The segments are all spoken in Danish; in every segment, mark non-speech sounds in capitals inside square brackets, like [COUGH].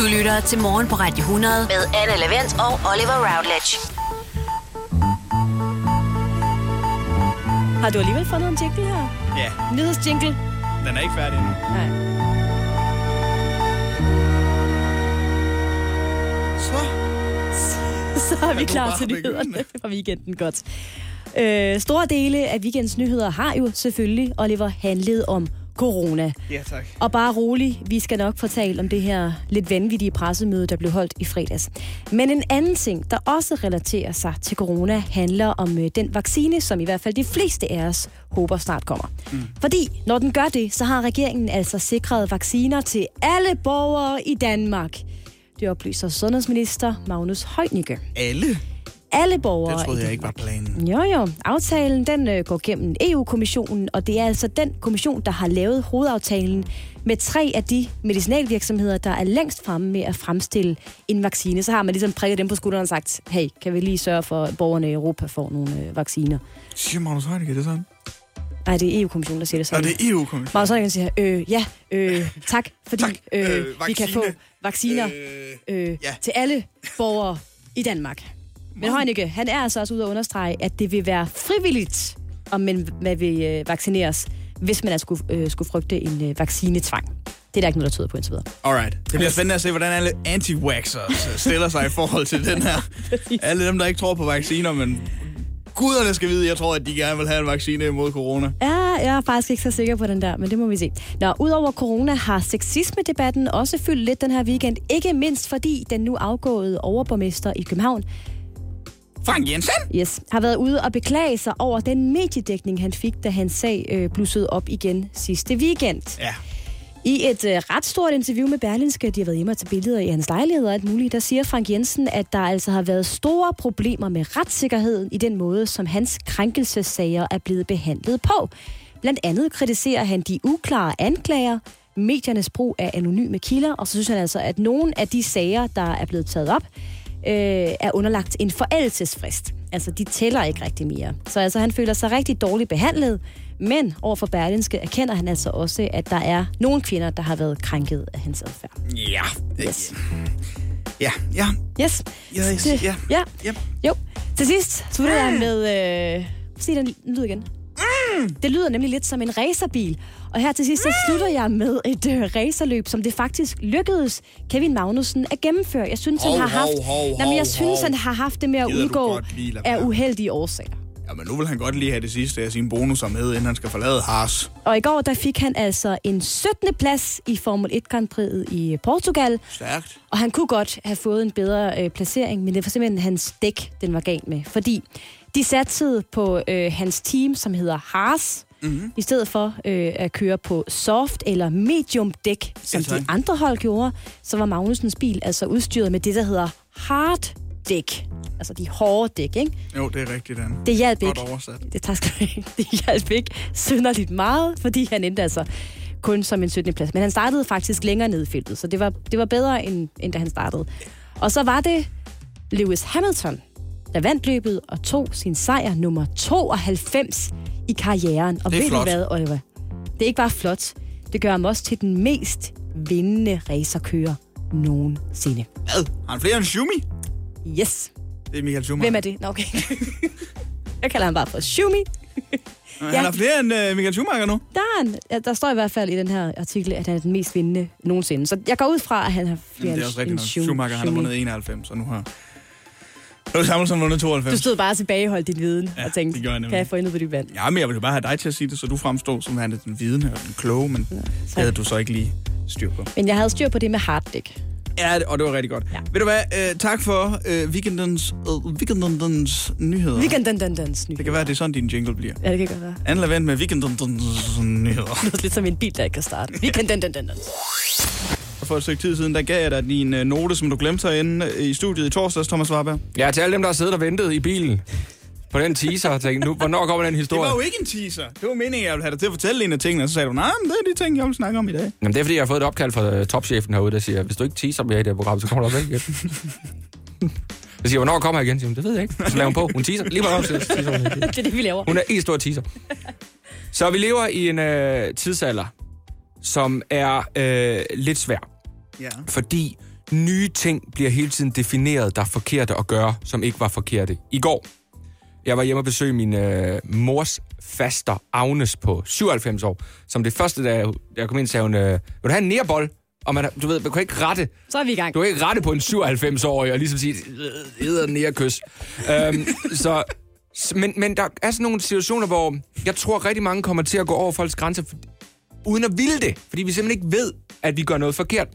Du lytter til Morgen på Radio 100 med Anne Lavendt og Oliver Routledge. Har du alligevel fundet en jingle her? Ja, Nyhedsjingle? den er ikke færdig endnu. Nej. Så. [LAUGHS] Så er vi kunne klar bare til begynde. nyhederne fra weekenden. Godt. Øh, store dele af weekends nyheder har jo selvfølgelig, Oliver, handlet om corona. Ja, tak. Og bare rolig, vi skal nok fortælle om det her lidt vanvittige pressemøde, der blev holdt i fredags. Men en anden ting, der også relaterer sig til corona, handler om øh, den vaccine, som i hvert fald de fleste af os håber snart kommer. Mm. Fordi når den gør det, så har regeringen altså sikret vacciner til alle borgere i Danmark. Det oplyser sundhedsminister Magnus Heunicke. Alle? Alle borgere Det troede jeg ikke var planen. jo, jo. Aftalen den øh, går gennem EU-kommissionen, og det er altså den kommission, der har lavet hovedaftalen med tre af de medicinalvirksomheder, der er længst fremme med at fremstille en vaccine. Så har man ligesom prikket dem på skulderen og sagt, hey, kan vi lige sørge for, at borgerne i Europa får nogle øh, vacciner? Siger Magnus Heunicke det sådan? Nej, det er EU-kommissionen, der siger det sådan. det er EU-kommissionen. Magnus Heunicke siger, øh, ja, øh, tak, fordi Tak, øh, øh, vi kan få vaccine. vacciner Øh, øh, ja. til alle borgere i Danmark. Men Heunicke, han er altså også ude at understrege, at det vil være frivilligt, om man hvad vil øh, vaccineres, hvis man altså skulle, øh, skulle frygte en øh, vaccinetvang. Det er der ikke noget, der tyder på indtil videre. Alright. Det bliver spændende at se, hvordan alle anti-waxers stiller sig i forhold til den her. [LAUGHS] Alle dem, der ikke tror på vacciner, men guderne skal vide, jeg tror, at de gerne vil have en vaccine imod corona. Ja, jeg er faktisk ikke så sikker på den der, men det må vi se. Nå, udover corona har sexisme-debatten også fyldt lidt den her weekend. Ikke mindst fordi den nu afgåede overborgmester i København, Frank Jensen? Yes, har været ude og beklage sig over den mediedækning, han fik, da hans sag øh, blussede op igen sidste weekend. Ja. I et øh, ret stort interview med Berlinske, de har været hjemme og tage billeder i hans lejlighed og alt muligt, der siger Frank Jensen, at der altså har været store problemer med retssikkerheden i den måde, som hans krænkelsesager er blevet behandlet på. Blandt andet kritiserer han de uklare anklager, mediernes brug af anonyme kilder, og så synes han altså, at nogle af de sager, der er blevet taget op, øh, er underlagt en forældelsesfrist. Altså, de tæller ikke rigtig mere. Så altså, han føler sig rigtig dårligt behandlet, men overfor Berlinske erkender han altså også, at der er nogle kvinder, der har været krænket af hans adfærd. Ja. Yes. Ja, ja. Yes. Yes, Det- ja. ja. Ja. Jo. Til sidst slutter jeg med... Øh, sig den lyd igen. Det lyder nemlig lidt som en racerbil. Og her til sidst, så slutter jeg med et øh, racerløb, som det faktisk lykkedes Kevin Magnussen at gennemføre. Jeg synes, Hov, han har haft, hov, hov, Nej, men jeg synes, han har haft det med at Gider udgå godt af uheldige årsager. Ja, men nu vil han godt lige have det sidste af sine bonusser med, inden han skal forlade Haas. Og i går, der fik han altså en 17. plads i Formel 1 Grand Prix i Portugal. Stærkt. Og han kunne godt have fået en bedre øh, placering, men det var simpelthen hans dæk, den var galt med. Fordi de satsede på øh, hans team, som hedder Haas, mm-hmm. i stedet for øh, at køre på soft eller medium dæk, som Ja, tak. de andre hold gjorde, så var Magnusens bil altså udstyret med det, der hedder hard dæk. Altså de hårde dæk, ikke? Jo, det er rigtigt, Dan. Det hjalp Godt ikke. oversat. Det, tak skal [LAUGHS] det hjalp ikke synderligt meget, fordi han endte altså kun som en 17. plads. Men han startede faktisk længere ned i feltet, så det var, det var bedre, end, end da han startede. Og så var det Lewis Hamilton, der vandt løbet og tog sin sejr nummer 92 i karrieren. Og Det er ved flot. du hvad, Oliver? Det er ikke bare flot. Det gør ham også til den mest vindende racerkører nogensinde. Hvad? Har han flere end Schumi? Yes. Det er Michael Schumacher. Hvem er det? Nå, okay. Jeg kalder ham bare for Schumi. Han Ja. har flere end uh, Michael Schumacher nu. Der, er en, ja, der står i hvert fald i den her artikel, at han er den mest vindende nogensinde. Så jeg går ud fra, at han har flere Jamen, det er også rigtigt Schumacher han har vundet 91, og nu har Lewis Hamilton vundet 92. Du stod bare tilbage og holdt din viden Ja, og tænkte, det jeg kan jeg få indet på dit vand? Ja, men jeg ville bare have dig til at sige det, så du fremstod som værende den vidende og den kloge, men ja, det havde du så ikke lige styr på. Men jeg havde styr på det med harddæk. Ja, det- og det var rigtig godt. Ja. Ved du hvad, uh, tak for uh, weekendens, uh, weekendens nyheder. Weekendendendens Det kan være, at det er sådan, din jingle bliver. Ja, det kan godt være. Anne Lavend med weekendens nyheder. [LAUGHS] Det lyder lidt som en bil, der ikke kan starte. Og for et stykke tid siden, der gav jeg dig din uh, note, som du glemte herinde øh, i studiet i torsdags, Thomas Warberg. Ja, til alle dem, der har siddet og ventet i bilen på den teaser og tænkt, nu, hvornår kommer den Det historie? var jo ikke en teaser. Det var meningen, jeg ville have dig til at fortælle en af tingene, og så sagde du, nej, men det er de ting, jeg vil snakke om i dag. Jamen, det er, fordi jeg har fået et opkald fra uh, topchefen herude, der siger, hvis du ikke teaser mere i det her program, så kommer du væk igen. [LAUGHS] Jeg siger, hvornår kommer jeg igen? Siger, det ved jeg ikke. Så laver hun på. Hun teaser. Lige meget op, så teaser hun. [LAUGHS] Det er det, vi laver. Hun er en stor teaser. Så vi lever i en øh, tidsalder, som er øh, lidt svær. Ja. Fordi nye ting bliver hele tiden defineret, der er forkerte at gøre, som ikke var forkerte. I går, jeg var hjemme og besøge min øh, mors faster, Agnes, på 97 år. Som det første, da jeg, jeg kom ind, sagde hun, øh, vil du have en nærbold? Og man, du ved, man kan ikke rette Så er vi i gang. du kan ikke rette på en 97-årig og ligesom sige, æder nærkys. øhm, [LAUGHS] så, men, men der er sådan nogle situationer, hvor jeg tror rigtig mange kommer til at gå over folks grænser, for, uden at ville det. Fordi vi simpelthen ikke ved, at vi gør noget forkert.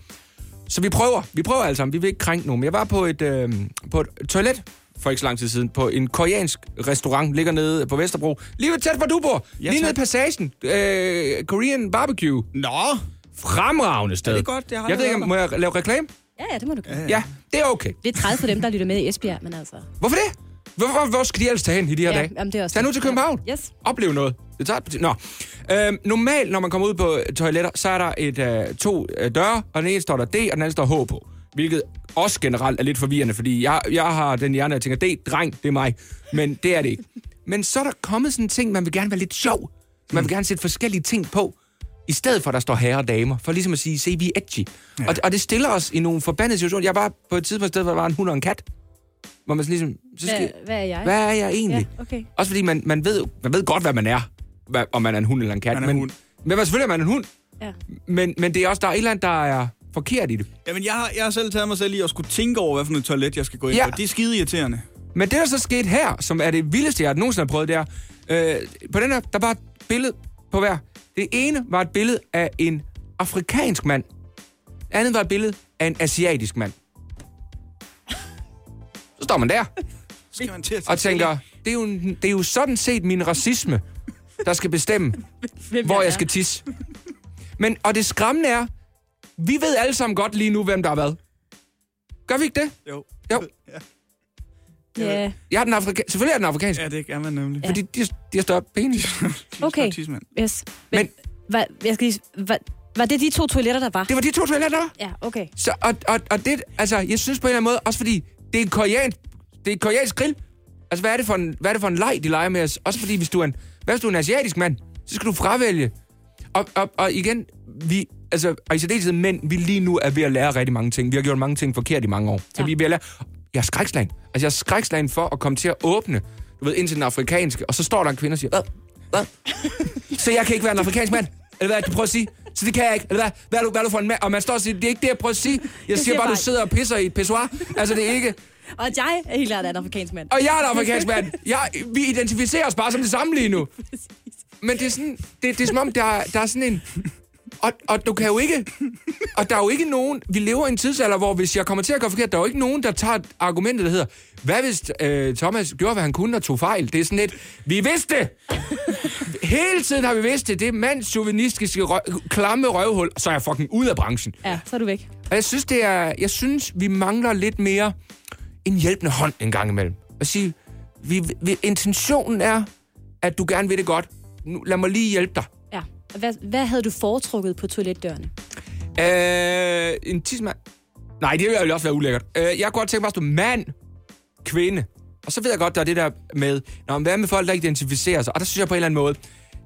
Så vi prøver. Vi prøver alle sammen. Vi vil ikke krænke nogen. Jeg var på et, øh, på et toilet for ikke så lang tid siden, på en koreansk restaurant, ligger nede på Vesterbro. Lige ved tæt, hvor du bor. Ja, Lige nede i passagen. Øh, Korean barbecue. Nå, Fremragende sted. Ja, det er godt. Det har jeg jeg ved ikke, må jeg lave reklame? Ja, ja, det må du gøre. Ja, det er okay. Det er træt for dem, der lytter med i Esbjerg, men altså... Hvorfor det? Hvor, hvor, hvor skal de ellers tage hen i de her Ja, dage? jamen, det er også Tag nu til København. Ja. Yes. Oplev noget. Det tager et Nå. Øhm, normalt, når man kommer ud på toiletter, så er der et, øh, to øh, døre, og den ene står der D, og den anden står H på. Hvilket også generelt er lidt forvirrende, fordi jeg, jeg har den hjerne, jeg tænker, D, dreng, det er mig. Men det er det ikke. Men så er der kommet sådan en ting, man vil gerne være lidt sjov. Man vil gerne sætte forskellige ting på, i stedet for, at der står herre og damer. For ligesom at sige, se, vi er edgy. Ja. Og, og det stiller os i nogle forbandede situationer. Jeg var på et tidspunkt sted, hvor der var en hund og en kat. Hvor man sådan ligesom... Så skal, Hvad, hvad er jeg? hvad er jeg egentlig? Ja, okay. Også fordi man, man, ved, man ved godt, hvad man er. Hvad, om man er en hund eller en kat. Man er men, hund. men selvfølgelig er man en hund. Ja. Men, men det er også, der er et eller andet, der er forkert i det. Jamen, jeg har, jeg har selv taget mig selv i at skulle tænke over, hvad for et toilet, jeg skal gå ind Ja. på. Det er skide irriterende. Men det, der så skete her, som er det vildeste, jeg nogensinde har prøvet, det er, øh, på den her, der var et billede på hver. Det ene var et billede af en afrikansk mand. Det andet var et billede af en asiatisk mand. Så står man der skal man til at og tænker, det er jo, det er jo sådan set min racisme, der skal bestemme, Hvem hvor jeg skal tisse. Men, og det skræmmende er, vi ved alle sammen godt lige nu, hvem der har været. Gør vi ikke det? Jo. Jo. [LAUGHS] Ja. Ja, Jeg er den afrika- Selvfølgelig er den afrikansk, ja, det kan man nemlig. Ja. fordi de, de har større penis. okay. Yes. Men, Men- var, jeg skal lige, var, var det de to toiletter, der var? Det var de to toiletter, der var. Ja, okay. Så, og, og, og det, altså, jeg synes på en eller anden måde, også fordi det er en koreansk, det er en koreansk grill. Altså, hvad er det for en, hvad er det for en leg, de leger med os? Også fordi, hvis du er en, hvad hvis du er en asiatisk mand, så skal du fravælge. Og, og, og igen, vi, altså, og i særdeleshed mænd, vi lige nu er ved at lære rigtig mange ting. Vi har gjort mange ting forkert i mange år. Så Ja. vi er ved at lære. Jeg er skrækslagen. Altså, jeg er skrækslagen for at komme til at åbne, du ved, ind til den afrikanske, og så står der en kvinde og siger, hvad? Hvad? [LAUGHS] så jeg kan ikke være en afrikansk mand? Eller hvad, du prøver at sige? Så det kan jeg ikke. Eller hvad? Hvad er du, hvad er du for en mand? Og man står og siger, det er ikke det, jeg prøver at sige. Jeg siger siger bare, bare- du sidder og pisser i et pissoir. Altså, det er ikke... Og jeg er helt klart en afrikansk mand. Og jeg er en afrikansk mand. Jeg, vi identificerer os bare som det samme lige nu. [LAUGHS] Men det er sådan, det, det er som om, der, er- der er sådan en... Og, og du kan jo ikke... Og der er jo ikke nogen... Vi lever i en tidsalder, hvor hvis jeg kommer til at gøre forkert, der er jo ikke nogen, der tager argumentet, der hedder, hvad hvis øh, Thomas gjorde, hvad han kunne og tog fejl? Det er sådan lidt, vi vidste det! Hele tiden har vi vidst det. Det er mandsjuvenistiske, røv, klamme røvhul. Så er jeg fucking ud af branchen. Ja, så er du væk. Og jeg synes, det er, jeg synes, vi mangler lidt mere en hjælpende hånd en gang imellem. At sige, vi, vi, intentionen er, at du gerne vil det godt. Nu, lad mig lige hjælpe dig. Hvad, hvad havde du foretrukket på toiletdørene? Øh, en tidsmand. Nej, det ville også være ulækkert. Øh, jeg kunne godt tænke mig at stå mand, kvinde. Og så ved jeg godt, der er det der med, når hvad med folk, der ikke identificerer sig? Og der synes jeg på en eller anden måde,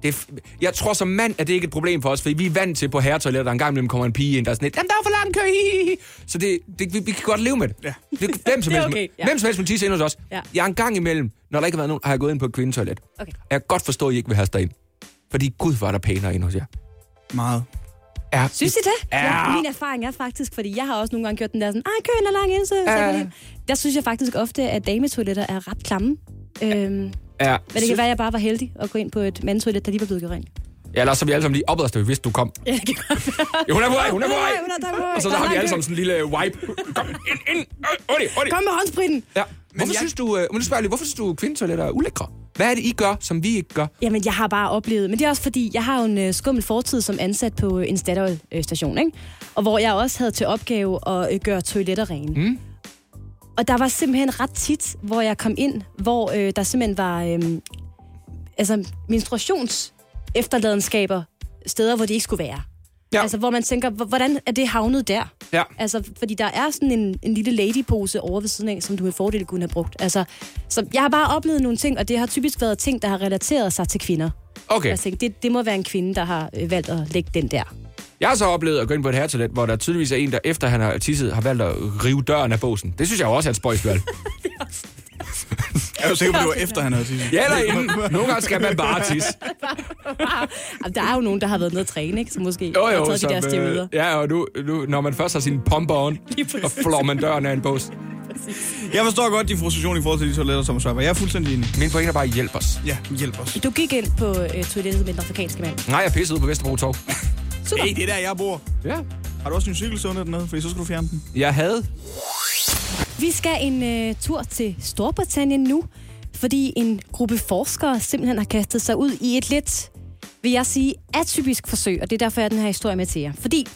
det er, jeg tror som mand, at det ikke er et problem for os, fordi vi er vant til på herretoiletter, der en gang imellem kommer en pige ind, der er sådan lidt, jamen der er for lang kø, hi, hi, hi." Så det, det, vi, vi, kan godt leve med det. Ja. det hvem som [LAUGHS] Det er helst, okay, ja. hvem som helst må tisse ind hos os. Ja. Jeg er en gang imellem, når der ikke har været nogen, har jeg gået ind på et kvindetoilet. Okay. Jeg kan godt forstå, at I ikke vil have os derind. Fordi gud, var der pænere ind hos jer. Meget. Er, Synes I det? Ja. Min erfaring er faktisk, fordi jeg har også nogle gange gjort den der sådan, ej, køen er lang ind, så så Ja. lige." Der synes jeg faktisk ofte, at dametoiletter er ret klamme. Øhm, men er, det kan være, at jeg bare var heldig at gå ind på et mandetoilet, der lige var blevet gjort rent. Ja, eller så er vi alle sammen lige oppet os, da vi vidste, du kom. Ja, det kan godt være. Jo, hun er på vej, hun er på vej. Hun er der på vej. Og så Der er har vi alle sammen sådan en lille wipe. Kom ind, ind. Hurtig, hurtig. Kom med håndspritten. Ja. Hvorfor jeg- synes du, øh, må du spørge lige, hvorfor synes du, kvindetoiletter er ulækre? Hvad er det, I gør, som vi ikke gør? Jamen, jeg har bare oplevet, men det er også fordi, jeg har jo en øh, skummel fortid som ansat på en Statoil-station, ikke? Og hvor jeg også havde til opgave at øh, gøre toiletter rene. Mm. Og der var simpelthen ret tit, hvor jeg kom ind, hvor øh, der simpelthen var øh, altså menstruations efterladenskaber steder, hvor de ikke skulle være. Ja. Altså, hvor man tænker, "Hvor- hvordan er det havnet der? Ja. Altså, fordi der er sådan en, en lille ladypose over ved siden af, som du med fordel kunne have brugt. Altså, så jeg har bare oplevet nogle ting, og det har typisk været ting, der har relateret sig til kvinder. Okay. Jeg tænkte, det, det må være en kvinde, der har øh, valgt at lægge den der. Jeg har så oplevet at gå ind på et herretoilet, hvor der tydeligvis er en, der efter han har tisset, har valgt at rive døren af båsen. Det synes jeg jo også er et spøjsvalg. [LAUGHS] [LAUGHS] Jeg [LAUGHS] er jo sikker på, det var efter, han havde tisset. Ja, eller inden. Nogle gange skal man bare tisse. [LAUGHS] Der er jo nogen, der har været nede at træne, ikke? Så måske Jo, har jo, taget de der som, steroider. øh, ja, og nu, nu, når man først har sin pumper on, [LAUGHS] og flår man døren af en bås. Jeg forstår godt de frustration i forhold til de toiletter, som Sørper. Jeg er fuldstændig enig. Min pointe er bare, hjælp os. Ja, hjælp os. Du gik ind på øh, toilettet med den afrikanske mand. Nej, jeg pissede ud på Vesterbro Torv. Super. Hey, det er der, jeg bor. Ja. Har du også din cykel stående dernede? Fordi så skal du fjerne den. Jeg havde Vi skal en øh, tur til Storbritannien nu, fordi en gruppe forskere simpelthen har kastet sig ud i et lidt, vil jeg sige, atypisk forsøg, og det er derfor, jeg har den her historie med til jer. Fordi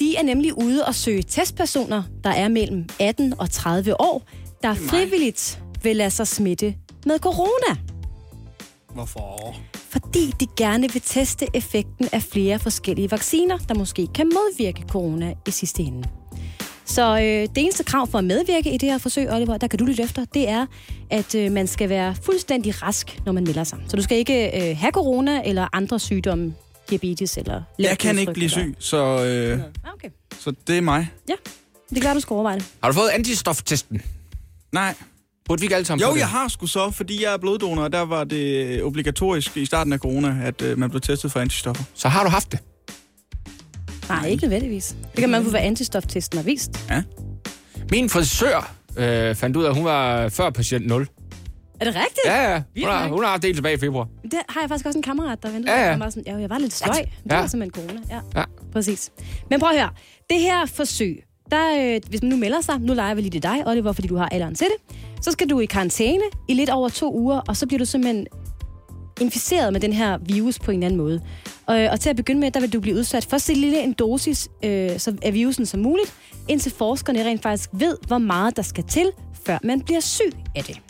de er nemlig ude og søge testpersoner, der er mellem 18 og 30 år, der frivilligt vil lade sig smitte med corona. Hvorfor? Fordi de gerne vil teste effekten af flere forskellige vacciner, der måske kan modvirke corona i sidste ende. Så øh, det eneste krav for at medvirke i det her forsøg, Oliver, der kan du lytte efter, det er, at øh, man skal være fuldstændig rask, når man melder sig. Så du skal ikke øh, have corona eller andre sygdomme, diabetes eller... Jeg kan ikke blive syg, så, øh, Ah, okay. så det er mig. Ja, det gør du skal overveje det. Har du fået antistoftesten? Nej. Burde vi ikke alle sammen Jo, jeg har sgu så, fordi jeg er bloddonor, og der var det obligatorisk i starten af corona, at øh, man blev testet for antistoffer. Så har du haft det. Nej, ikke nødvendigvis. Det kan man få, hvad antistoftesten har vist. Ja. Min frisør øh, fandt ud af, at hun var før patient 0. Er det rigtigt? Ja, ja. Hun har, hun har haft det tilbage i februar. Det har jeg faktisk også en kammerat, der ventede. Ja, ja. Var sådan, ja, jeg var lidt sløj. What? Det Ja. var simpelthen corona. Ja. Ja. Præcis. Men prøv at høre. Det her forsøg, der, øh, hvis man nu melder sig, nu leger vi lige til dig, Oliver, fordi du har alderen til det, så skal du i karantæne i lidt over to uger, og så bliver du simpelthen inficeret med den her virus på en eller anden måde. Og, og til at begynde med, der vil du blive udsat for så lille en dosis øh, så af virusen som muligt, indtil forskerne rent faktisk ved, hvor meget der skal til, før man bliver syg af det.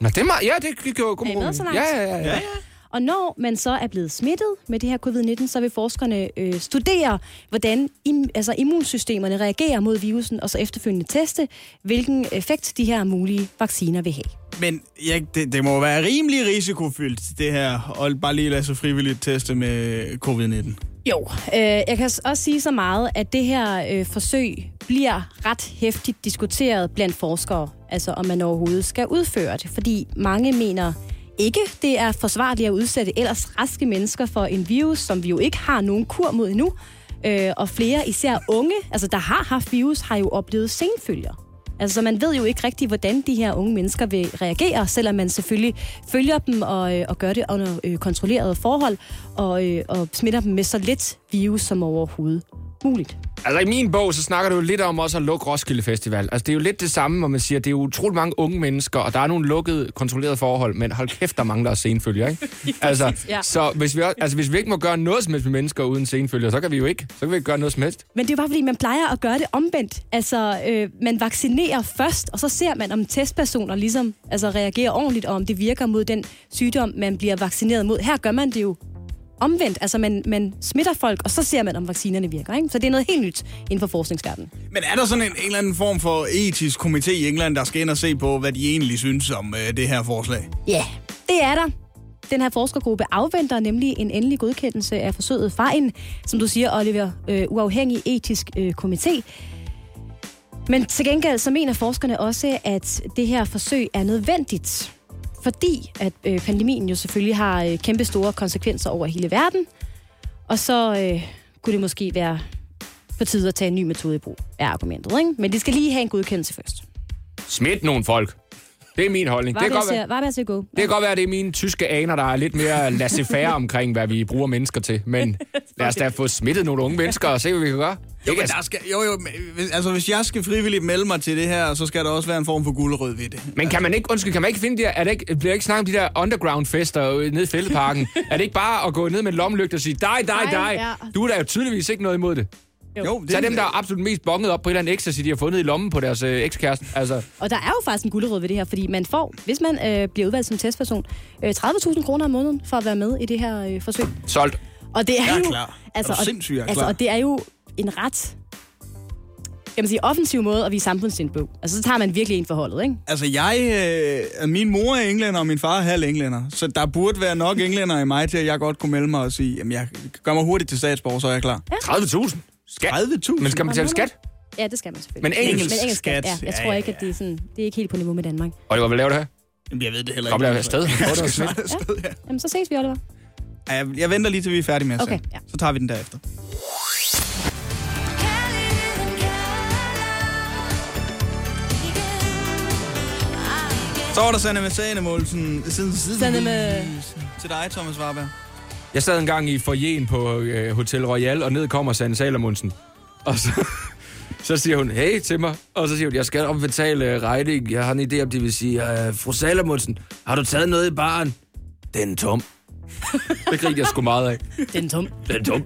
Nå, det er meget... Ja, det jo god Er I med så langt? Ja, ja, ja. ja. Og når man så er blevet smittet med det her covid-19, så vil forskerne øh, studere, hvordan im, altså immunsystemerne reagerer mod virusen, og så efterfølgende teste, hvilken effekt de her mulige vacciner vil have. Men ja, det, det må være rimelig risikofyldt, det her, og bare lige lade sig frivilligt teste med covid-19. Jo, øh, jeg kan også sige så meget, at det her øh, forsøg bliver ret hæftigt diskuteret blandt forskere, altså om man overhovedet skal udføre det, fordi mange mener ikke, det er forsvarligt at udsætte ellers raske mennesker for en virus, som vi jo ikke har nogen kur mod endnu, øh, og flere, især unge, altså der har haft virus, har jo oplevet senfølger. Altså, man ved jo ikke rigtigt, hvordan de her unge mennesker vil reagere, selvom man selvfølgelig følger dem og, øh, og gør det under øh, kontrollerede forhold, og, øh, og smitter dem med så lidt virus som overhovedet muligt. Altså i min bog, så snakker du jo lidt om også at lukke Roskilde Festival. Altså det er jo lidt det samme, hvor man siger, det er utroligt mange unge mennesker, og der er nogle lukkede, kontrollerede forhold, men hold kæft, der mangler senfølger, ikke? [LAUGHS] altså, ja. så hvis vi, også, altså, hvis vi ikke må gøre noget som helst med mennesker uden senfølger, så kan vi jo ikke, så kan vi ikke gøre noget som helst. Men det er jo bare, fordi man plejer at gøre det omvendt. Altså, øh, man vaccinerer først, og så ser man, om testpersoner ligesom altså, reagerer ordentligt, og om det virker mod den sygdom, man bliver vaccineret mod. Her gør man det jo omvendt. Altså, man, man smitter folk, og så ser man, om vaccinerne virker. Ikke? Så det er noget helt nyt inden for forskningsverdenen. Men er der sådan en, en eller anden form for etisk komité i England, der skal ind og se på, hvad de egentlig synes om øh, det her forslag? Ja, yeah, det er der. Den her forskergruppe afventer nemlig en endelig godkendelse af forsøget fra en, som du siger, Oliver, øh, uafhængig etisk øh, komité. Men til gengæld så mener forskerne også, at det her forsøg er nødvendigt, fordi at øh, pandemien jo selvfølgelig har øh, kæmpe store konsekvenser over hele verden. Og så øh, kunne det måske være på tide at tage en ny metode i brug, er argumentet. Ikke? Men de skal lige have en godkendelse først. Smid nogle folk. Det er min holdning. Var det, det, kan godt være, var det kan godt være, det er mine tyske aner, der er lidt mere laissez-faire omkring, hvad vi bruger mennesker til. Men [LAUGHS] lad os da få smittet nogle unge mennesker og se, hvad vi kan gøre. Jo, men der skal, jo, jo, hvis- altså hvis jeg skal frivilligt melde mig til det her, så skal der også være en form for guldrød ved det. Men kan man ikke, undskyld, kan man ikke finde de der, er det ikke, bliver ikke snakket om de der underground-fester nede i Fældeparken? [LAUGHS] er det ikke bare at gå ned med en lommelygte og sige, dig, dig, dig? ja. Du er da jo tydeligvis ikke noget imod det. Jo, Så er dem, der er absolut mest bonget op på et eller andet ecstasy, de har fundet i lommen på deres øh, ekskæreste. Altså, Og der er jo faktisk en guldråd ved det her, fordi man får, hvis man øh, bliver udvalgt som testperson, øh, 30.000 kroner om måneden for at være med i det her øh, forsøg. solgt. Og det er Jeg er jo, klar. Er Altså, du og- sindssyg, jeg er altså, klar. og det er jo en ret kan man sige, offensiv måde at vise samfundssind på. Altså, så tager man virkelig en forholdet, ikke? Altså, jeg... Øh, min mor er englænder, og min far er halv englænder. Så der burde være nok englænder i mig til, at jeg godt kunne melde mig og sige, jamen, jeg gør mig hurtigt til statsborger, så er jeg klar. 30.000? Skat? 30.000? Men skal man betale skat? Ja, det skal man selvfølgelig. Men engelsk men engelsk skat, ja. Jeg ja, tror ja, ikke, at det er, sådan, det er ikke helt på niveau med Danmark. Oliver, hvad laver du her? Jamen, jeg ved det heller Kom ikke. det og smidt. snart afsted, ja. Jamen, så ses vi, Oliver. Ja, Jeg, jeg venter lige til vi er færdige med at Okay, ja. Så tager vi den derefter. Så var der Sanne med Sane Målsen. Sanne med- Til dig, Thomas Warberg. Jeg sad engang i foyeren på øh, Hotel Royal, og ned kommer Sanne Salomonsen. Og så, [LAUGHS] så siger hun, hey til mig. Og så siger hun, jeg skal op betale øh, regning. Jeg har en idé om, det vil sige, øh, fru Salomonsen, har du taget noget i baren? Den er tom. [LAUGHS] Det grinte jeg sgu meget af. Den er tom. Den er tom.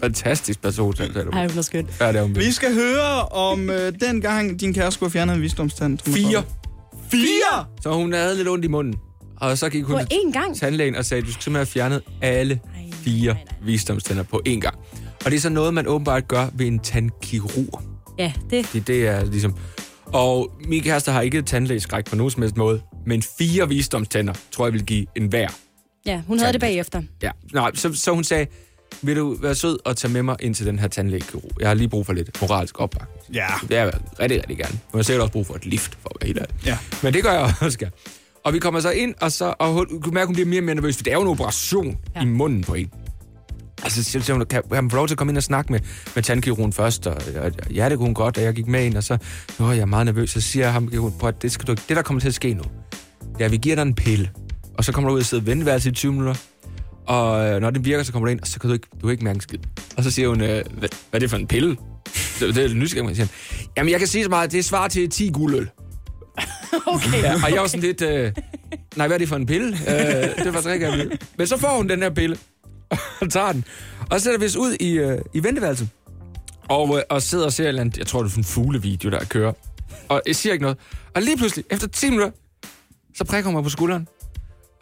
Fantastisk person, Sanne Salomonsen. Ej, hun er skønt. Ja, det er hun Vi skal høre om øh, den gang, din kæreste skulle have fjernet en visdomstand. Fire. Fire? Så hun havde lidt ondt i munden. Og så gik hun På til én gang? tandlægen og sagde, du skal simpelthen have fjernet alle nej, fire nej, nej. visdomstænder på én gang. Og det er så noget, man åbenbart gør ved en tandkirurg. Ja, det. Det, det er ligesom... Og min kæreste har ikke tandlægeskræk på nogen som helst måde, men fire visdomstænder tror jeg vil give en hver. Ja, hun havde det bagefter. Ja, nej, så, så hun sagde, vil du være sød og tage med mig ind til den her tandlægekirurg? Jeg har lige brug for lidt moralsk opbakning. Ja. Det er jeg rigtig, rigtig gerne. Men jeg har sikkert også brug for et lift, for at være helt ærlig. Ja. Men det gør jeg også gerne. Og vi kommer så ind, og, så, og hun, du kan mærke, at hun bliver mere og mere nervøs, for det er jo en operation ja. I munden på en. Altså, så siger hun, kan, kan man få lov til at komme ind og snakke med, med tandkirurgen først? Og, og, ja, det kunne hun godt, og jeg gik med ind, og så, Nå, jeg er meget nervøs. Så siger jeg ham, prøv, at det, skal du, det, der kommer til at ske nu, det er, at vi giver dig en pille, og så kommer du ud og sidder og venteværelse i 20 minutter, og øh, når den virker, så kommer du ind, og så kan du ikke, du kan ikke mærke en skid. Og så siger hun, øh, hvad, hvad er det for en pille? Det, det er nysgerrig, man siger. Jamen, jeg kan sige så meget, det svarer til 10 guldøl. [LAUGHS] Okay. Ja, og jeg var sådan lidt, øh, nej, hvad er det for en pille? Øh, det var ikke jeg Men så får hun den her pille, og tager den, og så sætter vi os ud i, øh, i venteværelset, og, øh, og sidder og ser et eller andet, jeg tror, det er sådan en fuglevideo, der kører. Og jeg siger ikke noget. Og lige pludselig, efter 10 minutter, så prikker hun mig på skulderen,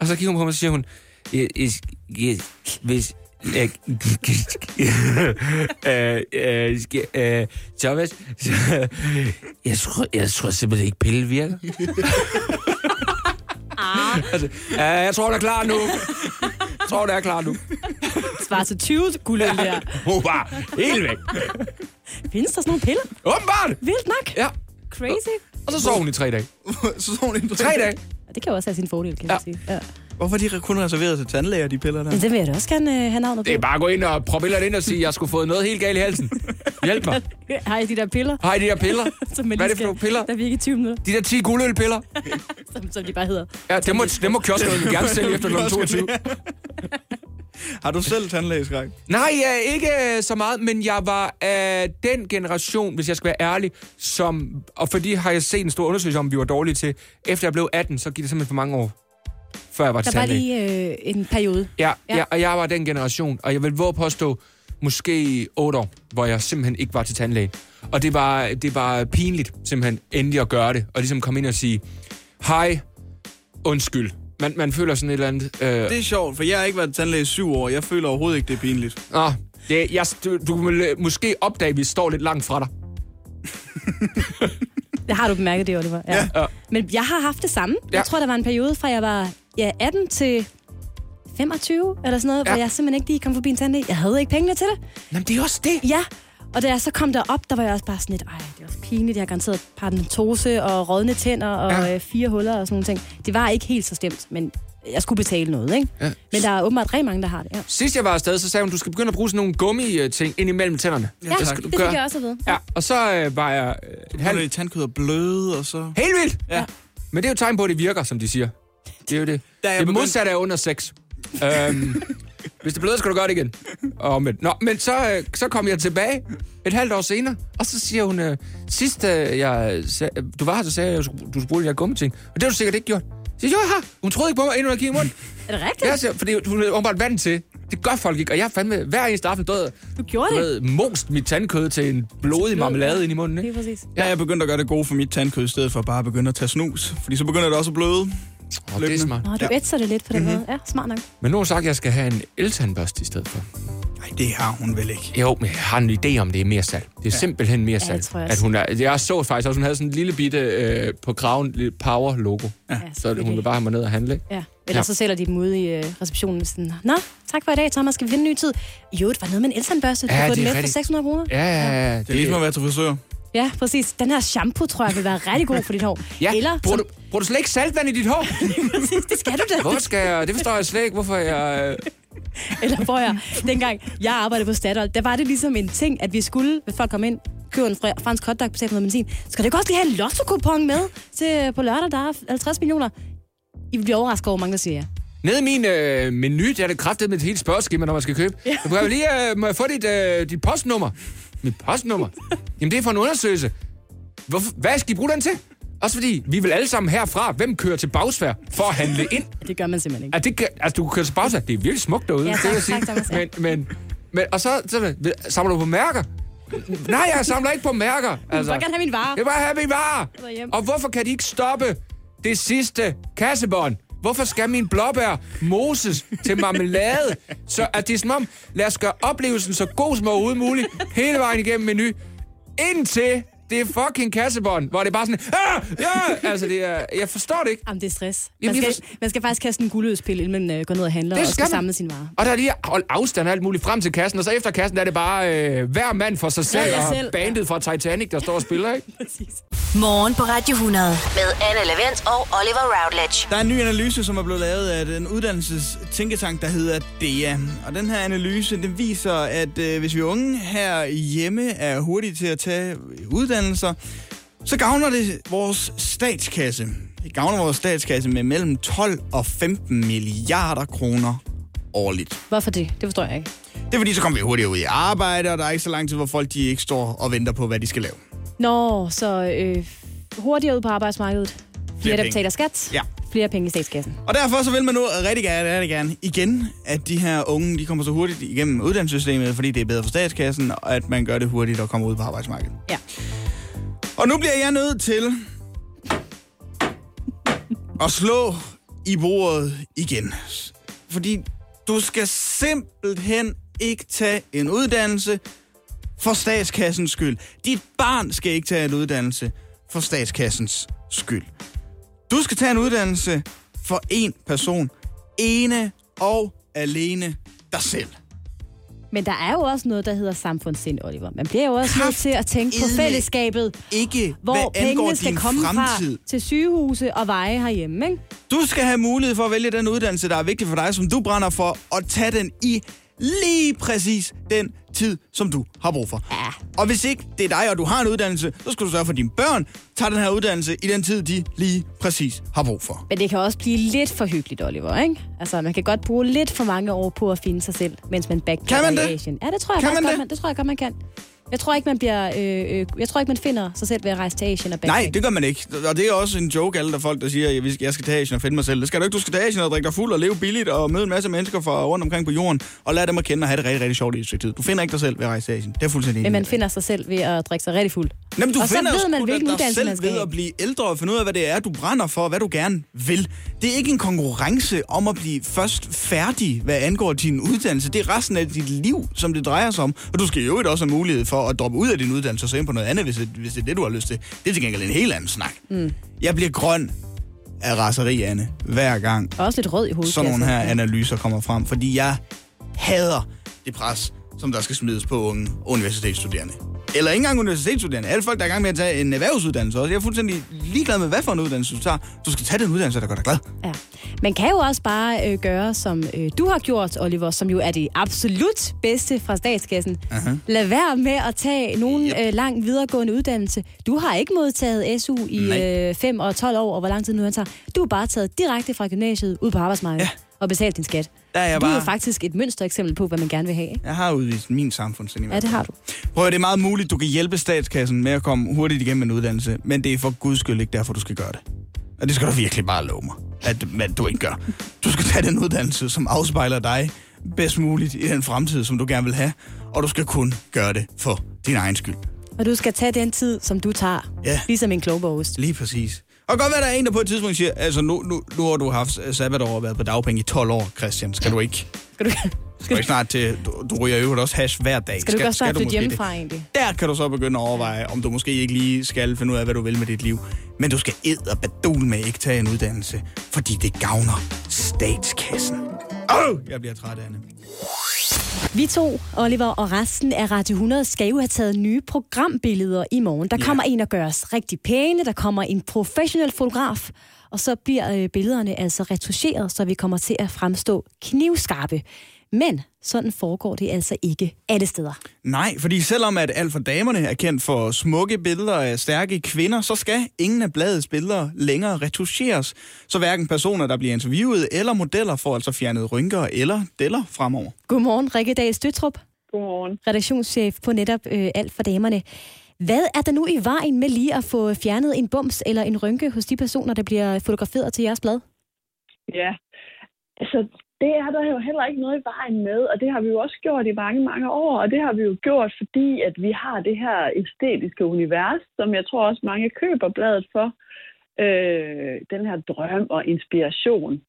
og så kigger hun på mig, og siger hun, "Jeg- jeg- jeg- hvis... jeg- [LAUGHS] Øh, øh, øh, Thomas, jeg tror, jeg tror simpelthen ikke, pille virker. altså, ja, jeg tror, det er klar nu. Jeg tror, det er klar nu. Svarer til 20 guldøl der. Hun var helt væk. Findes der sådan nogle piller? Åbenbart. Vildt nok. Ja. Crazy. Og så sov hun i tre dage. [LAUGHS] så så hun en Tre dage. Og Det kan jo også have sin fordel, kan Ja. sige. Ja. Hvorfor er de kun reserveret til tandlæger, de piller der? Det vil jeg da også gerne øh, have navnet på. Det er bare at gå ind og andet ind og sige, at jeg skulle fået noget helt galt i halsen. Hjælp mig. [LAUGHS] Har I de der piller? Har I de der piller? [LAUGHS] Som Hvad er lige det for nogle piller? Der virker i 20 minutter, De der 10 guldølpiller? [LAUGHS] som, som de bare hedder. Ja, dem må, dem må kioskerne gerne sælge efter kl. 22. Har du selv tandlægeskræk? Nej, ja, ikke øh, så meget, men jeg var af den generation, hvis jeg skal være ærlig, som, og fordi har jeg set en stor undersøgelse om, vi var dårlige til. Efter jeg blev 18, så gik det simpelthen for mange år, før jeg var til Der var lige øh, en periode. Ja, ja. Ja. og jeg var den generation, og jeg vil våge påstå, måske 8 år, hvor jeg simpelthen ikke var til tandlæge. Og det var, det var pinligt, simpelthen, endelig at gøre det, og ligesom komme ind og sige, hej, undskyld. Man, man føler sådan et eller andet... Øh, Det er sjovt, for jeg har ikke været tandlæge i syv år. Jeg føler overhovedet ikke, det er pinligt. Nå, det, jeg, du, du vil øh, måske opdage, at vi står lidt langt fra dig. [LAUGHS] Det har du bemærket, det, Oliver. Ja. Ja. Men jeg har haft det samme. Ja. Jeg tror, der var en periode fra jeg var ja, 18 til 25, eller sådan noget, Ja. ja. hvor jeg simpelthen ikke lige kom forbi en tandlæge. Jeg havde ikke pengene til det. Jamen, det er også det. Ja, og da jeg så kom derop, der var jeg også bare sådan lidt, ej, det er også pinligt, jeg har garanteret paradentose og rådne tænder og Ja. ja. fire huller og sådan nogle ting. Det var ikke helt så stemt, men jeg skulle betale noget, ikke? Ja. Men der er åbenbart rigtig mange, der har det, ja. Sidst jeg var afsted, så sagde hun, du skal begynde at bruge sådan nogle gummi-ting ind imellem tænderne. Ja, det, skal du det gøre. fik jeg også at vide. Ja, og så øh, var jeg øh, Halv... tandkød og bløde, og så... Helt vildt! Ja. Men det er jo tegn på, at det virker, som de siger. Det er jo det. Da jeg det begyndte- modsatte er under sex. øhm, hvis det bløder, skal du gøre det igen. Og men, nå, men så, øh, så kom jeg tilbage et halvt år senere, og så siger hun, øh, sidst øh, jeg, sag, du var her, så sagde jeg, at du skulle bruge de her gummiting. Og det har du sikkert ikke gjort. Så siger, jeg, jo, jeg har. Hun troede ikke på mig, inden hun havde kigget i munden. Er det rigtigt? Ja, siger, fordi hun er åbenbart vant til. Det gør folk ikke, og jeg har fandme hver eneste aften død, Du gjorde du det. most mit tandkød til en blodig marmelade ind i munden. Ikke? Lige præcis. Ja, jeg er begyndt at gøre det gode for mit tandkød, i stedet for bare at begynde at tage snus. Fordi så begynder det også at bløde. Oh, det er smart. Nå, du Ja. ætser det lidt på den Mhm. måde. Ja, smart nok. Men nu har hun sagt, at jeg skal have en eltandbørste i stedet for. Nej, det har hun vel ikke. Jo, men jeg har en idé om, det er mere salg. Det er ja. simpelthen mere salg. tror jeg at hun er, jeg så faktisk også, hun havde sådan en lille bitte øh, på kraven, lille power-logo. Ja. Så hun vil bare have mig ned og handle. ikke? Ja. Eller Ja. ja. så sælger de dem ude i øh, receptionen sådan, Nå, tak for i dag, Thomas, skal vi finde en ny tid? Jo, det var noget med en eltandbørste, du Ja, ja, det den er med for rigtigt. 600 kroner. Ja, ja, ja. Det er ligesom at være til frisør. Ja, præcis. Den her shampoo, tror jeg, vil være rigtig god for dit hår. [LAUGHS] Ja, Eller, bruger, som, du, bruger du slet ikke saltvand i dit hår? [LAUGHS] præcis, det skal du da. Hvorfor skal jeg... Det forstår jeg slet ikke, hvorfor jeg... øh, [LAUGHS] Eller hvor jeg, dengang jeg arbejdede på Statoil, der var det ligesom en ting, at vi skulle, hvis folk kom ind, købe en fransk hotdog, betale noget benzin, skal du ikke også lige have en lotto med til på lørdag, der er 50 millioner? I vil blive overrasket over, hvor mange der siger ja. Nede i min øh, menu, der er det kraftet med et helt spørgeskema, når man skal købe. Ja. Jeg lige, øh, må jeg få dit, øh, dit postnummer? Mit postnummer? Jamen, det er for en undersøgelse. Hvorfor, hvad skal I bruge den til? Også fordi, vi vil alle sammen herfra, hvem kører til bagsvær for at handle ind? Det gør man simpelthen ikke. Altså, det, altså du kan køre til bagsvær. Det er virkelig smukt derude, Ja, det tak, vil jeg sige. tak, Thomas, men, men, men, og så, så samler du på mærker? Nej, jeg samler ikke på mærker. Jeg vil bare gerne have min vare. Jeg vil bare have min vare. Og hvorfor kan de ikke stoppe det sidste kassebånd? Hvorfor skal min blåbær moses til marmelade? Så at det er som om, lad os gøre oplevelsen så god som overhovedet muligt, hele vejen igennem menu, indtil det er fucking kassebånd, hvor det er bare sådan, ah, ja, altså det er, jeg forstår det ikke. Jamen, det er stress. Jamen, Man skal, man skal faktisk kaste en guldødspil, inden man øh, går ned og handler Det og skal skal man. samle sin vare. Og der er lige holdt afstand og alt muligt frem til kassen, og så efter kassen der er det bare øh, hver mand for sig selv, og selv. bandet fra Titanic, der står og spiller, ikke? [LAUGHS] Præcis. Morgen på Radio 100. Med Anne Lavendt og Oliver Routledge. Der er en ny analyse, som er blevet lavet af den uddannelsestænketank, der hedder DEA. Og den her analyse, den viser, at øh, hvis vi unge her hjemme er hurtige til at tage uddannelser, så gavner det vores statskasse. Det gavner vores statskasse med mellem 12 og 15 milliarder kroner årligt. Hvorfor det? Det forstår jeg ikke. Det er fordi, så kommer vi hurtigere ud i arbejde, og der er ikke så lang tid, hvor folk de ikke står og venter på, hvad de skal lave. Nå, så øh, hurtigere ud på arbejdsmarkedet. Flere, der betaler skat. Ja. Flere penge i statskassen. Og derfor så vil man nu rigtig gerne, rigtig gerne igen, at de her unge, de kommer så hurtigt igennem uddannelsessystemet, fordi det er bedre for statskassen, og at man gør det hurtigt og kommer ud på arbejdsmarkedet. Ja. Og nu bliver jeg nødt til at slå i bordet igen. Fordi du skal simpelthen ikke tage en uddannelse for statskassens skyld. Dit barn skal ikke tage en uddannelse for statskassens skyld. Du skal tage en uddannelse for en person. Ene og alene dig selv. Men der er jo også noget, der hedder samfundssind, Oliver. Man bliver jo også nødt Kraft til at tænke på fællesskabet, Ikke hvor pengene skal komme fremtid. fra til sygehuse og veje herhjemme, ikke? Du skal have mulighed for at vælge den uddannelse, der er vigtig for dig, som du brænder for, og tage den i lige præcis den tid, som du har brug for. Ja. Og hvis ikke det er dig, og du har en uddannelse, så skal du sørge for, at dine børn tager den her uddannelse i den tid, de lige præcis har brug for. Men det kan også blive lidt for hyggeligt, Oliver, ikke? Altså, man kan godt bruge lidt for mange år på at finde sig selv, mens man backpacker i Asien. Ja, det tror jeg Kan man godt, det? man, det tror jeg godt, man kan. Jeg tror ikke, man bliver, øh, øh, jeg tror ikke, man finder sig selv ved at rejse til Asien og backpack. Nej, det gør man ikke. Og det er også en joke, alle der folk, der siger, at jeg skal til Asien og finde mig selv. Det skal du ikke. Du skal til Asien og drikke dig fuld og leve billigt og møde en masse mennesker fra rundt omkring på jorden og lade dem at kende og have det rigtig, rigtig sjovt i et stykke tid. Du finder ikke dig selv ved at rejse til Asien. Det er fuldstændig Men man finder sig selv ved at drikke sig rigtig fuld. Jamen, du Og så finder ved jo man, hvilken uddannelse man skal ved at blive ældre og finde ud af, hvad det er, du brænder for, og hvad du gerne vil. Det er ikke en konkurrence om at blive først færdig, hvad angår din uddannelse. Det er resten af dit liv, som det drejer sig om. Og du skal jo også have mulighed for at droppe ud af din uddannelse og så ind på noget andet, hvis det, hvis det er det, du har lyst til. Det er til gengæld en helt anden snak. Mm. Jeg bliver grøn af raseri, Anne, hver gang Og også lidt rød i hovedet. sådan nogle her analyser kommer frem. Fordi jeg hader det pres, som der skal smides på unge universitetsstuderende. Eller ikke engang universitetsstuderende. Alle folk, der er i gang med at tage en erhvervsuddannelse også. Jeg er fuldstændig ligeglad med, hvad for en uddannelse du tager. Du skal tage den uddannelse, der gør dig glad. Ja. Man kan jo også bare øh, gøre, som øh, du har gjort, Oliver, som jo er det absolut bedste fra statskassen. Uh-huh. Lad være med at tage nogen Yep. øh, lang videregående uddannelse. Du har ikke modtaget SU i øh, 5 og 12 år, og hvor lang tid nu han tager. Du er bare taget direkte fra gymnasiet ud på arbejdsmarkedet Ja. og betalt din skat. Der er jeg Du er jo bare... faktisk et mønstereksempel på, hvad man gerne vil have. Jeg har udvist min samfundssind i Ja, det har du. Prøv at, det er meget muligt, du kan hjælpe statskassen med at komme hurtigt igennem en uddannelse, men det er for guds skyld ikke derfor, du skal gøre det. Og det skal du virkelig bare love mig, at, at du ikke gør. Du skal tage den uddannelse, som afspejler dig bedst muligt i den fremtid, som du gerne vil have, og du skal kun gøre det for din egen skyld. Og du skal tage den tid, som du tager. Ja. Ligesom en klogbogst. Lige præcis. Og godt være, der er en, der på et tidspunkt siger, altså nu, nu, nu har du haft sabbatår og været på dagpenge i 12 år, Christian. Skal du ikke? Skal du... Skal du ikke snart til, du, du ryger jo også hash hver dag. Skal du ikke også snart flytte hjemmefra egentlig? Der kan du så begynde at overveje, om du måske ikke lige skal finde ud af, hvad du vil med dit liv. Men du skal ed og badul med ikke tage en uddannelse, fordi det gavner statskassen. Åh, oh, jeg bliver træt af det. Vi to, Oliver og resten af Radio 100, skal jo have taget nye programbilleder i morgen. Der Ja. kommer en, der gør os rigtig pæne, der kommer en professionel fotograf, og så bliver øh, billederne altså retuscheret, så vi kommer til at fremstå knivskarpe. Men sådan foregår det altså ikke alle steder. Nej, fordi selvom at alt for damerne er kendt for smukke billeder af stærke kvinder, så skal ingen af bladets billeder længere retuscheres. Så hverken personer, der bliver interviewet, eller modeller får altså fjernet rynker eller deller fremover. Godmorgen, Rikke Dahl Støtrup, Godmorgen. redaktionschef på netop øh, Alt for Damerne. Hvad er der nu i vejen med lige at få fjernet en bums eller en rynke hos de personer, der bliver fotograferet til jeres blad? Ja, altså det er der jo heller ikke noget i vejen med, og det har vi jo også gjort i mange, mange år, og det har vi jo gjort, fordi at vi har det her æstetiske univers, som jeg tror også mange køber bladet for, øh, den her drøm og inspiration.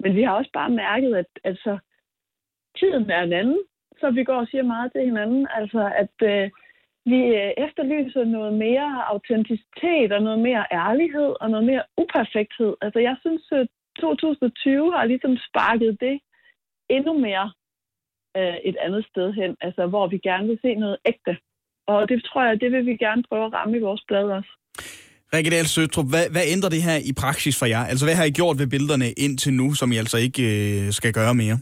Men vi har også bare mærket, at altså, tiden er en anden, så vi går og siger meget til hinanden, altså at øh, vi øh, efterlyser noget mere autenticitet og noget mere ærlighed og noget mere uperfekthed. Altså jeg synes, at 2020 har ligesom sparket det endnu mere øh, et andet sted hen, altså hvor vi gerne vil se noget ægte. Og det tror jeg, det vil vi gerne prøve at ramme i vores blad også. Rikke Dahl Søtrup, hvad, hvad ændrer det her i praksis for jer? Altså, hvad har I gjort ved billederne indtil nu, som I altså ikke øh, skal gøre mere?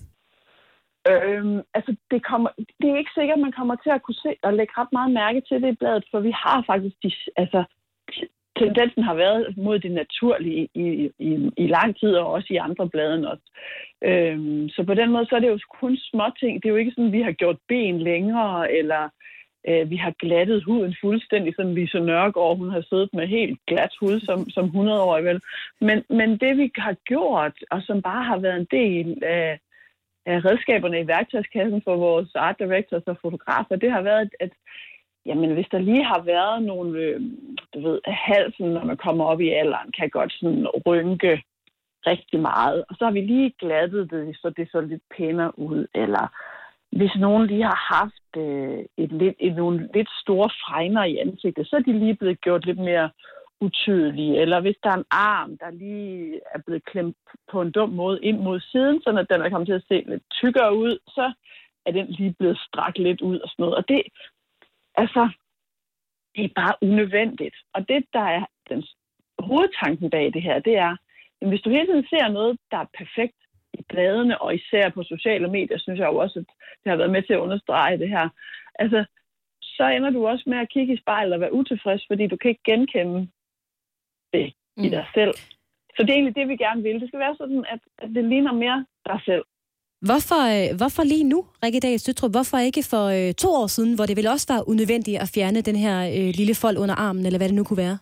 Øhm, altså, det, kommer, det er ikke sikkert, at man kommer til at kunne se og lægge ret meget mærke til det i bladet, for vi har faktisk, de, altså, tendensen har været mod det naturlige i, i, i lang tid, og også i andre blade også. Øhm, så på den måde, så er det jo kun små ting. Det er jo ikke sådan, at vi har gjort ben længere, eller øh, vi har glattet huden fuldstændig, som Lise Nørgaard, hun har siddet med helt glat hud som, som 100 år vel. Men, men det vi har gjort, og som bare har været en del af, af redskaberne i værktøjskassen for vores art directors og fotografer, det har været, at, at jamen, hvis der lige har været nogle, øh, du ved, halsen, når man kommer op i alderen, kan godt sådan rynke rigtig meget. Og så har vi lige glattet det, så det så lidt pænere ud. Eller hvis nogen lige har haft øh, et lidt, et, nogle lidt store fregner i ansigtet, så er de lige blevet gjort lidt mere utydelige. Eller hvis der er en arm, der lige er blevet klemt på en dum måde ind mod siden, så at den er kommet til at se lidt tykkere ud, så er den lige blevet strakt lidt ud og sådan noget. Og det, altså, det er bare unødvendigt. Og det, der er den hovedtanken bag det her, det er, at hvis du hele tiden ser noget, der er perfekt i bladene, og især på sociale medier, synes jeg jo også, at det har været med til at understrege det her. Altså, så ender du også med at kigge i spejlet og være utilfreds, fordi du kan ikke genkende det mm. i dig selv. Så det er egentlig det, vi gerne vil. Det skal være sådan, at, at det ligner mere dig selv. Hvorfor, øh, hvorfor lige nu, Rikke Dahl Støtrup? Hvorfor ikke for øh, to år siden, hvor det ville også var unødvendigt at fjerne den her øh, lille fold under armen, eller hvad det nu kunne være?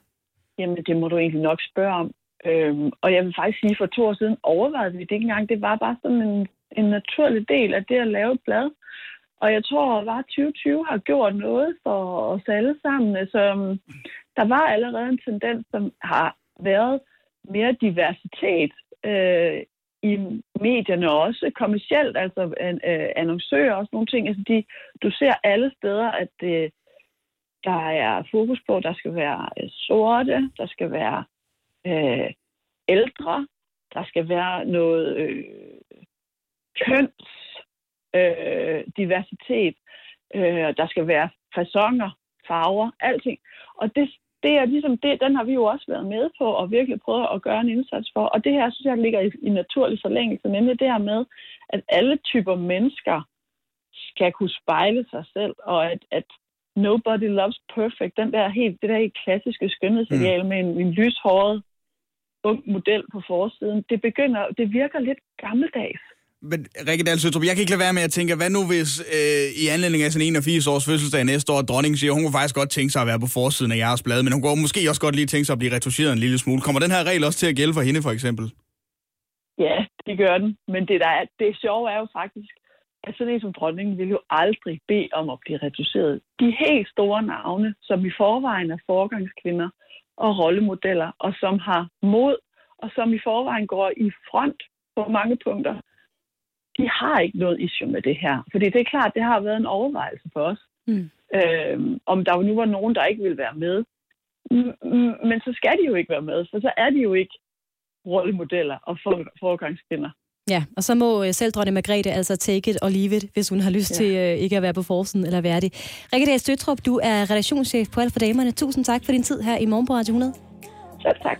Jamen, det må du egentlig nok spørge om. Øhm, og jeg vil faktisk sige, for to år siden overvejede vi det ikke engang. Det var bare sådan en, en naturlig del af det at lave et blad. Og jeg tror, at bare 2020 har gjort noget for os alle sammen. Altså, der var allerede en tendens, som har været mere diversitet øh, i medierne også, kommercielt, altså øh, annoncører og sådan nogle ting. Altså, de, du ser alle steder, at øh, der er fokus på, at der skal være øh, sorte, der skal være øh, ældre, der skal være noget øh, køns øh, diversitet, øh, der skal være fasonger, farver, alting. Og det, det er ligesom det, den har vi jo også været med på og virkelig prøvet at gøre en indsats for. Og det her, synes jeg, ligger i, i naturlig forlængelse, nemlig det her med, at alle typer mennesker skal kunne spejle sig selv, og at, at nobody loves perfect, den der helt, det der helt klassiske skønhedsideal mm. med en, en lyshåret ung model på forsiden, det begynder, det virker lidt gammeldags. Men Rikke Dahl Søtrup, jeg kan ikke lade være med at tænke, hvad nu hvis øh, i anledning af sin 81 års fødselsdag næste år, dronningen siger, hun kunne faktisk godt tænke sig at være på forsiden af jeres blad, men hun kunne måske også godt lige tænke sig at blive retuscheret en lille smule. Kommer den her regel også til at gælde for hende, for eksempel? Ja, det gør den. Men det, der er, det sjove er jo faktisk, at sådan en som dronningen vil jo aldrig bede om at blive reduceret. De helt store navne, som i forvejen er forgangskvinder og rollemodeller, og som har mod, og som i forvejen går i front på mange punkter, de har ikke noget issue med det her. Fordi det er klart, det har været en overvejelse for os. Mm. Øh, om der nu var nogen, der ikke ville være med. Men så skal de jo ikke være med, for så er de jo ikke rollemodeller og for- foregangskvinder. Ja, og så må øh, selv dronning Margrethe altså take it og leave it, hvis hun har lyst ja. til øh, ikke at være på forsiden eller være det. Rikke Dahl Støtrup, du er redaktionschef på Alt for Damerne. Tusind tak for din tid her i Morgen på Radio 100. Selv tak.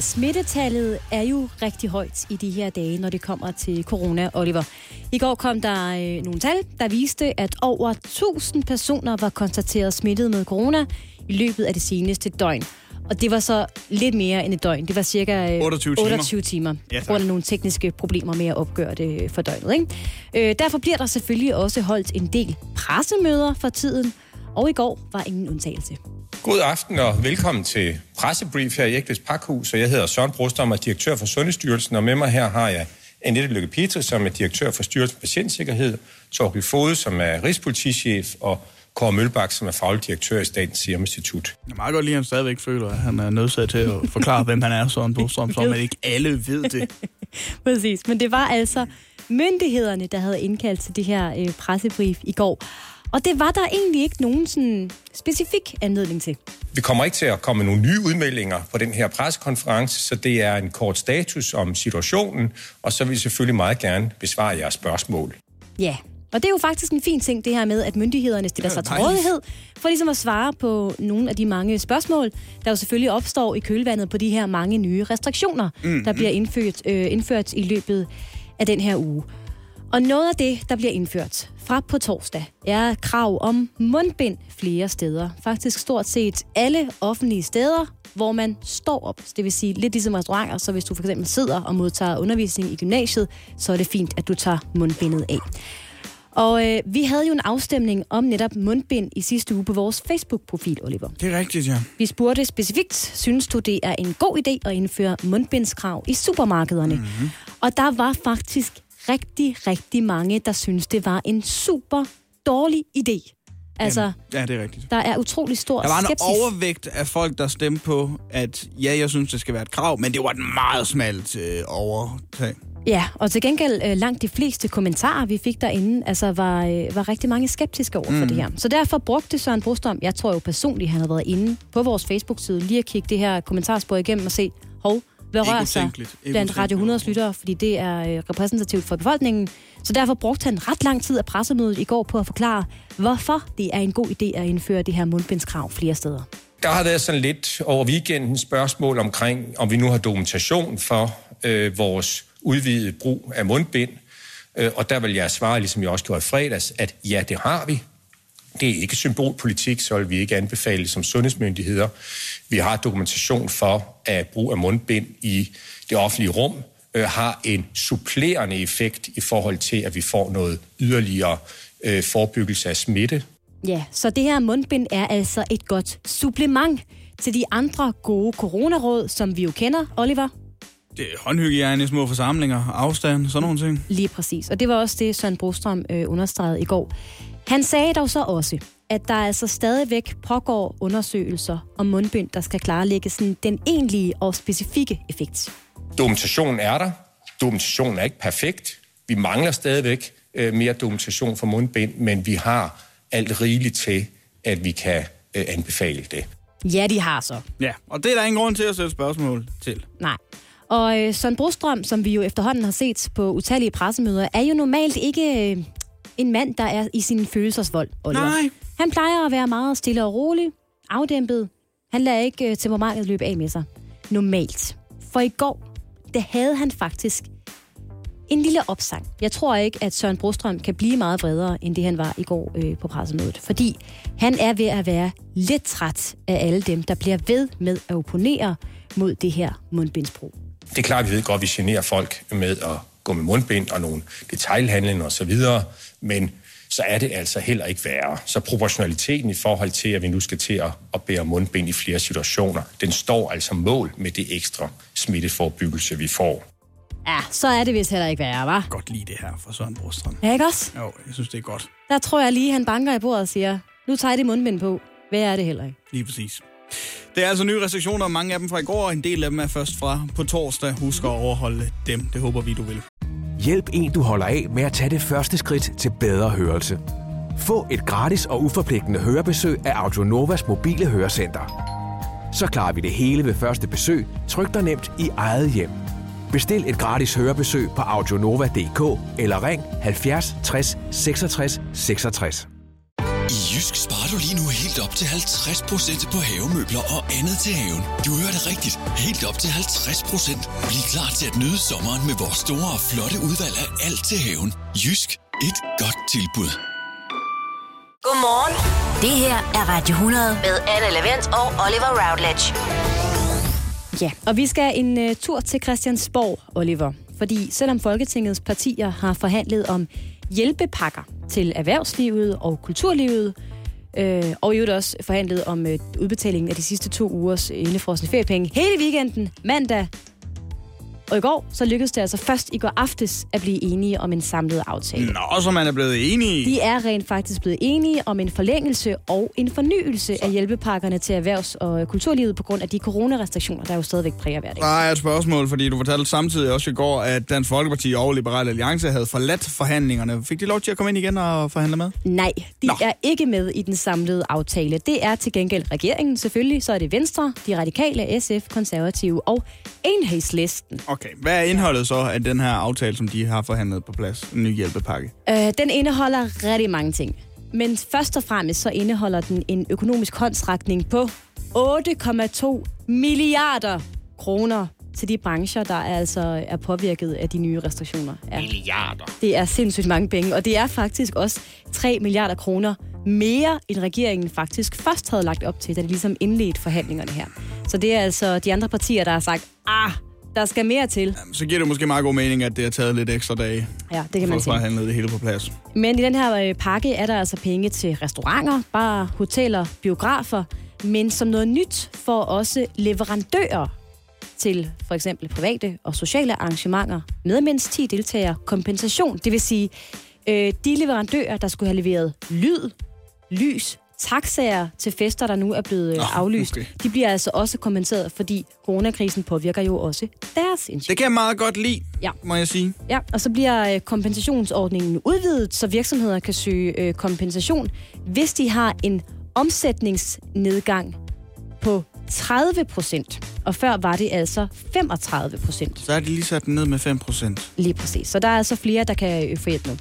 Smittetallet er jo rigtig højt i de her dage, når det kommer til corona, Oliver. I går kom der øh, nogle tal, der viste, at over 1000 personer var konstateret smittet med corona i løbet af det seneste døgn. Og det var så lidt mere end et døgn. Det var cirka øh, 28 timer. 28 timer. Ja, af nogle tekniske problemer med at opgøre det for døgnet. Ikke? Øh, derfor bliver der selvfølgelig også holdt en del pressemøder for tiden. Og i går var ingen undtagelse. God aften og velkommen til pressebrief her i Ægtes Pakhus. Og jeg hedder Søren Brostom og er direktør for Sundhedsstyrelsen. Og med mig her har jeg Annette Lykke Petri, som er direktør for Styrelsen for Patientsikkerhed. Torgild Fode, som er rigspolitichef. Og Kåre Mølbak, som er faglig direktør i Statens Serum Institut. Jeg meget godt lide, at han stadigvæk føler, at han er nødsaget til at forklare, hvem han er, Søren Brostrøm, så man ikke alle ved det. [LAUGHS] Præcis, men det var altså myndighederne, der havde indkaldt til det her øh, pressebrief i går. Og det var der egentlig ikke nogen sådan specifik anledning til. Vi kommer ikke til at komme med nogle nye udmeldinger på den her pressekonference, så det er en kort status om situationen, og så vil vi selvfølgelig meget gerne besvare jeres spørgsmål. Ja, og det er jo faktisk en fin ting, det her med, at myndighederne stiller sig til rådighed for ligesom at svare på nogle af de mange spørgsmål, der jo selvfølgelig opstår i kølvandet på de her mange nye restriktioner, mm. der bliver indført, øh, indført i løbet af den her uge. Og noget af det, der bliver indført fra på torsdag, er krav om mundbind flere steder. Faktisk stort set alle offentlige steder, hvor man står op. Det vil sige lidt ligesom restauranter, så hvis du for eksempel sidder og modtager undervisning i gymnasiet, så er det fint, at du tager mundbindet af. Og øh, vi havde jo en afstemning om netop mundbind i sidste uge på vores Facebook-profil, Oliver. Det er rigtigt, ja. Vi spurgte specifikt, synes du, det er en god idé at indføre mundbindskrav i supermarkederne? Mm-hmm. Og der var faktisk rigtig, rigtig mange, der synes det var en super dårlig idé. Altså, Jamen, ja, det er rigtigt. der er utrolig stor Der var en skepsis. overvægt af folk, der stemte på, at ja, jeg synes, det skal være et krav, men det var et meget smalt øh, overtag. Ja, og til gengæld øh, langt de fleste kommentarer, vi fik derinde, altså var, øh, var rigtig mange skeptiske over for Mm. det her. Så derfor brugte Søren Brostrøm, jeg tror jo personligt, han har været inde på vores Facebook-side, lige at kigge det her kommentarspor igennem og se, hov, hvad Ikke rører sig blandt Radio utænkeligt. 100's lyttere, fordi det er øh, repræsentativt for befolkningen. Så derfor brugte han ret lang tid af pressemødet i går på at forklare, hvorfor det er en god idé at indføre det her mundbindskrav flere steder. Der har været sådan lidt over weekenden spørgsmål omkring, om vi nu har dokumentation for øh, vores udvidede brug af mundbind. Øh, og der vil jeg svare, ligesom jeg også gjorde i fredags, at ja, det har vi. Det er ikke symbolpolitik, så vil vi ikke anbefale som sundhedsmyndigheder. Vi har dokumentation for, at brug af mundbind i det offentlige rum øh, har en supplerende effekt i forhold til, at vi får noget yderligere øh, forebyggelse af smitte. Ja, så det her mundbind er altså et godt supplement til de andre gode coronaråd, som vi jo kender, Oliver. Det er håndhygiejne små forsamlinger, afstand, sådan nogle ting. Lige præcis. Og det var også det, Søren Brostrøm øh, understregede i går. Han sagde dog så også, at der altså stadigvæk pågår undersøgelser om mundbind, der skal klarlægge sådan den egentlige og specifikke effekt. Dokumentationen er der. Dokumentationen er ikke perfekt. Vi mangler stadigvæk øh, mere dokumentation for mundbind, men vi har alt rigeligt til, at vi kan øh, anbefale det. Ja, de har så. Ja, og det er der ingen grund til at sætte spørgsmål til. Nej. Og øh, Søren Brostrøm, som vi jo efterhånden har set på utallige pressemøder, er jo normalt ikke øh, en mand, der er i sin følelsesvold, Oliver. Nej. Han plejer at være meget stille og rolig, afdæmpet. Han lader ikke øh, temperamentet løbe af med sig. Normalt. For i går, der havde han faktisk en lille opsang. Jeg tror ikke, at Søren Brostrøm kan blive meget vredere, end det han var i går øh, på pressemødet. Fordi han er ved at være lidt træt af alle dem, der bliver ved med at opponere mod det her mundbindsbrug. Det er klart, at vi ved godt, at vi generer folk med at gå med mundbind og nogle detaljhandlinger osv., men så er det altså heller ikke værre. Så proportionaliteten i forhold til, at vi nu skal til at, at bære mundbind i flere situationer, den står altså mål med det ekstra smitteforebyggelse, vi får. Ja, så er det vist heller ikke værre, var? Godt lide det her fra Søren Brostrøm. Ja, ikke også? Jo, jeg synes, det er godt. Der tror jeg lige, han banker i bordet og siger, nu tager jeg det mundbind på. Hvad er det heller ikke? Lige præcis. Det er altså nye restriktioner, mange af dem fra i går, og en del af dem er først fra på torsdag. Husk at overholde dem. Det håber vi, du vil. Hjælp en, du holder af med at tage det første skridt til bedre hørelse. Få et gratis og uforpligtende hørebesøg af Audionovas mobile hørecenter. Så klarer vi det hele ved første besøg, tryk dig nemt i eget hjem. Bestil et gratis hørebesøg på audionova.dk eller ring 70 60 66 66. I Jysk sparer du lige nu helt op til 50% på havemøbler og andet til haven. Du hører det rigtigt. Helt op til 50%. Bliv klar til at nyde sommeren med vores store og flotte udvalg af alt til haven. Jysk. Et godt tilbud. Godmorgen. Det her er Radio 100 med Anne Lavendt og Oliver Routledge. Ja, og vi skal en uh, tur til Christiansborg, Oliver. Fordi selvom Folketingets partier har forhandlet om hjælpepakker til erhvervslivet og kulturlivet, øh, og i øvrigt også forhandlet om øh, udbetalingen af de sidste to ugers indefrosne feriepenge hele weekenden, mandag og i går, så lykkedes det altså først i går aftes at blive enige om en samlet aftale. Nå, så man er blevet enige. De er rent faktisk blevet enige om en forlængelse og en fornyelse af hjælpepakkerne til erhvervs- og kulturlivet på grund af de coronarestriktioner, der jo stadigvæk præger hverdagen. Der er et spørgsmål, fordi du fortalte samtidig også i går, at Dansk Folkeparti og Liberal Alliance havde forladt forhandlingerne. Fik de lov til at komme ind igen og forhandle med? Nej, de. Nå. er ikke med i den samlede aftale. Det er til gengæld regeringen selvfølgelig, så er det Venstre, de radikale, SF, konservative og enhedslisten. Okay, hvad er indholdet så af den her aftale, som de har forhandlet på plads? En ny hjælpepakke. Øh, den indeholder rigtig mange ting. Men først og fremmest så indeholder den en økonomisk håndsrækning på 8,2 milliarder kroner til de brancher, der altså er påvirket af de nye restriktioner. Ja. Milliarder. Det er sindssygt mange penge, og det er faktisk også 3 milliarder kroner mere, end regeringen faktisk først havde lagt op til, da de ligesom indledte forhandlingerne her. Så det er altså de andre partier, der har sagt, ah, der skal mere til. Så giver det måske meget god mening, at det har taget lidt ekstra dage Ja, det kan for man at sige. forhandle det hele på plads. Men i den her øh, pakke er der altså penge til restauranter, bare hoteller, biografer, men som noget nyt får også leverandører til for eksempel private og sociale arrangementer med mindst 10 deltagere kompensation. Det vil sige, øh, de leverandører, der skulle have leveret lyd, lys, taxaer til fester, der nu er blevet oh, aflyst, okay. de bliver altså også kompenseret, fordi coronakrisen påvirker jo også deres indtjening. Det kan jeg meget godt lide, Ja. må jeg sige. Ja, og så bliver øh, kompensationsordningen udvidet, så virksomheder kan søge øh, kompensation, hvis de har en omsætningsnedgang på 30 procent. Og før var det altså 35 procent. Så er de lige sat ned med 5 procent. Lige præcis. Så der er altså flere, der kan få hjælp nu.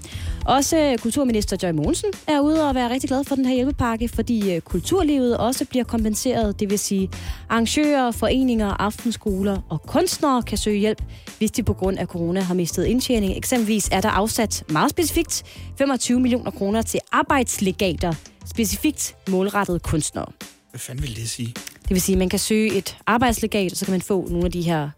Også øh, kulturminister Joy Mogensen er ude og være rigtig glad for den her hjælpepakke, fordi øh, kulturlivet også bliver kompenseret. Det vil sige, arrangører, foreninger, aftenskoler og kunstnere kan søge hjælp, hvis de på grund af corona har mistet indtjening. Eksempelvis er der afsat meget specifikt 25 millioner kroner til arbejdslegater, specifikt målrettet kunstnere. Hvad fanden vil det sige? Det vil sige, at man kan søge et arbejdslegat, og så kan man få nogle af de her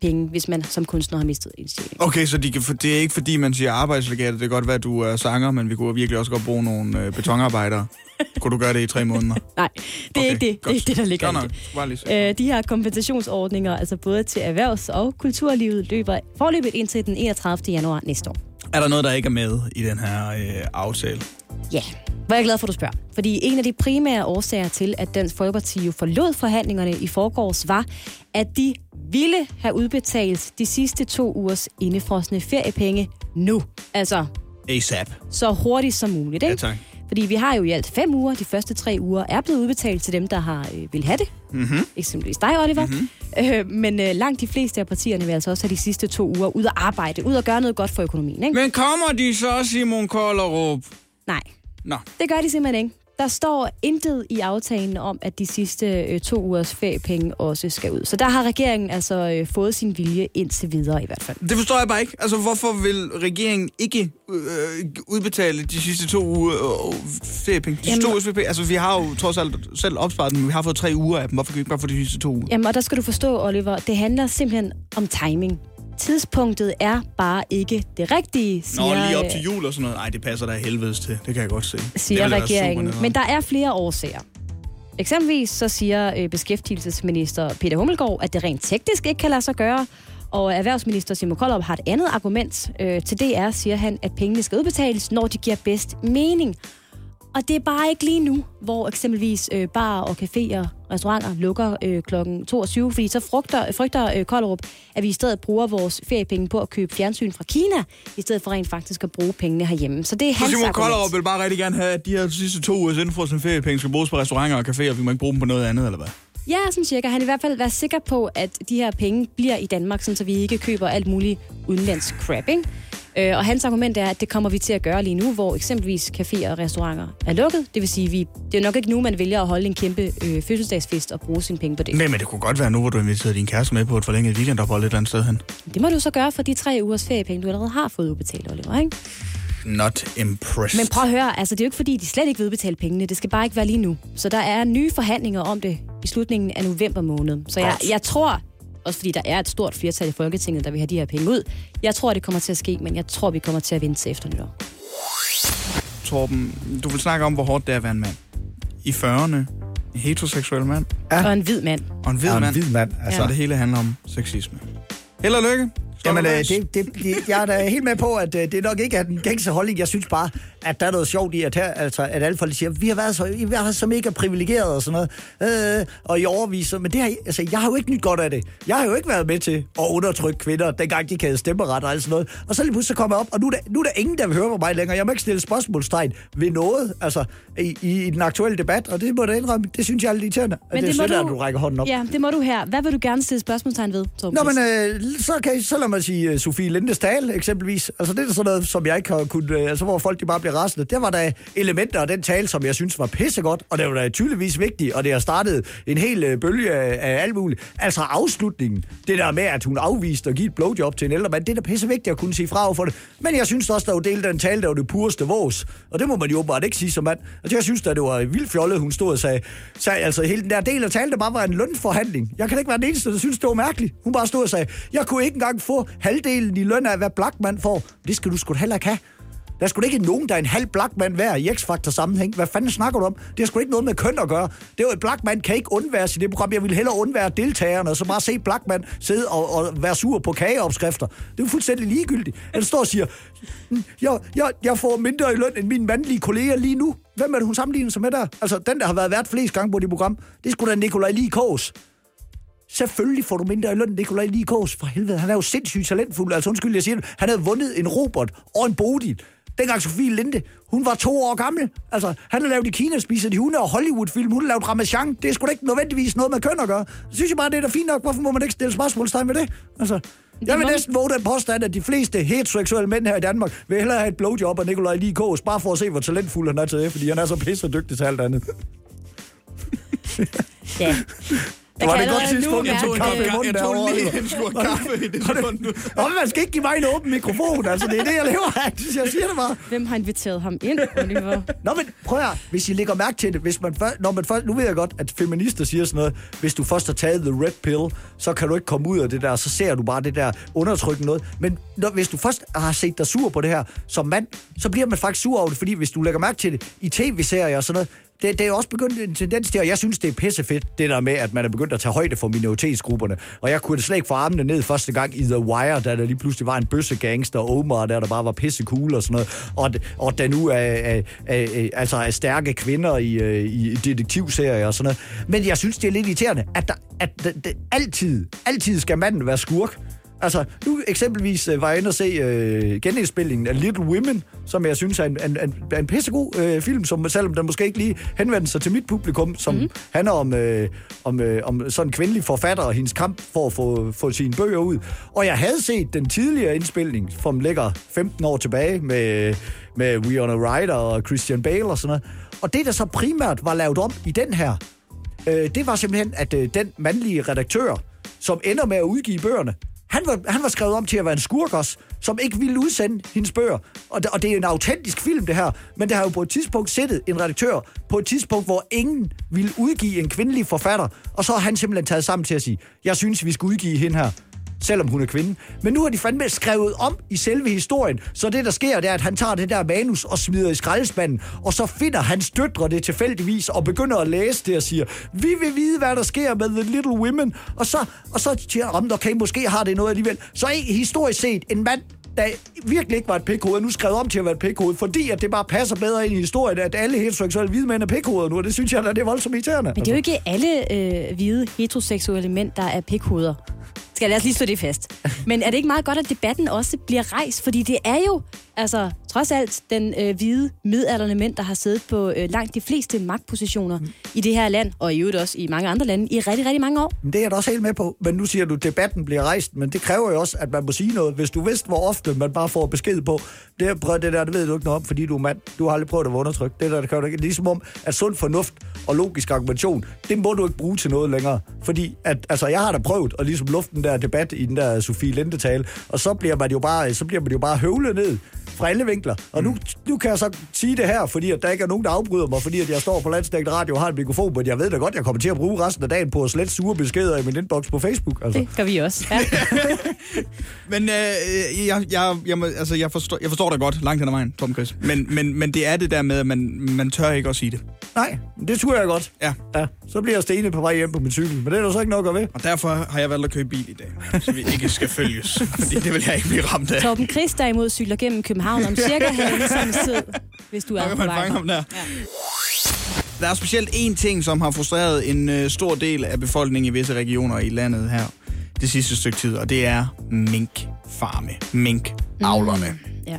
penge, hvis man som kunstner har mistet indtjening. Okay, så de kan, for det er ikke fordi, man siger arbejdslegater. Det kan godt være, at du er sanger, men vi kunne virkelig også godt bruge nogle øh, betonarbejdere. kunne du gøre det i tre måneder? [LAUGHS] Nej, det er Okay, ikke det. Det er ikke det, der ligger lige se. Øh, de her kompensationsordninger, altså både til erhvervs- og kulturlivet, løber forløbet indtil den 31. januar næste år. Er der noget, der ikke er med i den her øh, aftale? Ja, hvor er jeg glad for, at du spørger. Fordi en af de primære årsager til, at Dansk Folkeparti jo forlod forhandlingerne i forgårs, var, at de ville have udbetalt de sidste to ugers indefrosne feriepenge nu. Altså, ASAP. så hurtigt som muligt, ikke? Ja, tak. Fordi vi har jo i alt fem uger. De første tre uger er blevet udbetalt til dem, der har øh, vil have det. Mm-hmm. Eksempelvis dig, Oliver. Mhm. Mm-hmm. Øh, men øh, langt de fleste af partierne vil altså også have de sidste to uger ud at arbejde, ud at gøre noget godt for økonomien. Ikke? Men kommer de så, Simon Kollerup? Nej, Nå, det gør de simpelthen ikke. Der står intet i aftalen om, at de sidste øh, to ugers feriepenge også skal ud. Så der har regeringen altså øh, fået sin vilje indtil videre i hvert fald. det forstår jeg bare ikke. Altså, hvorfor vil regeringen ikke øh, udbetale de sidste to uger øh, feriepenge? De sidste to ugers feriepenge? Altså, vi har jo trods alt selv opsparet dem, men vi har fået tre uger af dem. Hvorfor kan vi ikke bare få de sidste to uger? Jamen, og der skal du forstå, Oliver, det handler simpelthen om timing. Tidspunktet er bare ikke det rigtige, siger, Nå, lige op øh, til jul og sådan noget. Nej, det passer da helvedes til. Det kan jeg godt se. Det siger super regeringen. Men der er flere årsager. Eksempelvis så siger øh, beskæftigelsesminister Peter Hummelgaard, at det rent teknisk ikke kan lade sig gøre. Og erhvervsminister Simon Koldrup har et andet argument. Øh, til DR siger han, at pengene skal udbetales, når de giver bedst mening. Og det er bare ikke lige nu, hvor eksempelvis øh, bar og caféer, restauranter lukker øh, kl. 22, fordi så frugter, frygter øh, Kolderup, at vi i stedet bruger vores feriepenge på at købe fjernsyn fra Kina, i stedet for rent faktisk at bruge pengene herhjemme. Så det er Så hans Simon argument. Kollerup vil bare rigtig gerne have, at de her sidste to ugers indfrosne feriepenge skal bruges på restauranter og caféer, vi må ikke bruge dem på noget andet, eller hvad? Ja, sådan cirka. Han i hvert fald være sikker på, at de her penge bliver i Danmark, sådan, så vi ikke køber alt muligt udenlandsk crap, ikke? Øh, og hans argument er, at det kommer vi til at gøre lige nu, hvor eksempelvis caféer og restauranter er lukket. Det vil sige, vi, det er nok ikke nu, man vælger at holde en kæmpe øh, fødselsdagsfest og bruge sine penge på det. Nej, men det kunne godt være nu, hvor du inviterede din kæreste med på et forlænget weekendophold et eller andet sted hen. Det må du så gøre for de tre ugers feriepenge, du allerede har fået udbetalt, Oliver, ikke? Not impressed. Men prøv at høre, altså det er jo ikke fordi, de slet ikke vil udbetale pengene. Det skal bare ikke være lige nu. Så der er nye forhandlinger om det i slutningen af november måned. Så jeg, jeg tror, også fordi der er et stort flertal i Folketinget, der vil have de her penge ud, jeg tror, det kommer til at ske, men jeg tror, vi kommer til at vente til efter nytår. Torben, du vil snakke om, hvor hårdt det er at være en mand. I 40'erne, en heteroseksuel mand Ja. Og en hvid mand. og en hvid Ja, en mand. hvid mand, altså. Så det hele handler om sexisme. Held og lykke. Jamen, øh, det, det, det, jeg er da helt med på, at øh, det nok ikke er den gængse holdning. Jeg synes bare, at der er noget sjovt i, at, her, altså, at alle folk siger, vi har været så, vi har været så mega privilegeret og sådan noget, øh, og i overviser. Men det har, altså, jeg har jo ikke nyt godt af det. Jeg har jo ikke været med til at undertrykke kvinder, dengang de havde stemmeret og alt sådan noget. Og så lige pludselig så kommer jeg op, og nu er, der, nu er der ingen, der vil høre på mig længere. Jeg må ikke stille spørgsmålstegn ved noget, altså, i, i, i den aktuelle debat, og det må jeg da indrømme, det synes jeg er lidt irriterende. Men det, det er sødt, at du rækker hånden op. Ja, det må du her. Hvad vil du gerne stille spørgsmålstegn ved, Torben? Nå, men øh, så kan I, så lad mig sige øh, Sofie Lindestal eksempelvis. Altså, det er sådan noget, som jeg ikke har kunnet... Øh, altså, hvor folk de bare bliver rasende. Der var der elementer af den tale, som jeg synes var pissegodt, og det var da tydeligvis vigtigt, og det har startet en hel øh, bølge af, alt muligt. Altså, afslutningen. Det der med, at hun afviste at give et blowjob til en ældre mand, det er da pisse vigtigt at kunne sige fra over for det. Men jeg synes også, der var delt den tale, der var det pureste vås. Og det må man jo åbenbart ikke sige som mand. Altså, jeg synes, at det var vildt fjollet, hun stod og sagde, sagde altså, hele den der del af talen, der bare var en lønforhandling. Jeg kan ikke være den eneste, der synes, det var mærkeligt. Hun bare stod og sagde, jeg kunne ikke engang få halvdelen i løn af, hvad Blackman får. Det skal du sgu heller ikke have. Der er sgu da ikke nogen, der er en halv Blackman hver i X-Factor sammenhæng. Hvad fanden snakker du om? Det har sgu ikke noget med køn at gøre. Det er jo et Blackman kan ikke undværes i det program. Jeg vil hellere undvære deltagerne, og så bare se Blackman sidde og, og være sur på kageopskrifter. Det er jo fuldstændig ligegyldigt. Han står og siger, mm, jeg, jeg, jeg får mindre i løn end mine mandlige kolleger lige nu. Hvem er det, hun sammenligner sig med der? Altså, den, der har været vært flest gange på det program, det skulle sgu da Nikolaj Likås. Selvfølgelig får du mindre i løn Nikolaj Likås. For helvede, han er jo sindssygt talentfuld. Altså undskyld, jeg siger det. Han havde vundet en robot og en Bodil. Dengang Sofie Linde, hun var to år gammel. Altså, han har lavet i Kina spiser de hunde og Hollywood-film. Hun har lavet Ramachan. Det er sgu da ikke nødvendigvis noget med køn at gøre. Så synes jeg bare, det er da fint nok. Hvorfor må man ikke stille spørgsmålstegn ved det? Altså, jeg vil næsten våge den påstand, at de fleste heteroseksuelle mænd her i Danmark vil hellere have et blowjob af Nikolaj Likås, bare for at se, hvor talentfuld han er til det, fordi han er så pisse dygtig til alt andet. Ja. [LAUGHS] Det var det godt tidspunkt, jeg tog en kaffe i munden Jeg tog lige en [LAUGHS] slurk kaffe i det sekund. nu. [LAUGHS] Man skal ikke give mig en åben mikrofon, altså det er det, jeg lever af. [LAUGHS] Jeg siger det bare. Hvem har inviteret ham ind, Oliver? Nå, men prøv at hvis I lægger mærke til det, hvis man når man først, nu ved jeg godt, at feminister siger sådan noget, hvis du først har taget the red pill, så kan du ikke komme ud af det der, så ser du bare det der undertrykkende noget. Men når, hvis du først har set dig sur på det her som mand, så bliver man faktisk sur over det, fordi hvis du lægger mærke til det i tv-serier og sådan noget, det, det er også begyndt en tendens til, og jeg synes, det er pissefedt, det der med, at man er begyndt at tage højde for minoritetsgrupperne. Og jeg kunne slet ikke få armene ned første gang i The Wire, da der lige pludselig var en bøssegangster, Omar, der, der bare var pisse cool og sådan noget. Og, og der nu er, er, er, er, altså er stærke kvinder i, øh, i detektivserier og sådan noget. Men jeg synes, det er lidt irriterende, at, der, at det, det, altid, altid skal manden være skurk. Altså, nu eksempelvis øh, var jeg inde og se øh, genindspillingen af Little Women, som jeg synes er en, en, en, en pissegod øh, film, som, selvom den måske ikke lige henvender sig til mit publikum, som mm. handler om, øh, om, øh, om sådan en kvindelig forfatter og hendes kamp for at få, få sine bøger ud. Og jeg havde set den tidligere indspilning, som ligger 15 år tilbage, med, med Winona Ryder og Christian Bale og sådan noget. Og det, der så primært var lavet om i den her, øh, det var simpelthen, at øh, den mandlige redaktør, som ender med at udgive bøgerne, han var, han var skrevet om til at være en skurk også, som ikke ville udsende hendes bøger. Og og det er en autentisk film, det her. Men det har jo på et tidspunkt sættet en redaktør på et tidspunkt, hvor ingen ville udgive en kvindelig forfatter. Og så har han simpelthen taget sammen til at sige, jeg synes, vi skal udgive hende her selvom hun er kvinde. Men nu har de fandme skrevet om i selve historien, så det der sker, det er, at han tager det der manus og smider i skraldespanden, og så finder hans døtre det tilfældigvis og begynder at læse det og siger, vi vil vide, hvad der sker med The Little Women, og så, og så siger han, okay, måske har det noget alligevel. Så historisk set en mand, der virkelig ikke var et pikhoved, nu skrevet om til at være et pikhoved, fordi at det bare passer bedre ind i historien, at alle heteroseksuelle hvide mænd er pikhoveder nu, og det synes jeg, at det er voldsomt irriterende. Men det er jo ikke alle øh, hvide heteroseksuelle mænd, der er pikhoveder. Skal lad os lige slå det fast. Men er det ikke meget godt, at debatten også bliver rejst? Fordi det er jo, altså, trods alt den øh, hvide midalderne mænd, der har siddet på øh, langt de fleste magtpositioner mm. i det her land, og i øvrigt også i mange andre lande, i rigtig, rigtig mange år. Men det er jeg da også helt med på. Men nu siger du, at debatten bliver rejst, men det kræver jo også, at man må sige noget. Hvis du vidste, hvor ofte man bare får besked på, det, prøv, det der, det ved du ikke noget om, fordi du er mand. Du har aldrig prøvet at undertrykke. Det der, det kan du ikke. Ligesom om, at sund fornuft og logisk argumentation, det må du ikke bruge til noget længere. Fordi, at, altså, jeg har da prøvet at ligesom luften der debat i den der Sofie Linde-tale, og så bliver man jo bare, så bliver man jo bare høvlet ned fra alle vinkler. Og nu, nu kan jeg så sige det her, fordi at der ikke er nogen, der afbryder mig, fordi at jeg står på Landsdækkende Radio og har en mikrofon, men jeg ved da godt, jeg kommer til at bruge resten af dagen på at slette sure beskeder i min inbox på Facebook. Altså. Det gør vi også. Ja. [LAUGHS] Men øh, jeg, jeg, jeg, altså, jeg, forstår, jeg forstår dig godt langt hen ad vejen, Tom Chris. Men, men, men det er det der med, at man, man tør ikke at sige det. Nej, det tror jeg godt. Ja. Ja, så bliver jeg stenet på vej hjem på min cykel, men det er der så ikke nok at ved. Og derfor har jeg valgt at købe bil i dag, så vi ikke skal følges. [LAUGHS] Fordi det vil jeg ikke blive ramt af. Torben Chris derimod cykler gennem København om cirka [LAUGHS] halv samme tid, hvis du er på vej. ham der. Der er specielt én ting, som har frustreret en øh, stor del af befolkningen i visse regioner i landet her det sidste stykke tid, og det er minkfarme, minkavlerne. Ja.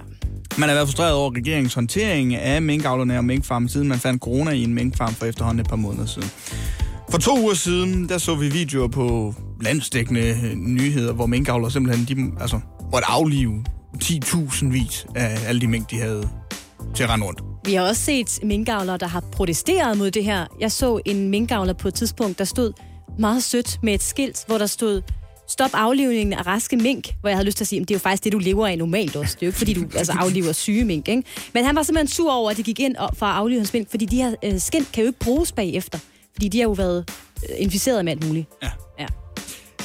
Man har været frustreret over regeringens håndtering af minkavlerne og minkfarmen, siden man fandt corona i en minkfarm for efterhånden et par måneder siden. For to uger siden, der så vi videoer på landstækkende øh, nyheder, hvor minkavlere simpelthen de, altså, måtte aflive 10.000 vis af alle de mink, de havde til at rende rundt. Vi har også set minkavlere, der har protesteret mod det her. Jeg så en minkavler på et tidspunkt, der stod meget sødt med et skilt, hvor der stod stop aflivningen af raske mink, hvor jeg havde lyst til at sige, det er jo faktisk det, du lever af normalt også. Det er jo ikke, fordi du altså, afliver syge mink. Ikke? Men han var simpelthen sur over, at de gik ind og- for at aflive hans mink, fordi de her øh, skind kan jo ikke bruges bagefter. Fordi de har jo været øh, inficeret med alt muligt. Ja. Ja.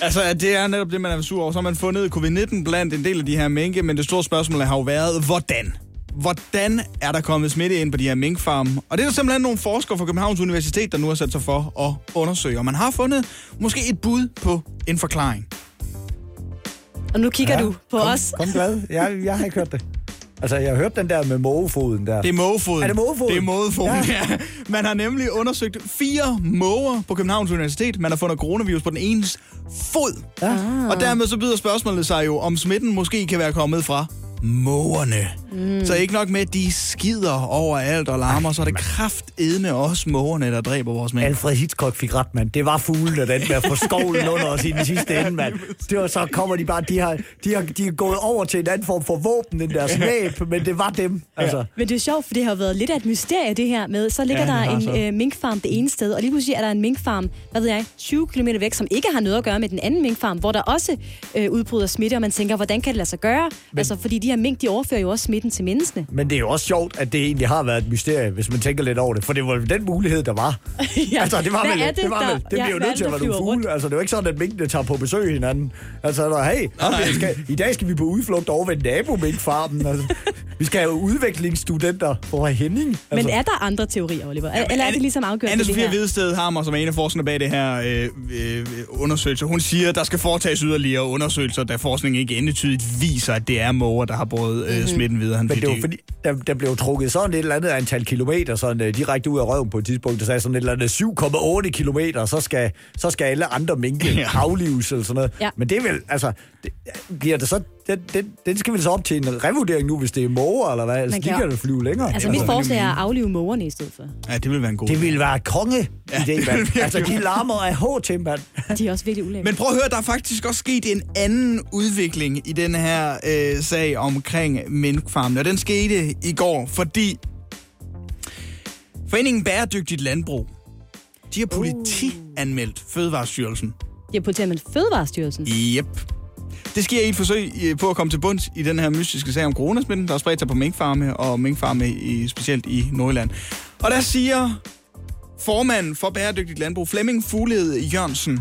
Altså, det er netop det, man er sur over. Så har man fundet covid-19 blandt en del af de her minke, men det store spørgsmål har jo været, hvordan? Hvordan er der kommet smitte ind på de her minkfarme? Og det er der simpelthen nogle forskere fra Københavns Universitet, der nu har sat sig for at undersøge. Og man har fundet måske et bud på en forklaring. Og nu kigger ja, du på kom, os. Kom glad. Jeg, jeg har ikke hørt det. Altså, jeg har hørt den der med mågefoden der. Det er mågefoden. Er det mågefoden? Det er mågefoden, ja. Ja. ja. Man har nemlig undersøgt fire måger på Københavns Universitet. Man har fundet coronavirus på den enes fod. Ja. Og dermed så byder spørgsmålet sig jo, om smitten måske kan være kommet fra mågerne. Mm. Så ikke nok med, at de skider overalt og larmer, så er det kraftedme også mågerne, der dræber vores mænd. Alfred Hitchcock fik ret, mand. Det var fuglen, der den med at få skovlen under os i den sidste ende, mand. Det var så kommer de bare, de har, de har, de er gået over til en anden form for våben end deres næb, men det var dem. Altså. Men det er sjovt, for det har været lidt af et mysterie, det her med, så ligger Ja, ja, der en så. øh, minkfarm det ene sted, og lige pludselig er der en minkfarm, hvad ved jeg, 20 km væk, som ikke har noget at gøre med den anden minkfarm, hvor der også øh, udbryder smitte, og man tænker, hvordan kan det lade sig gøre? Men... Altså, fordi de her mink, de overfører jo også smitten til menneskene. Men det er jo også sjovt, at det egentlig har været et mysterie, hvis man tænker lidt over det. For det var jo den mulighed, der var. [LAUGHS] ja. Altså, det var Hvad vel, det, det, var der- vel, det ja, bliver jo nødt til at være nogle flyver rundt? fugle. Altså, det er jo ikke sådan, at minkene tager på besøg hinanden. Altså, der, hey, vi skal, i dag skal vi på udflugt over ved nabominkfarmen. Altså, [LAUGHS] vi skal have udviklingsstudenter for Henning. Altså, Men er der andre teorier, Oliver? Eller, eller er det ligesom afgjort Anne her? Hvidested Hammer, som er en af forskerne bag det her øh, øh, undersøgelse, hun siger, at der skal foretages yderligere undersøgelser, da forskningen ikke endetydigt viser, at det er måger, der har båret øh, smitten videre. Han Mhm. Men det var fordi, der, der blev trukket sådan et eller andet antal kilometer sådan, uh, direkte ud af røven på et tidspunkt. Der sagde sådan et eller andet 7,8 kilometer, så skal, så skal alle andre minke Ja. [LAUGHS] ja. aflives eller sådan noget. Ja. Men det er vel, altså, det, bliver det så, den, den, den skal vel så op til en revurdering nu, hvis det er måger eller hvad? Altså, de kan- da flyve længere. Altså, mit forslag er at aflive mågerne i stedet for. Ja, det vil være en god Det ville være konge Ja, idé, det mand. Altså, de larmer af HT, mand. De er også virkelig ulækkere. Men prøv at høre, der er faktisk også sket en anden udvikling i den her øh, sag omkring minkfarmen. Og den skete i går, fordi Foreningen Bæredygtigt Landbrug, de har politianmeldt Fødevarestyrelsen. De har politiet med Fødevarestyrelsen. Yep. Det sker i et forsøg på at komme til bunds i den her mystiske sag om coronasmitten, der har spredt sig på minkfarme, og minkfarme i, specielt i Nordjylland. Og der siger formanden for Bæredygtigt Landbrug, Flemming Fuglede Jørgensen,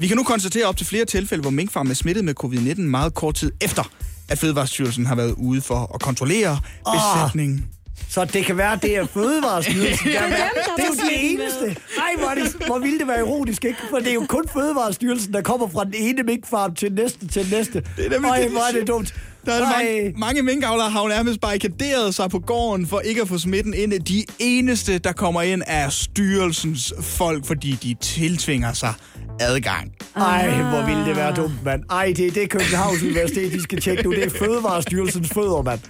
vi kan nu konstatere op til flere tilfælde, hvor minkfarme er smittet med covid-19 meget kort tid efter, at Fødevarestyrelsen har været ude for at kontrollere besætningen. Så det kan være, det er Fødevarestyrelsen. [LAUGHS] Det er dem, der det er jo det eneste. med. Ej, hvor, det, hvor ville det være ironisk, ikke? For det er jo kun Fødevarestyrelsen, der kommer fra den ene minkfarm til den næste til den næste. Det er det, hvor er det dumt. Der er mange, mange minkavlere har jo nærmest barrikaderet sig på gården for ikke at få smitten ind. De eneste, der kommer ind, er styrelsens folk, fordi de tiltvinger sig adgang. Ej, hvor ville det være dumt, mand. Ej, det er det Københavns Universitet, de skal tjekke nu. Det er Fødevarestyrelsens fødder, mand.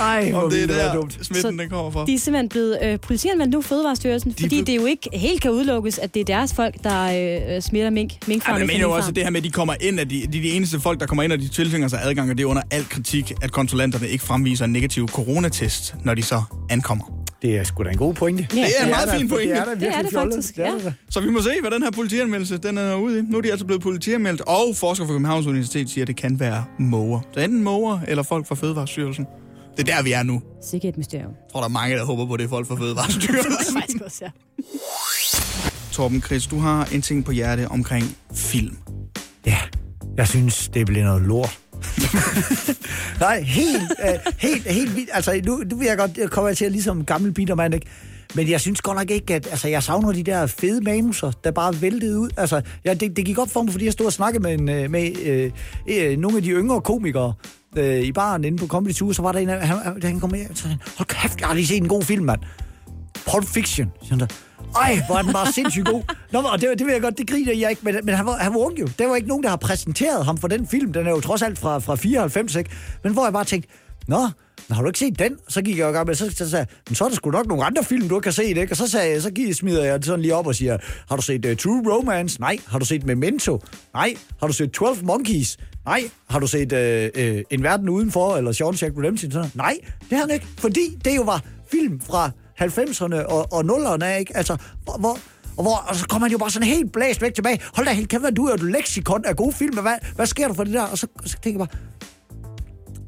Ej, hvor det er der, dumt. smitten den kommer fra. De er simpelthen blevet øh, politianmeldt nu, Fødevarestyrelsen, De fordi blevet- det jo ikke helt kan udelukkes, at det er deres folk, der øh, smitter mink, Ja, minkfarmen. men jeg mener jo også, at det her med, at de kommer ind, at de, de er de eneste folk, der kommer ind, og de tiltvinger sig adgang, og det er under al kritik, at kontrollanterne ikke fremviser en negativ coronatest, når de så ankommer. Det er sgu da en god pointe. Ja. Det er en meget fin pointe. Det er da Det er det faktisk, ja. Så vi må se, hvad den her politianmeldelse den er ude i. Nu er de altså blevet politianmeldt, og forskere fra Københavns Universitet siger, at det kan være måger. Så enten måger eller folk fra Fødevarestyrelsen. Det er der, vi er nu. Sikkert et mysterium. Jeg tror, der er mange, der håber på, at det er folk fra Fødevarestyrelsen. Faktisk også, ja. Torben Chris, du har en ting på hjerte omkring film. Ja, jeg synes, det bliver noget lort. [LAUGHS] Nej, helt, øh, helt, helt vildt. Altså, nu, nu vil jeg godt jeg til at ligesom gammel bittermand, ikke? Men jeg synes godt nok ikke, at... Altså, jeg savner de der fede manuser, der bare væltede ud. Altså, ja, det, det gik op for mig, fordi jeg stod og snakkede med, en, øh, med øh, øh, nogle af de yngre komikere øh, i baren inde på Comedy Tour. Så var der en af han, han- kom med, så sagde hold kæft, jeg har lige set en god film, mand. Pulp Fiction. siger han der. Ej, hvor er den bare sindssygt god. [LAUGHS] Nå, og det, det vil jeg godt, det griner jeg ikke, men, men han, var, han var ung jo. Der var ikke nogen, der har præsenteret ham for den film. Den er jo trods alt fra, fra 94, ikke? Men hvor jeg bare tænkte, nå, har du ikke set den? Så gik jeg i gang med, så, så sagde men så er der sgu nok nogle andre film, du ikke har set, ikke? Og så, sagde jeg, så gik, smider jeg sådan lige op og siger, har du set uh, True Romance? Nej. Har du set Memento? Nej. Har du set 12 Monkeys? Nej. Har du set uh, uh, En Verden Udenfor, eller Shawshank Redemption? Sådan? Nej, det har han ikke. Fordi det jo var film fra 90'erne og, og 0'erne, ikke? Altså, hvor, hvor, og, hvor, og så kommer han jo bare sådan helt blæst væk tilbage. Hold da helt kæft, du er jo et leksikon af gode film. Hvad, hvad sker der for det der? Og så, så tænker jeg bare,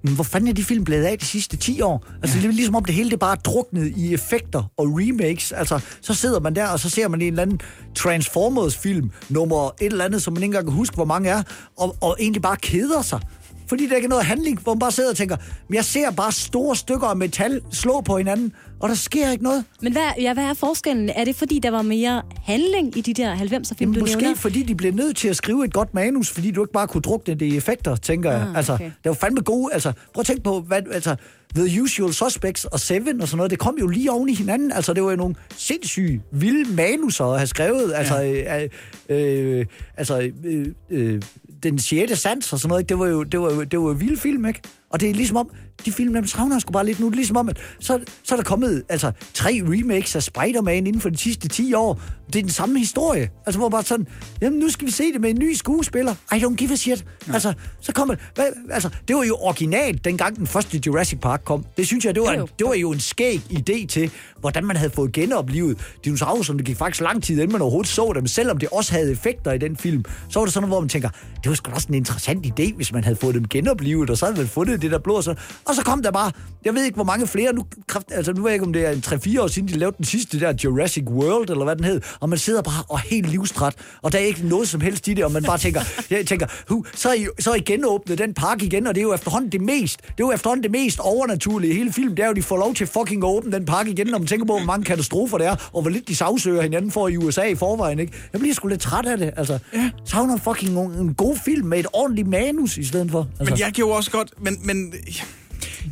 men hvor fanden er de film blevet af de sidste 10 år? Altså, ja. det er ligesom om det hele det bare er druknet i effekter og remakes. Altså, så sidder man der, og så ser man en eller anden Transformers-film, nummer et eller andet, som man ikke engang kan huske, hvor mange er, og, og egentlig bare keder sig. Fordi der ikke er noget handling, hvor man bare sidder og tænker, men jeg ser bare store stykker af metal slå på hinanden, og der sker ikke noget. Men hvad, ja, hvad er forskellen? Er det fordi, der var mere handling i de der 90'er film, du måske nævner? fordi de blev nødt til at skrive et godt manus, fordi du ikke bare kunne drukne det i effekter, tænker jeg. Ah, Altså, okay. det var fandme gode. Altså, prøv at tænke på, hvad, altså, The Usual Suspects og Seven og sådan noget, det kom jo lige oven i hinanden. Altså, det var jo nogle sindssyge, vilde manuser at have skrevet. Altså, ja. øh, øh, altså øh, øh, den sjette sans og sådan noget, ikke? det var jo, det var jo, det var en vild film, ikke? Og det er ligesom om, de film, dem savner sgu bare lidt nu. Det er ligesom om, at så, så er der kommet altså, tre remakes af Spider-Man inden for de sidste 10 år. Det er den samme historie. Altså, hvor bare sådan, jamen nu skal vi se det med en ny skuespiller. I don't give a shit. Ja. Altså, så kommer hvad, altså, det var jo originalt, dengang den første Jurassic Park kom. Det synes jeg, det var, Jo, jo. en, det var jo en skæg idé til, hvordan man havde fået genoplevet dinosaurerne. Det gik faktisk lang tid, inden man overhovedet så dem. Selvom det også havde effekter i den film, så var det sådan noget, hvor man tænker, det var sgu også en interessant idé, hvis man havde fået dem genoplevet, og så havde man fundet det der blå. Og, så, og så kom der bare, jeg ved ikke, hvor mange flere, nu, kraft, altså, nu ved jeg ikke, om det er en 3-4 år siden, de lavede den sidste der Jurassic World, eller hvad den hed, og man sidder bare og helt livstræt, og der er ikke noget som helst i det, og man bare tænker, [LAUGHS] jeg tænker, hu, så, er I, så er I genåbnet den park igen, og det er jo efterhånden det mest, det er jo efterhånden det mest overnaturlige i hele filmen, det er jo, de får lov til fucking at åbne den park igen, når man tænker på, hvor mange katastrofer det er, og hvor lidt de sagsøger hinanden for i USA i forvejen, ikke? Jeg bliver sgu lidt træt af det, altså. Ja. Savner fucking en, en god film med et ordentligt manus i stedet for. Altså. Men jeg kan jo også godt... Men, men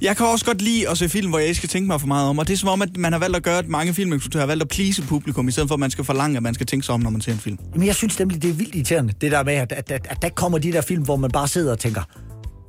jeg kan også godt lide at se film, hvor jeg ikke skal tænke mig for meget om. Og det er som om, at man har valgt at gøre, at mange filminstruktører har valgt at please publikum, i stedet for, at man skal forlange, at man skal tænke sig om, når man ser en film. Men jeg synes nemlig, det er vildt irriterende, det der med, at, at, at, at der kommer de der film, hvor man bare sidder og tænker,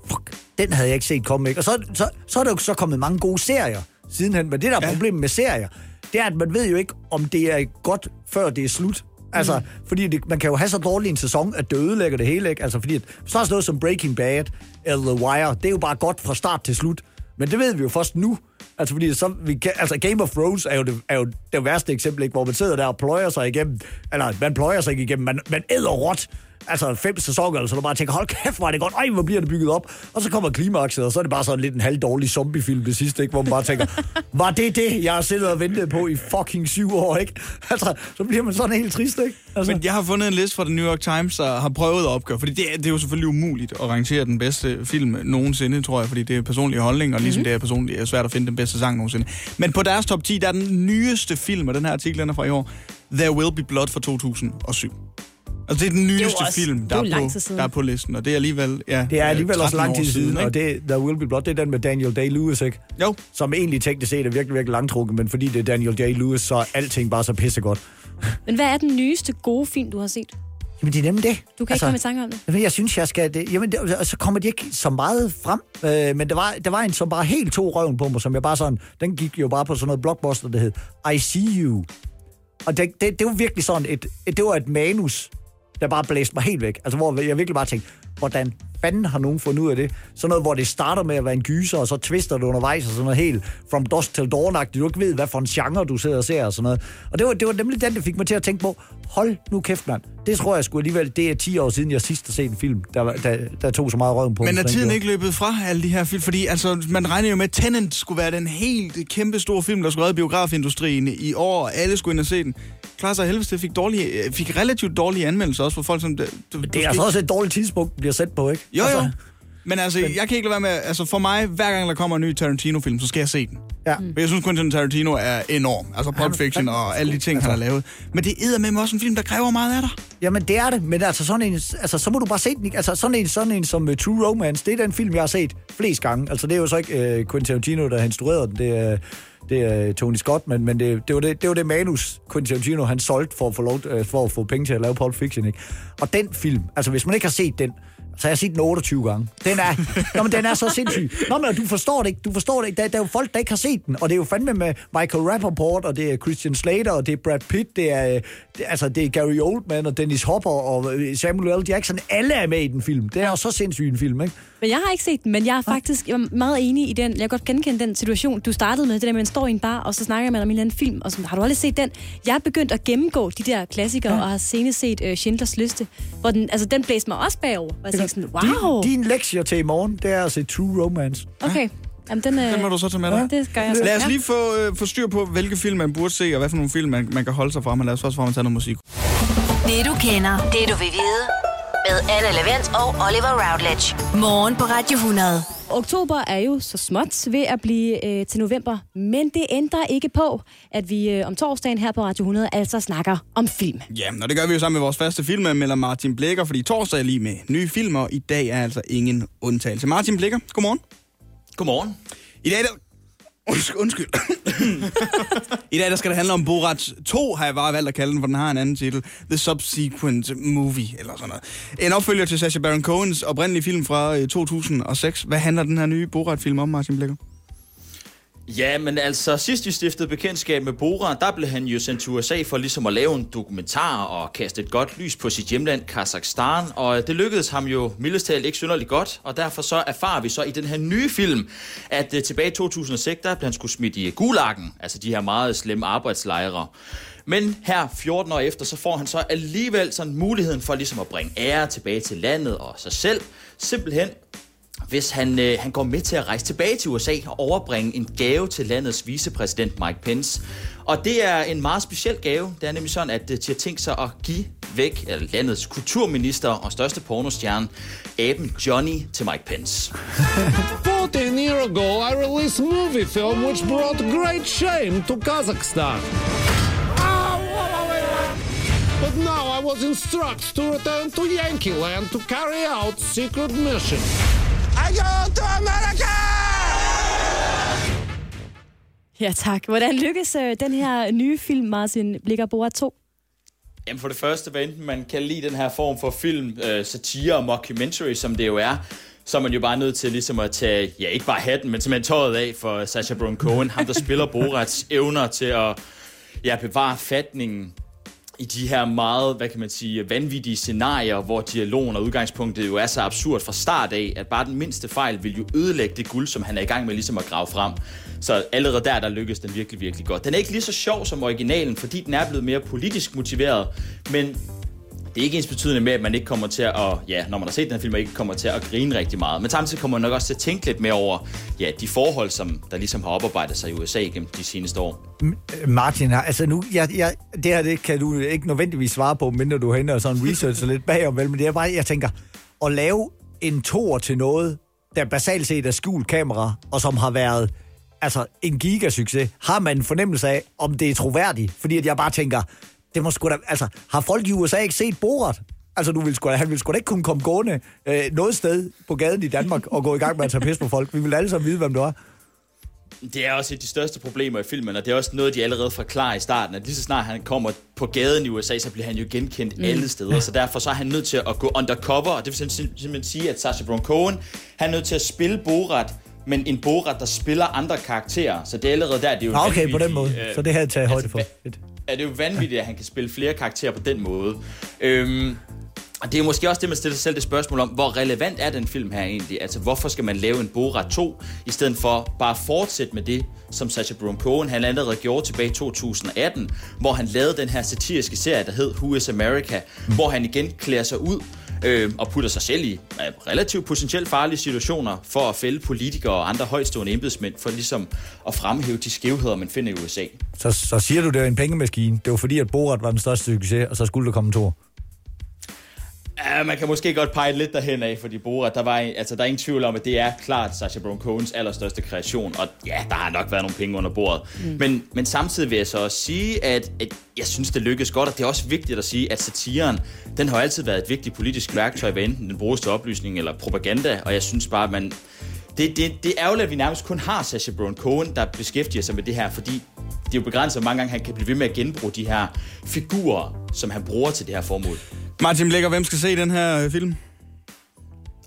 fuck, den havde jeg ikke set komme, ikke? Og så, så, så er der jo så kommet mange gode serier sidenhen, men det der er Ja. problemet med serier, det er, at man ved jo ikke, om det er godt, før det er slut. Altså, mm. fordi det, man kan jo have så dårlig en sæson, at det ødelægger det hele, ikke? Altså, fordi at, så er sådan noget som Breaking Bad eller The Wire, det er jo bare godt fra start til slut. Men det ved vi jo først nu. Altså, fordi så, vi kan, altså Game of Thrones er jo, det, er jo det værste eksempel, ikke? hvor man sidder der og pløjer sig igennem, eller man pløjer sig ikke igennem, man, man æder råt altså fem sæsoner, eller så du bare tænker, hold kæft, hvor er det godt, ej, hvor bliver det bygget op. Og så kommer klimakset, og så er det bare sådan lidt en halv dårlig zombiefilm det sidste, ikke? hvor man bare tænker, [LAUGHS] var det det, jeg har siddet og ventet på i fucking syv år, ikke? Altså, så bliver man sådan helt trist, ikke? Altså. Men jeg har fundet en liste fra The New York Times, der har prøvet at opgøre, fordi det er, det er jo selvfølgelig umuligt at rangere den bedste film nogensinde, tror jeg, fordi det er personlig holdning, og ligesom mm-hmm. det er personligt er svært at finde den bedste sang nogensinde. Men på deres top 10, der er den nyeste film, og den her artikel den er fra i år, There Will Be Blood fra 2007. Altså, det er den nyeste også- film, der er er, på, siden. der er på listen, og det er alligevel... Ja, Det er alligevel også 13 lang tid siden, ikke? og det, The Will Be Blood, det er den med Daniel Day-Lewis, ikke? Jo. Som egentlig teknisk set er virkelig, virkelig langtrukken, men fordi det er Daniel Day-Lewis, så er alting bare så pissegodt. Men hvad er den nyeste gode film, du har set? Jamen, det er nemlig det. Altså, Du kan ikke komme i tanke om det. Jamen, jeg synes, jeg skal... Det, jamen, det, og så kommer de ikke så meget frem. Øh, men der var, der var en, som bare helt tog røven på mig, som jeg bare sådan... Den gik jo bare på sådan noget blockbuster, der hed I See You. Og det, det, det var virkelig sådan et, et... Det var et manus, der bare blæste mig helt væk. Altså, hvor jeg virkelig bare tænkte, hvordan fanden har nogen fundet ud af det? Sådan noget, hvor det starter med at være en gyser, og så twister det undervejs, og sådan noget helt from dusk til dawn du ikke ved, hvad for en genre du sidder og ser, og sådan noget. Og det var, det var nemlig den, der fik mig til at tænke på, hold nu kæft, mand. Det tror jeg sgu alligevel, det er 10 år siden, jeg sidst har set en film, der, der, der tog så meget røven på Men er tiden ikke løbet fra alle de her film? Fordi altså, man regner jo med, at Tenet skulle være den helt kæmpe store film, der skulle redde biografindustrien i år, og alle skulle ind og se den. Klar sig helvede, det fik, dårlige, øh, fik relativt dårlige anmeldelser også for folk, som... Du, du Det er altså også et dårligt tidspunkt, bliver sat på, ikke? Jo, altså, jo. Men altså, jeg kan ikke lade være med... Altså, for mig, hver gang der kommer en ny Tarantino-film, så skal jeg se den. Ja. For jeg synes, Quentin Tarantino er enorm. Altså, Pulp Fiction og alle de ting, han har lavet. Men det er med også en film, der kræver meget af dig. Jamen, det er det, men altså sådan en, altså, så må du bare se den. ikke? Altså sådan en, sådan en som uh, True Romance, det er den film, jeg har set flest gange. Altså det er jo så ikke uh, Quentin Tarantino, der har instrueret den, det er, det er Tony Scott, men, men det, det, var det, det var det manus, Quentin Tarantino, han solgte for at, få lov, uh, for at få penge til at lave Pulp Fiction, ikke? Og den film, altså hvis man ikke har set den, så har jeg set den 28 gange. Den er, nå, men den er så sindssyg. Nå, men du forstår det ikke. Du forstår det ikke. Der, der er jo folk, der ikke har set den. Og det er jo fandme med Michael Rappaport, og det er Christian Slater, og det er Brad Pitt, det er, øh, det, altså, det er Gary Oldman, og Dennis Hopper, og øh, Samuel L. Jackson. Alle er med i den film. Det er jo så sindssyg en film, ikke? Men jeg har ikke set den, men jeg er faktisk jeg er meget enig i den. Jeg kan godt genkende den situation, du startede med. Det der man står i en bar, og så snakker man om en eller anden film. Og så, har du aldrig set den? Jeg er begyndt at gennemgå de der klassikere, ja. og har senest set uh, Schindlers Liste. Hvor den, altså, den blæste mig også bagover. Og sådan, wow. Din, din lektie til i morgen, det er at se True Romance. Okay. Jamen, den, øh, Den må du så tage med dig. Det gør jeg så. Lad os Ja. lige få, øh, få styr på, hvilke film man burde se, og hvad for nogle film man, man kan holde sig fra. Men lad os også frem og tage noget musik. Det du kender, det du vil vide. Med Anne Lavendt og Oliver Routledge. Morgen på Radio 100. Oktober er jo så småt ved at blive øh, til november, men det ændrer ikke på, at vi øh, om torsdagen her på Radio 100 altså snakker om film. Ja, og det gør vi jo sammen med vores faste filmanmelder Martin Blikker, fordi torsdag er lige med nye film, og i dag er altså ingen undtagelse. Martin Blikker, godmorgen. Godmorgen. I dag. Undskyld. undskyld. [COUGHS] I dag der skal det handle om Borat 2, har jeg bare valgt at kalde den, for den har en anden titel. The Subsequent Movie, eller sådan noget. En opfølger til Sacha Baron Cohens oprindelige film fra øh, 2006. Hvad handler den her nye Borat-film om, Martin Blikker? Ja, men altså, sidst vi stiftede bekendtskab med Bora, der blev han jo sendt til USA for ligesom at lave en dokumentar og kaste et godt lys på sit hjemland, Kazakhstan. Og det lykkedes ham jo mildest talt ikke synderligt godt, og derfor så erfarer vi så i den her nye film, at uh, tilbage i 2006, der blev han skulle smidt i gulagen, altså de her meget slemme arbejdslejre. Men her 14 år efter, så får han så alligevel sådan muligheden for ligesom at bringe ære tilbage til landet og sig selv. Simpelthen hvis han, øh, han går med til at rejse tilbage til USA og overbringe en gave til landets vicepræsident Mike Pence. Og det er en meget speciel gave. Det er nemlig sådan, at øh, de har tænkt sig at give væk eller landets kulturminister og største pornostjerne, aben Johnny, til Mike Pence. [LAUGHS] 14 years ago, I released a movie film which brought great shame to Kazakhstan. But now I was instructed to return to Yankee Land to carry out secret mission. Go to America! Ja, tak. Hvordan lykkes øh, den her nye film, Martin Blikker Borat 2? Jamen for det første, hvad enten man kan lide den her form for film, øh, satire og mockumentary, som det jo er, så er man jo bare nødt til ligesom at tage, ja ikke bare hatten, men simpelthen tøjet af for Sacha Baron Cohen, ham der spiller Borats evner til at ja, bevare fatningen i de her meget, hvad kan man sige, vanvittige scenarier, hvor dialogen og udgangspunktet jo er så absurd fra start af, at bare den mindste fejl vil jo ødelægge det guld, som han er i gang med ligesom at grave frem. Så allerede der, der lykkes den virkelig, virkelig godt. Den er ikke lige så sjov som originalen, fordi den er blevet mere politisk motiveret, men det er ikke ens betydende med, at man ikke kommer til at, ja, når man har set den her film, ikke kommer til at grine rigtig meget. Men samtidig kommer man nok også til at tænke lidt mere over, ja, de forhold, som der ligesom har oparbejdet sig i USA gennem de seneste år. Martin, altså nu, jeg, jeg, det her det kan du ikke nødvendigvis svare på, mindre du henter sådan research lidt bagom, vel? men det er bare, jeg tænker, at lave en tor til noget, der basalt set er skjult kamera, og som har været altså en gigasucces, har man en fornemmelse af, om det er troværdigt? Fordi at jeg bare tænker, det må sgu da, altså, har folk i USA ikke set Borat? Altså, du vil sgu, han ville sgu da ikke kunne komme gående øh, noget sted på gaden i Danmark og gå i gang med at tage pis på folk. Vi vil alle sammen vide, hvem du er. Det er også et af de største problemer i filmen, og det er også noget, de allerede forklarer i starten, at lige så snart han kommer på gaden i USA, så bliver han jo genkendt mm. alle steder, så derfor så er han nødt til at gå undercover, og det vil simpelthen sige, at Sacha Baron Cohen, han er nødt til at spille Borat, men en Borat, der spiller andre karakterer, så det er allerede der, det er jo Okay, på den måde, øh, så det har jeg taget højde for. Er det jo vanvittigt, at han kan spille flere karakterer på den måde. Øhm, og det er måske også det, man stiller sig selv det spørgsmål om, hvor relevant er den film her egentlig? Altså, hvorfor skal man lave en Borat 2, i stedet for bare at fortsætte med det, som Sacha Baron Cohen han allerede gjorde tilbage i 2018, hvor han lavede den her satiriske serie, der hed Who is America, mm. hvor han igen klæder sig ud øh, og putter sig selv i øh, relativt potentielt farlige situationer for at fælde politikere og andre højstående embedsmænd, for ligesom at fremhæve de skævheder, man finder i USA. Så, så siger du, det er en pengemaskine. Det var fordi, at Borat var den største succes, og så skulle der komme to. Ja, man kan måske godt pege lidt derhen af, fordi Borat, der, var, altså, der er ingen tvivl om, at det er klart Sacha Baron Cohens allerstørste kreation, og ja, der har nok været nogle penge under bordet. Mm. Men, men samtidig vil jeg så også sige, at, at jeg synes, det lykkedes godt, og det er også vigtigt at sige, at satiren, den har altid været et vigtigt politisk værktøj, hvad enten den bruges til oplysning eller propaganda, og jeg synes bare, at man... Det, det, det er ærgerligt, at vi nærmest kun har Sacha Baron Cohen, der beskæftiger sig med det her, fordi det er jo begrænset, hvor mange gange han kan blive ved med at genbruge de her figurer, som han bruger til det her formål. Martin Blækker, hvem skal se den her øh, film?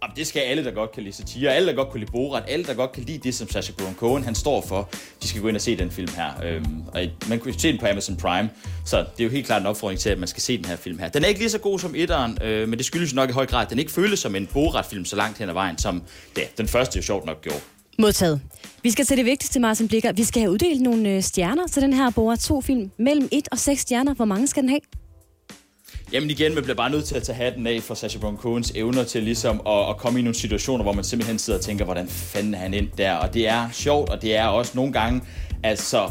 Jamen, det skal alle, der godt kan lide satire, alle, der godt kan lide Borat, alle, der godt kan lide det, som Sacha Baron Cohen han står for, de skal gå ind og se den film her. Øhm, og man kan se den på Amazon Prime, så det er jo helt klart en opfordring til, at man skal se den her film her. Den er ikke lige så god som etteren, øh, men det skyldes nok i høj grad, at den ikke føles som en Borat-film så langt hen ad vejen, som ja, den første jo sjovt nok gjorde. Modtaget. Vi skal til det vigtigste, Martin Blikker. Vi skal have uddelt nogle øh, stjerner til den her Borat 2-film. Mellem 1 og 6 stjerner. Hvor mange skal den have? Jamen igen, man bliver bare nødt til at tage hatten af for Sacha Baron Cohens evner til ligesom at, at komme i nogle situationer, hvor man simpelthen sidder og tænker, hvordan fanden er han ind der? Og det er sjovt, og det er også nogle gange altså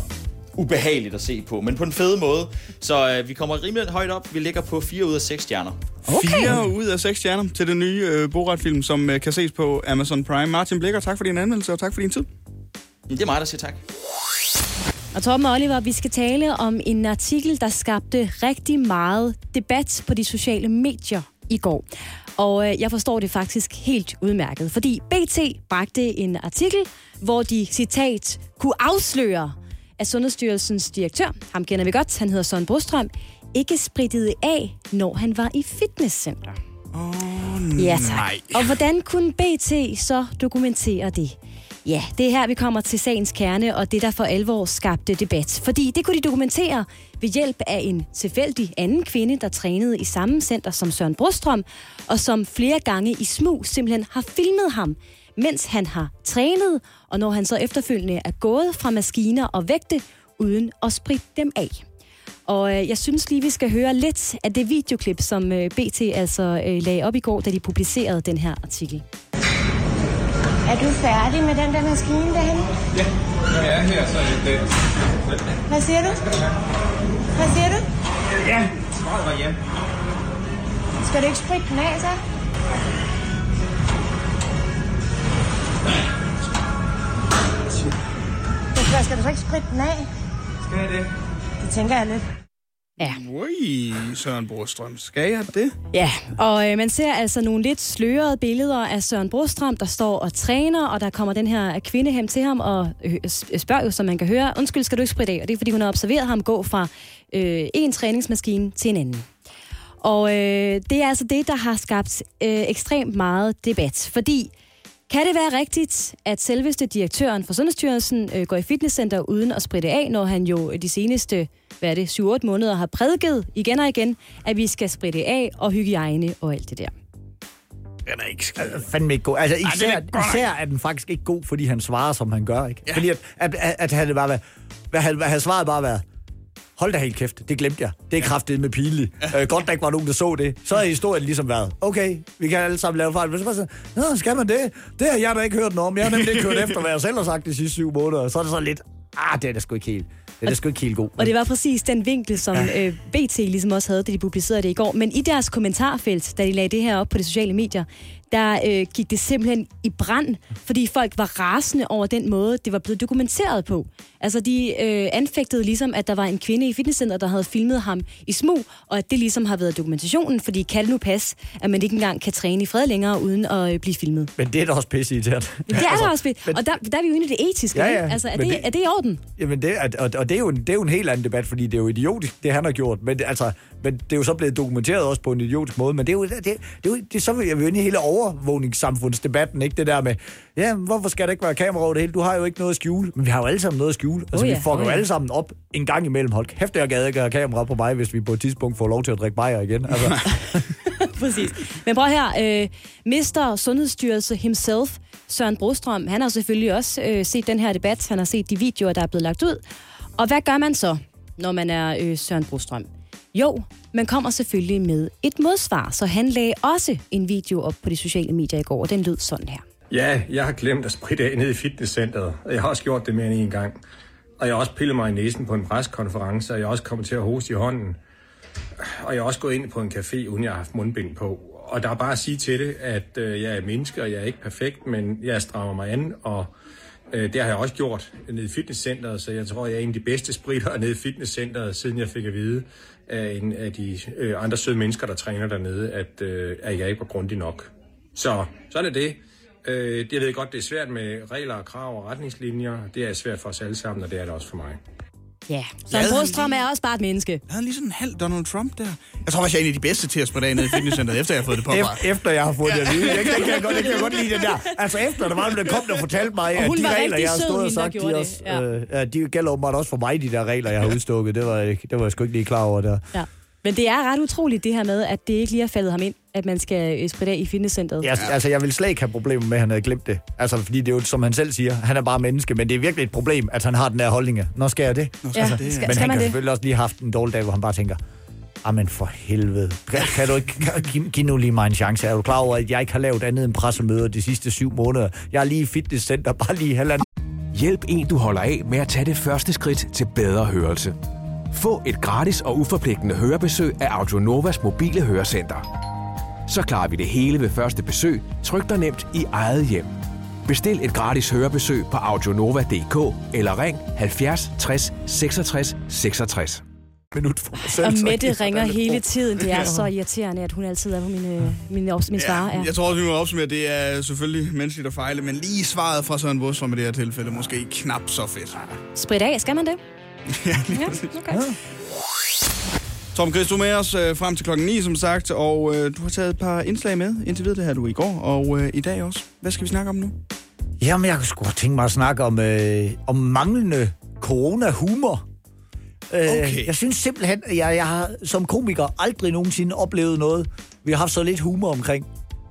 ubehageligt at se på, men på en fed måde. Så øh, vi kommer rimelig højt op. Vi ligger på 4 ud af 6 stjerner. Okay. 4 ud af 6 stjerner til den nye øh, Borat-film, som øh, kan ses på Amazon Prime. Martin Blikker, tak for din anmeldelse, og tak for din tid. Det er mig, der siger tak. Og Torben og Oliver, vi skal tale om en artikel, der skabte rigtig meget debat på de sociale medier i går. Og øh, jeg forstår det faktisk helt udmærket, fordi BT bragte en artikel, hvor de, citat, kunne afsløre, at Sundhedsstyrelsens direktør, ham kender vi godt, han hedder Søren Brostrøm, ikke sprittede af, når han var i fitnesscenter. Åh, oh, ja, tak. nej. Og hvordan kunne BT så dokumentere det? Ja, det er her, vi kommer til sagens kerne, og det der for alvor skabte debat. Fordi det kunne de dokumentere ved hjælp af en tilfældig anden kvinde, der trænede i samme center som Søren Brostrøm, og som flere gange i smug simpelthen har filmet ham, mens han har trænet, og når han så efterfølgende er gået fra maskiner og vægte, uden at spritte dem af. Og øh, jeg synes lige, vi skal høre lidt af det videoklip, som øh, BT altså øh, lagde op i går, da de publicerede den her artikel. Er du færdig med den der maskine derhen? Ja, jeg er her, så det... Hvad siger du? Hvad siger du? Ja, svaret var ja. Skal du ikke spritte den af, så? Skal du så ikke spritte den af? Skal jeg det? Det tænker jeg lidt. Ja. Ui, Søren Brostrøm. Skal jeg det? Ja, og øh, man ser altså nogle lidt slørede billeder af Søren Brostrøm, der står og træner, og der kommer den her kvinde hen til ham og øh, spørger jo, som man kan høre, undskyld, skal du ikke spritte af? Og det er, fordi hun har observeret ham gå fra øh, en træningsmaskine til en anden. Og øh, det er altså det, der har skabt øh, ekstremt meget debat, fordi kan det være rigtigt, at selveste direktøren for Sundhedsstyrelsen øh, går i fitnesscenter uden at spritte af, når han jo de seneste hvad er det, 7-8 måneder har prædiket igen og igen, at vi skal spritte af og hygiejne og alt det der? Den er ikke skidt. Altså, fandme ikke god. Altså, især, Ej, er især er den faktisk ikke god, fordi han svarer, som han gør. Ikke? Ja. Fordi at, at, at, at han bare hvad, hvad, hvad, han svaret bare været, hold da helt kæft, det glemte jeg. Det er kraftigt med pinligt. Øh, godt, der ikke var nogen, der så det. Så er historien ligesom været, okay, vi kan alle sammen lave fejl. Men så var sådan, Nå, skal man det? Det har jeg da ikke hørt noget om. Jeg har nemlig ikke hørt efter, hvad jeg selv har sagt de sidste syv måneder. Så er det så lidt, ah, det er da sgu ikke helt. Det er sgu ikke helt god. Og det var præcis den vinkel, som ja. øh, BT ligesom også havde, da de publicerede det i går. Men i deres kommentarfelt, da de lagde det her op på de sociale medier, der øh, gik det simpelthen i brand, fordi folk var rasende over den måde, det var blevet dokumenteret på. Altså, de øh, anfægtede ligesom, at der var en kvinde i fitnesscenteret, der havde filmet ham i smug, og at det ligesom har været dokumentationen, fordi kan nu pas, at man ikke engang kan træne i fred længere, uden at øh, blive filmet. Men det er da også pisse irriterende. [LAUGHS] Det er altså, også fedt. Og der, der er vi jo inde i det etiske. Ja, ja. Altså, er det, det- er det i orden? Jamen, det, er, og, og det, er jo en, det er jo en helt anden debat, fordi det er jo idiotisk, det han har gjort. Men, altså, men det er jo så blevet dokumenteret også på en idiotisk måde. Men det er jo, det, det, det det så er vi jo inde i hele overvågningssamfundsdebatten, ikke? Det der med, ja, hvorfor skal der ikke være kamera over det hele? Du har jo ikke noget at skjule. Men vi har jo alle sammen noget at skjule. Altså, Oh ja, vi får oh jo ja. alle sammen op en gang imellem. Hold kæft, jeg gad ikke have kamera på mig, hvis vi på et tidspunkt får lov til at drikke bajer igen. Altså, [LAUGHS] Præcis. Men prøv her, øh, Mr. Sundhedsstyrelse himself, Søren Brostrøm, han har selvfølgelig også øh, set den her debat. Han har set de videoer, der er blevet lagt ud. Og hvad gør man så, når man er øh, Søren Brostrøm? Jo, man kommer selvfølgelig med et modsvar, så han lagde også en video op på de sociale medier i går, og den lød sådan her. Ja, jeg har glemt at spritte af ned i fitnesscenteret, og jeg har også gjort det mere end en gang. Og jeg har også pillet mig i næsen på en preskonference, og jeg er også kommet til at hoste i hånden. Og jeg har også gået ind på en café, uden jeg har haft mundbind på. Og der er bare at sige til det, at øh, jeg er menneske, og jeg er ikke perfekt, men jeg strammer mig an, og øh, det har jeg også gjort nede i fitnesscenteret, så jeg tror, jeg er en af de bedste spritter nede i fitnesscenteret, siden jeg fik at vide af en af de øh, andre søde mennesker, der træner dernede, at, øh, at jeg ikke var grundig nok. Så sådan er det. Øh, jeg ved godt, det er svært med regler og krav og retningslinjer. Det er svært for os alle sammen, og det er det også for mig. Ja, Lavede han Brostrøm er også bare et menneske. Jeg havde lige sådan en halv Donald Trump der. Jeg tror faktisk, jeg er en af de bedste til at spritte af ned i fitnesscenteret, efter jeg har fået det på efter, efter jeg har fået det at vide. Jeg, jeg, jeg, godt, jeg kan godt lide den der. Altså efter der var nogen, der kom og fortalte mig, Og at de var regler, jeg har stået og der sagt, de, det. også, Ja. øh, ja, de gælder åbenbart også for mig, de der regler, jeg har udstukket. Det var, det var jeg sgu ikke lige klar over der. Ja. Men det er ret utroligt, det her med, at det ikke lige har faldet ham ind, at man skal øh, spritte af i fitnesscenteret. Jeg, altså, jeg vil slet ikke have problemer med, at han havde glemt det. Altså, fordi det er jo, som han selv siger, han er bare menneske, men det er virkelig et problem, at han har den der holdning Nå, skal jeg det? skal jeg det? men Skal- han skal man kan det? selvfølgelig også lige have haft en dårlig dag, hvor han bare tænker, Jamen for helvede. Kan, kan du ikke kan, giv, giv nu lige mig en chance? Er du klar over, at jeg ikke har lavet andet end pressemøder de sidste syv måneder? Jeg er lige i fitnesscenter, bare lige halvanden. Hjælp en, du holder af med at tage det første skridt til bedre hørelse. Få et gratis og uforpligtende hørebesøg af Audionovas mobile hørecenter. Så klarer vi det hele ved første besøg, tryk dig nemt i eget hjem. Bestil et gratis hørebesøg på audionova.dk eller ring 70 60 66 66. Minut for Og Mette ringer hele tiden. Det er så irriterende, at hun altid er på min, øh, min, ops- min svar. Ja. Jeg tror også, vi må opsummere, at det er selvfølgelig menneskeligt at fejle, men lige svaret fra Søren Bosstrøm i det her tilfælde måske knap så fedt. Sprit af, skal man det? [LAUGHS] ja, ja, okay. Tom Chris, du er med os øh, frem til klokken 9, som sagt, og øh, du har taget et par indslag med. Indtil videre, det her du i går, og øh, i dag også. Hvad skal vi snakke om nu? Jamen, jeg kunne sgu godt tænke mig at snakke om, øh, om manglende corona-humor. Okay. Jeg synes simpelthen, at jeg, jeg har som komiker aldrig nogensinde oplevet noget, vi har haft så lidt humor omkring,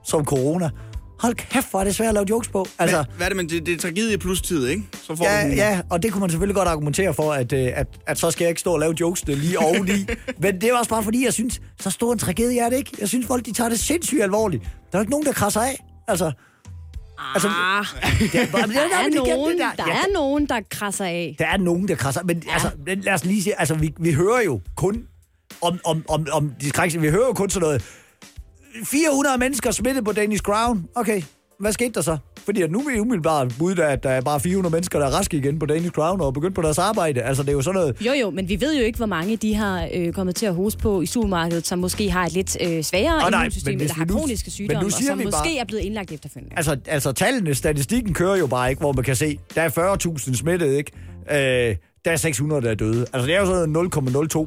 som corona. Hold kæft, hvor er det svært at lave jokes på. Altså, Hvad, hvad er det, men det, det er tragedie plus tid, ikke? Så får ja, du ja, og det kunne man selvfølgelig godt argumentere for, at, øh, at, at så skal jeg ikke stå og lave jokes lige oveni. [LAUGHS] Men det er også bare fordi, jeg synes, så stor en tragedie er det ikke. Jeg synes, folk de tager det sindssygt alvorligt. Der er jo ikke nogen, der krasser af. Altså, altså, Ah, det, er, der, det, det, er nogen, det der Ja, er nogen, der krasser af. der er nogen, der krasser. Men ja. altså, lad os lige sige, altså, vi, vi hører jo kun om, om, om, om de skrækse. Vi hører jo kun sådan noget. 400 mennesker smittet på Danish Crown. Okay, hvad skete der så? Fordi at nu er vi umiddelbart bud, at der er bare 400 mennesker, der er raske igen på Danish Crown og begyndt på deres arbejde. Altså, det er jo sådan noget... Jo, jo, men vi ved jo ikke, hvor mange de har øh, kommet til at hoste på i supermarkedet, som måske har et lidt øh, sværere nej, immunsystem, eller har nu- kroniske sygdomme, og som måske bare- er blevet indlagt efterfølgende. Altså, altså tallene, statistikken kører jo bare ikke, hvor man kan se, der er 40.000 smittet, ikke? Øh, der er 600, der er døde. Altså, det er jo sådan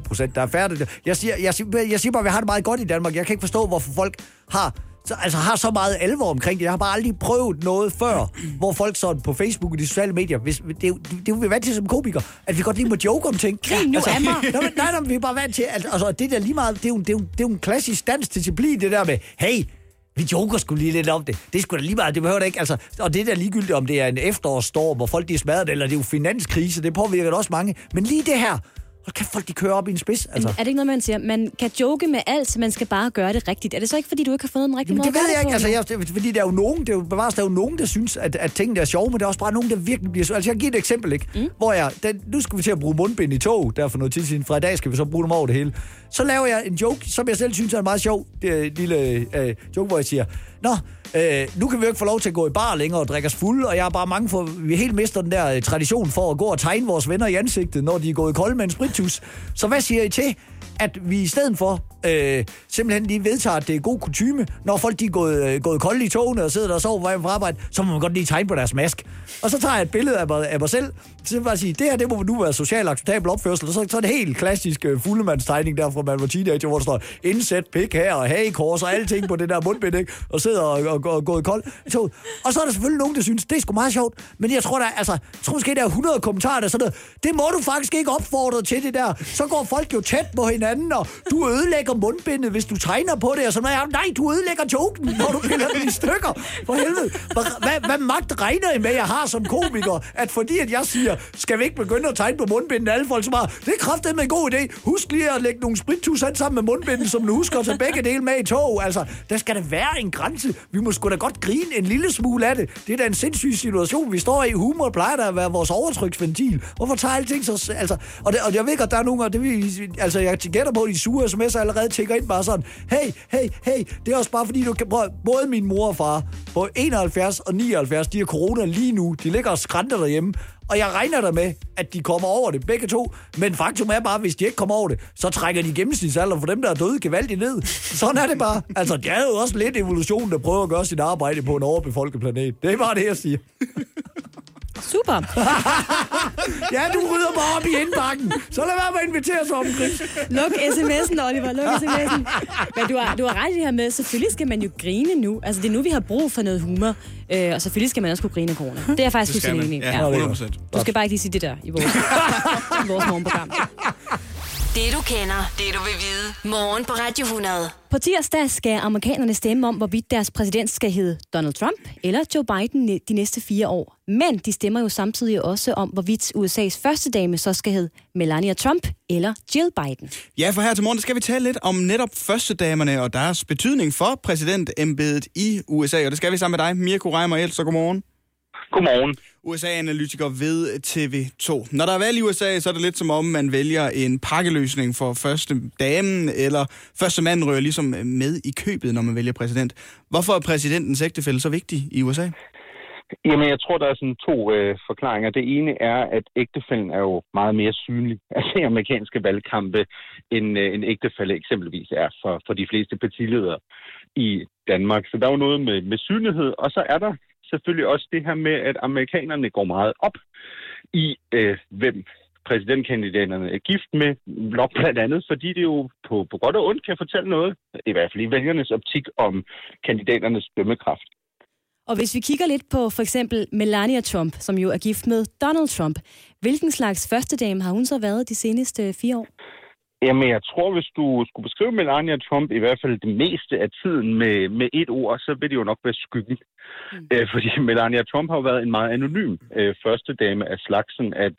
0,02 procent, der er færdigt. Jeg siger, jeg, siger, jeg siger bare, at vi har det meget godt i Danmark. Jeg kan ikke forstå, hvorfor folk har så, altså har så meget alvor omkring det. Jeg har bare aldrig prøvet noget før, hvor folk sådan på Facebook og de sociale medier, hvis, det, er det, det er vi vant til som komikere, at vi godt lige må joke om ting. Grin nu af mig. Nå, men, nej, nej, vi er bare vant til, at altså, det der lige meget, det er, jo, det, er jo, det er jo en klassisk dansk disciplin, det der med, hey, vi joker skulle lige lidt om det. Det skulle da lige meget, det behøver da ikke, altså, og det der ligegyldigt, om det er en efterårsstorm, hvor folk de er smadret, eller det er jo finanskrise, det påvirker da også mange. Men lige det her, Hold kæft, folk de kører op i en spids. Altså. Er det ikke noget, man siger? Man kan joke med alt, man skal bare gøre det rigtigt. Er det så ikke, fordi du ikke har fundet den rigtige Jamen, måde det ved jeg ikke. det Altså, jeg, det- fordi der er jo nogen, det er jo, bevares, der er jo nogen, der synes, at, at tingene er sjove, men der er også bare nogen, der virkelig bliver... Altså, jeg giver et eksempel, ikke? Mm. Hvor jeg... Den, nu skal vi til at bruge mundbind i tog, der for noget tid siden. Fra i dag skal vi så bruge dem over det hele. Så laver jeg en joke, som jeg selv synes er en meget sjov øh, lille øh, joke, hvor jeg siger, Nå, øh, nu kan vi jo ikke få lov til at gå i bar længere og drikke os fulde, og jeg er bare mange for, vi helt mister den der øh, tradition for at gå og tegne vores venner i ansigtet, når de er gået kolde med en spritus. Så hvad siger I til, at vi i stedet for øh, simpelthen lige vedtager, at det er god kutume, når folk de er gået, øh, gået kolde i togene og sidder der og sover på vej fra arbejde, så må man godt lige tegne på deres mask. Og så tager jeg et billede af mig, af mig selv, så vil jeg bare sige, det her, det må nu være social acceptabel opførsel, og så, så er det helt klassisk øh, fuldemandstegning der fra man var teenager, hvor der står indsæt pik her og hagekors og alting på det der mundbind, ikke? og sidder og, og, og, og gået kold i toget. Og så er der selvfølgelig nogen, der synes, det er sgu meget sjovt, men jeg tror, der, altså, jeg tror måske, der er 100 kommentarer, der sådan noget, det må du faktisk ikke opfordre til det der. Så går folk jo tæt på hinanden, og du ødelægger mundbindet, hvis du tegner på det, og sådan noget. Nej, du ødelægger joken, når du piller den i stykker. For helvede. Hvad, hvad, hvad magt regner I med, jeg har som komiker, at fordi at jeg siger, skal vi ikke begynde at tegne på mundbindet, alle folk som har, det er kraftigt med en god idé. Husk lige at lægge nogle sprittus sammen med mundbinden, som du husker at tage begge dele med i tog. Altså, der skal der være en grænse. Vi må sgu da godt grine en lille smule af det. Det er da en sindssyg situation, vi står i. Humor plejer da at være vores overtryksventil. Hvorfor tager alting så... Altså, og, det, og jeg ved godt, der er nogle, gange, det vil, altså jeg gætter på, at de sure sms'er allerede tænker ind bare sådan, hey, hey, hey, det er også bare fordi, du kan prøve, både min mor og far på 71 og 79, de har corona lige nu, de ligger og skrænter derhjemme, og jeg regner der med, at de kommer over det, begge to. Men faktum er bare, at hvis de ikke kommer over det, så trækker de gennemsnitsalder for dem, der er døde gevaldigt ned. Sådan er det bare. Altså, det er jo også lidt evolution, der prøver at gøre sit arbejde på en overbefolket planet. Det er bare det, jeg siger. Super. [LAUGHS] ja, du rydder bare op i indbakken. Så lad være med at invitere sig om, Chris. Luk sms'en, Oliver. Luk sms'en. Men du har, du har ret i det her med, selvfølgelig skal man jo grine nu. Altså, det er nu, vi har brug for noget humor. Øh, og selvfølgelig skal man også kunne grine af corona. Det er jeg faktisk fuldstændig enig i. Ja, 100%. Du skal bare ikke lige sige det der i vores, i vores morgenprogram. Det du kender, det du vil vide. Morgen på Radio 100. På tirsdag skal amerikanerne stemme om, hvorvidt deres præsident skal hedde Donald Trump eller Joe Biden de næste fire år. Men de stemmer jo samtidig også om, hvorvidt USA's første dame så skal hedde Melania Trump eller Jill Biden. Ja, for her til morgen skal vi tale lidt om netop førstedamerne og deres betydning for præsidentembedet i USA. Og det skal vi sammen med dig, Mirko Reimer Elster. Godmorgen. Godmorgen. USA-analytiker ved TV2. Når der er valg i USA, så er det lidt som om, man vælger en pakkeløsning for første damen, eller første mand rører ligesom med i købet, når man vælger præsident. Hvorfor er præsidentens ægtefælde så vigtig i USA? Jamen, jeg tror, der er sådan to øh, forklaringer. Det ene er, at ægtefælden er jo meget mere synlig [LAUGHS] altså, amerikanske valgkampe, end øh, en ægtefælde eksempelvis er for, for de fleste partiledere i Danmark. Så der er jo noget med, med synlighed, og så er der selvfølgelig også det her med, at amerikanerne går meget op i, øh, hvem præsidentkandidaterne er gift med, nok blandt andet, fordi det jo på, på godt og ondt kan fortælle noget, i hvert fald i vælgernes optik, om kandidaternes dømmekraft. Og hvis vi kigger lidt på for eksempel Melania Trump, som jo er gift med Donald Trump, hvilken slags førstedame har hun så været de seneste fire år? Jamen, jeg tror, hvis du skulle beskrive Melania Trump, i hvert fald det meste af tiden med, med et ord, så vil det jo nok være skyggen. Mm. Øh, fordi [LAUGHS] Melania Trump har jo været en meget anonym øh, første dame af slagsen, at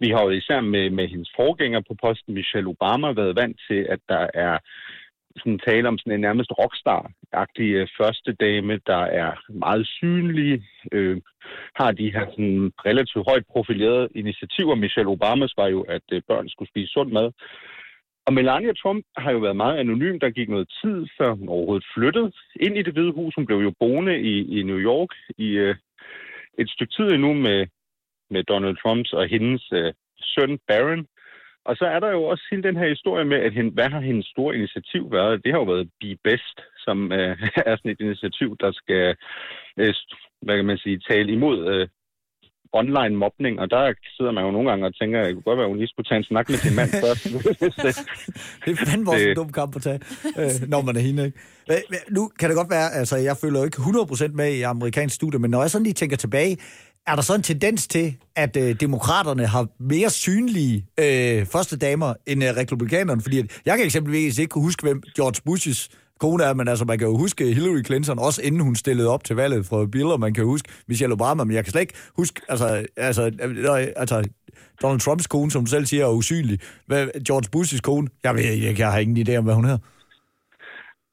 vi har jo især med, med hendes forgænger på posten, Michelle Obama, været vant til, at der er sådan tale om sådan en nærmest rockstar-agtig øh, første dame, der er meget synlig, øh, har de her sådan relativt højt profilerede initiativer. Michelle Obamas var jo, at øh, børn skulle spise sund mad. Og Melania Trump har jo været meget anonym. Der gik noget tid, før hun overhovedet flyttede ind i det hvide hus. Hun blev jo boende i, i New York i øh, et stykke tid endnu med, med Donald Trumps og hendes øh, søn Barron. Og så er der jo også hele den her historie med, at hende, hvad har hendes store initiativ været? Det har jo været Be Best, som øh, [LAUGHS] er sådan et initiativ, der skal, øh, hvad kan man sige, tale imod øh, online mobning, og der sidder man jo nogle gange og tænker, at det kunne godt være, at hun lige skulle tage en snak med sin mand først. [LAUGHS] Det er fandme også en dum kamp at tage, øh, når man er hende, ikke? Men, Nu kan det godt være, altså jeg føler jo ikke 100% med i amerikansk studie, men når jeg sådan lige tænker tilbage, er der så en tendens til, at øh, demokraterne har mere synlige øh, første damer end øh, republikanerne? Fordi at jeg kan eksempelvis ikke huske, hvem George Bushes kone er, men altså, man kan jo huske Hillary Clinton, også inden hun stillede op til valget for Bill, og man kan huske Michelle Obama, men jeg kan slet ikke huske, altså, altså, altså Donald Trumps kone, som du selv siger, er usynlig. Hvad, George Bush's kone, jeg ved jeg, jeg har ingen idé om, hvad hun hedder.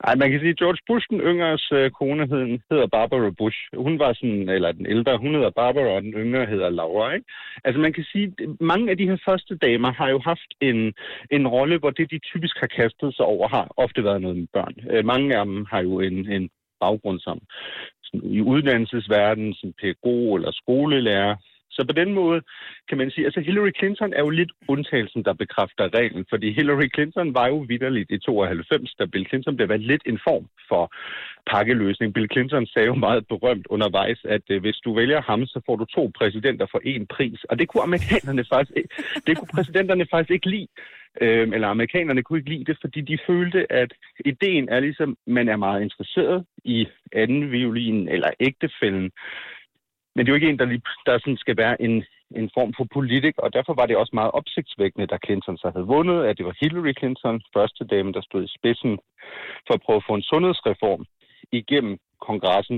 Ej, man kan sige, at George Bush, den yngres øh, kone, hed- hedder Barbara Bush. Hun var sådan, eller den ældre, hun hedder Barbara, og den yngre hedder Laura, ikke? Altså man kan sige, at mange af de her første damer har jo haft en, en rolle, hvor det, de typisk har kastet sig over, har ofte været noget med børn. Øh, mange af dem har jo en, en baggrund som sådan, i uddannelsesverdenen, som pædagog eller skolelærer. Så på den måde kan man sige, altså Hillary Clinton er jo lidt undtagelsen, der bekræfter reglen, fordi Hillary Clinton var jo vidderligt i 92, da Bill Clinton blev valgt lidt en form for pakkeløsning. Bill Clinton sagde jo meget berømt undervejs, at øh, hvis du vælger ham, så får du to præsidenter for én pris. Og det kunne amerikanerne faktisk ikke, det kunne præsidenterne faktisk ikke lide. Øhm, eller amerikanerne kunne ikke lide det, fordi de følte, at ideen er ligesom, man er meget interesseret i anden violin eller ægtefælden. Men det er jo ikke en, der, lige, der sådan skal være en, en form for politik, og derfor var det også meget opsigtsvækkende, da Clinton så havde vundet, at det var Hillary Clinton, første dame, der stod i spidsen for at prøve at få en sundhedsreform igennem kongressen.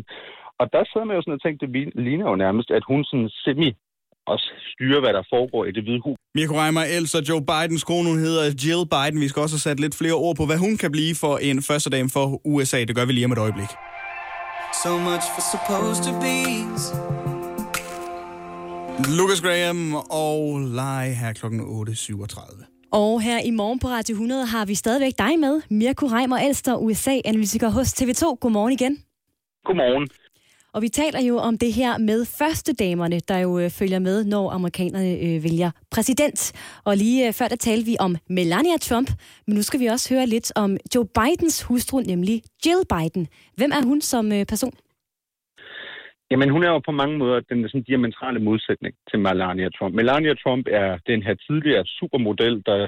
Og der sad man jo sådan og tænkte, det ligner jo nærmest, at hun sådan semi også styrer, hvad der foregår i det hvide hus. Mirko Reimer Elsa, Joe Bidens kone, hun hedder Jill Biden. Vi skal også have sat lidt flere ord på, hvad hun kan blive for en første dame for USA. Det gør vi lige om et øjeblik. So much for supposed to be. Lucas Graham og Lie her klokken 8.37. Og her i morgen på Radio 100 har vi stadigvæk dig med, Mirko Reimer Elster, USA-analytiker hos TV2. Godmorgen igen. Godmorgen. Og vi taler jo om det her med førstedamerne, der jo øh, følger med, når amerikanerne øh, vælger præsident. Og lige øh, før der talte vi om Melania Trump, men nu skal vi også høre lidt om Joe Bidens hustru, nemlig Jill Biden. Hvem er hun som øh, person? Jamen, hun er jo på mange måder den sådan diametrale modsætning til Melania Trump. Melania Trump er den her tidligere supermodel, der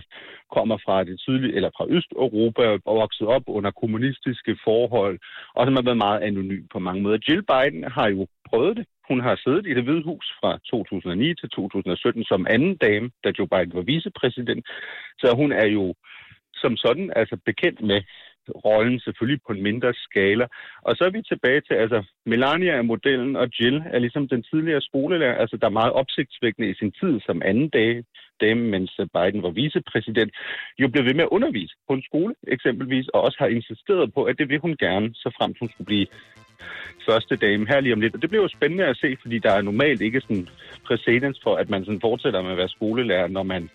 kommer fra det tidlige, eller fra Østeuropa og vokset op under kommunistiske forhold, og som har været meget anonym på mange måder. Jill Biden har jo prøvet det. Hun har siddet i det hvide hus fra 2009 til 2017 som anden dame, da Joe Biden var vicepræsident. Så hun er jo som sådan altså bekendt med rollen selvfølgelig på en mindre skala. Og så er vi tilbage til, altså Melania er modellen, og Jill er ligesom den tidligere skolelærer, altså der er meget opsigtsvækkende i sin tid som anden dag, dem, mens Biden var vicepræsident, jo blev ved med at undervise på en skole eksempelvis, og også har insisteret på, at det vil hun gerne, så frem hun skulle blive første dame her lige om lidt. Og det bliver jo spændende at se, fordi der er normalt ikke sådan præcedens for, at man sådan fortsætter med at være skolelærer, når man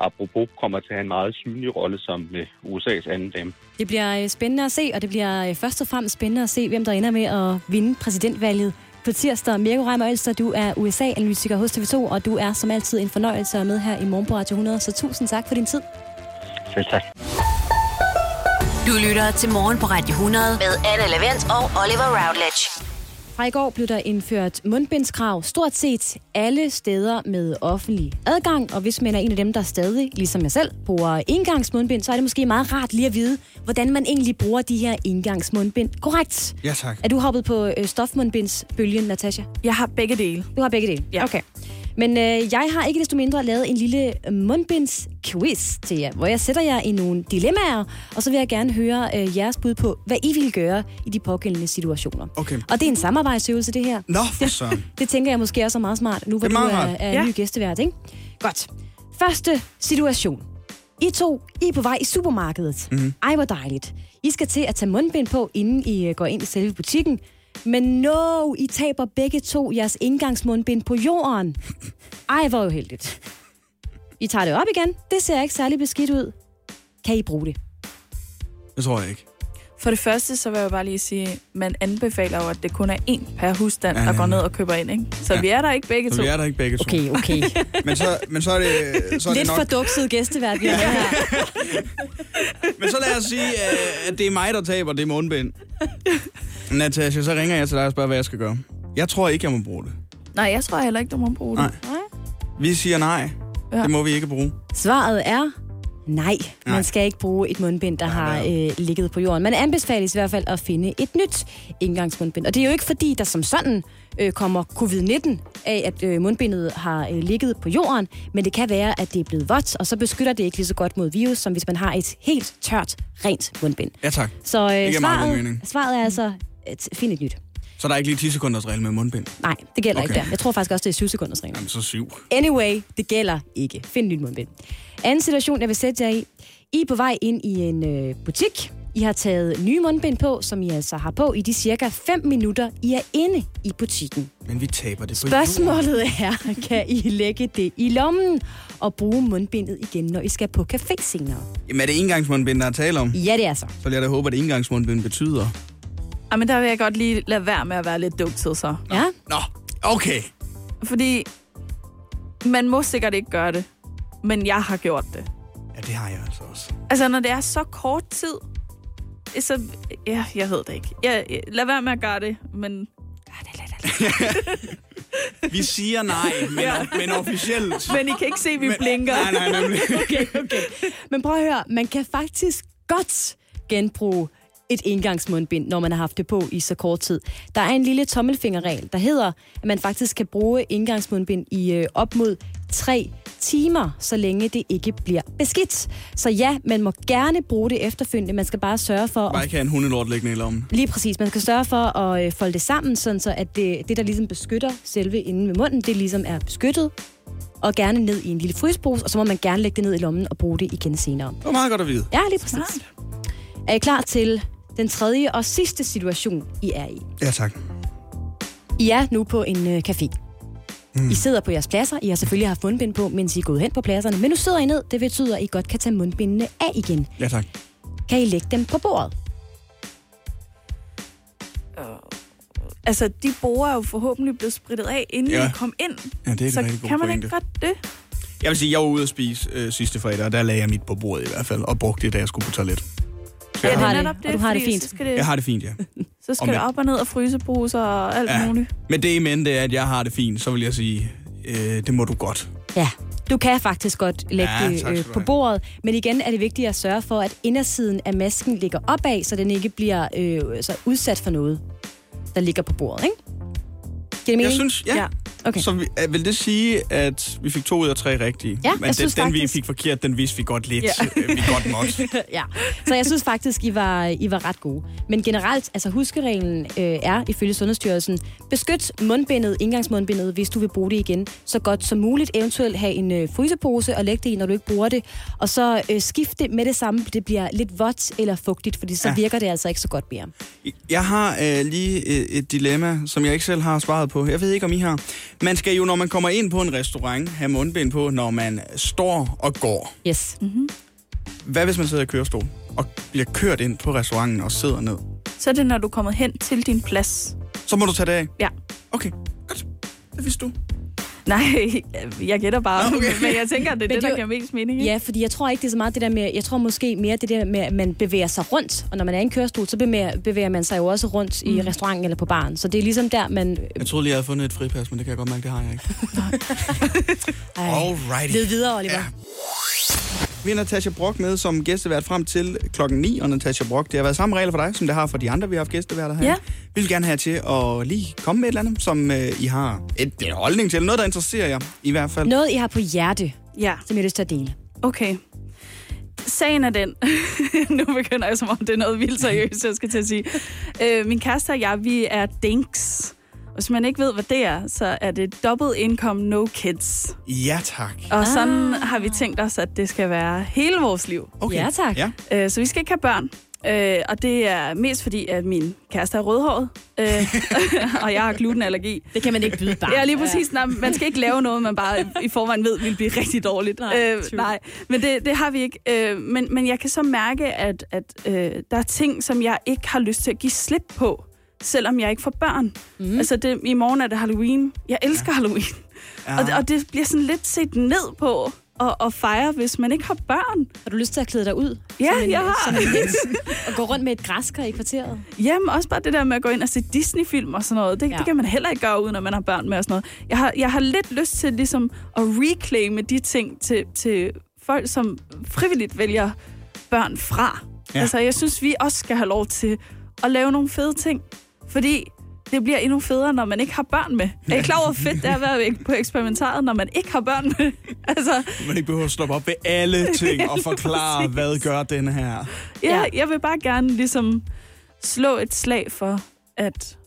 apropos kommer til at have en meget synlig rolle som øh, USA's anden dame. Det bliver øh, spændende at se, og det bliver øh, først og fremmest spændende at se, hvem der ender med at vinde præsidentvalget på tirsdag. Mirko Reimer Ølster, du er USA-analytiker hos TV2, og du er som altid en fornøjelse at med her i morgen på Radio 100, så tusind tak for din tid. Selv tak. Du lytter til Morgen på Radio 100 med Anne Lavendt og Oliver Routledge. Fra i går blev der indført mundbindskrav stort set alle steder med offentlig adgang, og hvis man er en af dem, der stadig, ligesom jeg selv, bruger engangsmundbind, så er det måske meget rart lige at vide, hvordan man egentlig bruger de her engangsmundbind korrekt. Ja, tak. Er du hoppet på øh, stofmundbindsbølgen, Natasha? Jeg har begge dele. Du har begge dele? Ja. Okay. Men øh, jeg har ikke desto mindre lavet en lille mundbindsquiz til jer, hvor jeg sætter jer i nogle dilemmaer, og så vil jeg gerne høre øh, jeres bud på, hvad I vil gøre i de pågældende situationer. Okay. Og det er en samarbejdsøvelse, det her. Nå, for søren. [LAUGHS] Det tænker jeg måske også er meget smart, nu hvor du er er, Ja. ny gæstevært, ikke? Godt. Første situation. I to, I er på vej i supermarkedet. Mhm. Mm. Ej, hvor dejligt. I skal til at tage mundbind på, inden I øh, går ind i selve butikken. Men no, I taber begge to jeres indgangsmundbind på jorden. Ej, hvor uheldigt. I tager det op igen. Det ser ikke særlig beskidt ud. Kan I bruge det? Det tror jeg ikke. For det første, så vil jeg bare lige sige, man anbefaler jo, at det kun er én per husstand, Ja, der ja, går ja. ned og køber ind, ikke? Så Ja. vi er der ikke begge Så to. vi er der ikke begge to. Okay, okay. [LAUGHS] Men så, men så er det, så er det Lidt nok... for dukset gæstevært, vi her. [LAUGHS] Men så lad os sige, øh, at det er mig, der taber det mundbind. Natasha, så ringer jeg til dig og spørger, hvad jeg skal gøre. Jeg tror ikke, jeg må bruge det. Nej, jeg tror heller ikke, du må bruge det. Nej. Vi siger nej. Ja. Det må vi ikke bruge. Svaret er Nej, man Nej. skal ikke bruge et mundbind, der har øh, ligget på jorden. Man anbefales i hvert fald at finde et nyt indgangsmundbind. Og det er jo ikke fordi, der som sådan øh, kommer covid-19 af, at øh, mundbindet har øh, ligget på jorden, men det kan være, at det er blevet vådt, og så beskytter det ikke lige så godt mod virus, som hvis man har et helt tørt, rent mundbind. Ja, tak. Så øh, svaret, svaret er altså, at find et nyt. Så der er ikke lige 10 sekunders regel med mundbind? Nej, det gælder Okay. ikke der. Jeg tror faktisk også, det er 7 sekunders regel. Jamen, så syv. Anyway, det gælder ikke. Find et nyt mundbind. Anden situation, jeg vil sætte jer i. I er på vej ind i en øh, butik. I har taget nye mundbind på, som I altså har på i de cirka 5 minutter, I er inde i butikken. Men vi taber det på jorden. Spørgsmålet er, [LAUGHS] kan I lægge det i lommen og bruge mundbindet igen, når I skal på café senere? Jamen, er det engangsmundbind, der er tale om? Ja, det er så. Så vil jeg da håbe, at engangsmundbind betyder... Ej, men der vil jeg godt lige lade være med at være lidt dukset så. Ja? Nå, okay. Fordi man må sikkert ikke gøre det, men jeg har gjort det. Ja, det har jeg altså også. Altså, når det er så kort tid, så... Ja, jeg ved det ikke. Jeg, jeg, lad være med at gøre det, men... [LAUGHS] Vi siger nej, men, Ja. men officielt... Men I kan ikke se, at vi blinker. Nej, nej, nemlig. [LAUGHS] Okay, okay. Men prøv at høre, man kan faktisk godt genbruge et engangsmundbind, når man har haft det på i så kort tid. Der er en lille tommelfingerregel, der hedder, at man faktisk kan bruge engangsmundbind i øh, op mod tre timer, så længe det ikke bliver beskidt. Så ja, man må gerne bruge det efterfølgende. Man skal bare sørge for... Bare ikke have en hundelort liggende i lommen. Lige præcis. Man skal sørge for at øh, folde det sammen, sådan så at det, det, der ligesom beskytter selve inden ved munden, det ligesom er beskyttet. Og gerne ned i en lille frysepose, og så må man gerne lægge det ned i lommen og bruge det igen senere. Det var meget godt at vide. Ja, lige præcis. Er I klar til den tredje og sidste situation, I er i? Ja, tak. I er nu på en øh, café. Mm. I sidder på jeres pladser. I har selvfølgelig haft mundbind på, mens I er gået hen på pladserne. Men nu sidder I ned. Det betyder, at I godt kan tage mundbindene af igen. Ja, tak. Kan I lægge dem på bordet? Altså, de borer er jo forhåbentlig blevet spritet af, inden Ja. I kom ind. Ja, det er så kan man pointe. ikke godt det? Jeg vil sige, jeg var ude at spise øh, sidste fredag, og der lagde jeg mit på bordet i hvert fald, og brugte det, da jeg skulle på toilet. Ja, det har er det- netop det, du har det fint. Det, Jeg har det fint, ja. så skal det op og ned og fryseposer og alt Ja. muligt. Men det i mente, at jeg har det fint, så vil jeg sige, øh, det må du godt. Ja, du kan faktisk godt lægge Ja, det øh, på bordet, men igen er det vigtigt at sørge for, at indersiden af masken ligger opad, så den ikke bliver øh, så udsat for noget, der ligger på bordet, ikke? Giver det mening? Jeg synes, ja. ja. Okay. Så vi, øh, vil det sige, at vi fik to ud af tre rigtige? Ja, Men jeg den, synes den, vi faktisk- fik forkert, den vidste vi godt lidt, Ja. ja. [LAUGHS] vi godt måtte. [LAUGHS] ja, så jeg synes faktisk, I var, I var ret gode. Men generelt, altså huskereglen øh, er, ifølge Sundhedsstyrelsen, beskyt mundbindet, indgangsmundbindet, hvis du vil bruge det igen, så godt som muligt. Eventuelt have en øh, frysepose og lægge det i, når du ikke bruger det. Og så øh, skift det med det samme, det bliver lidt vådt eller fugtigt, fordi så Ja. virker det altså ikke så godt mere. Jeg har øh, lige øh, et dilemma, som jeg ikke selv har svaret på. Jeg ved ikke, om I har. Man skal jo, når man kommer ind på en restaurant, have mundbind på, når man står og går. Yes. Mm-hmm. Hvad hvis man sidder i kørestol og bliver kørt ind på restauranten og sidder ned? Så er det, når du kommer hen til din plads. Så må du tage det af? Ja. Okay, godt. Det vidste du. Nej, [LAUGHS] jeg gætter bare. Okay. Men jeg tænker, det er Men det, det er der giver mest mening. ikke? Ja, fordi jeg tror ikke, det er så meget det der med, jeg tror måske mere det der med, at man bevæger sig rundt. Og når man er i en kørestol, så bevæger, bevæger man sig jo også rundt i Mm. restauranten eller på baren. Så det er ligesom der, man... Jeg troede lige, jeg havde fundet et fripas, men det kan jeg godt mærke, det har jeg ikke. [LAUGHS] Alrighty. Led videre, Oliver. Ja. Vi har Natasha Brock med som gæstevært frem til klokken 9, og Natasha Brock, det har været samme regler for dig, som det har for de andre, vi har haft gæsteværter her. Ja. Vi vil gerne have til at lige komme med et eller andet, som øh, I har et, en holdning til. Noget, der interesserer jer, i hvert fald. Noget, I har på hjerte, Ja, som jeg har lyst til at dele. okay. Sagen er den. [LAUGHS] nu begynder jeg, som om det er noget vildt seriøst, jeg skal til at sige. Øh, min kæreste og jeg, vi er dinks. Hvis man ikke ved, hvad det er, så er det double income, no kids. Ja, tak. Og sådan har vi tænkt os, at det skal være hele vores liv. Okay. Ja, tak. Ja. Øh, så vi skal ikke have børn. Øh, og det er mest fordi, at min kæreste er rødhåret, øh, [LAUGHS] og jeg har glutenallergi. Det kan man ikke byde bare. Ja, lige præcis. Nej, man skal ikke lave noget, man bare i forvejen ved, vil blive rigtig dårligt. Nej, øh, true. nej. men det, det har vi ikke. Øh, men, men jeg kan så mærke, at, at øh, der er ting, som jeg ikke har lyst til at give slip på, selvom jeg ikke får børn. Mm. Altså, det, i morgen er det Halloween. Jeg elsker ja. Halloween. Ja. Og, det- og det bliver sådan lidt set ned på at, at fejre, hvis man ikke har børn. Har du lyst til at klæde dig ud? Ja, som en, jeg har. Som en [LAUGHS] og gå rundt med et græskar i kvarteret? Jamen, også bare det der med at gå ind og se Disney-film og sådan noget. Det, Ja. det kan man heller ikke gøre, uden at man har børn med og sådan noget. Jeg har, jeg har lidt lyst til ligesom at reclaime de ting til, til folk, som frivilligt vælger børn fra. Ja. Altså, jeg synes, vi også skal have lov til at lave nogle fede ting. Fordi det bliver endnu federe, når man ikke har børn med. Er I klar over, hvor fedt det er at være på eksperimentaret, når man ikke har børn med? [LAUGHS] altså, Man ikke behøver at stoppe op ved alle ting og [LAUGHS] forklare, præcis. hvad gør den her. ja, jeg vil bare gerne ligesom slå et slag for, at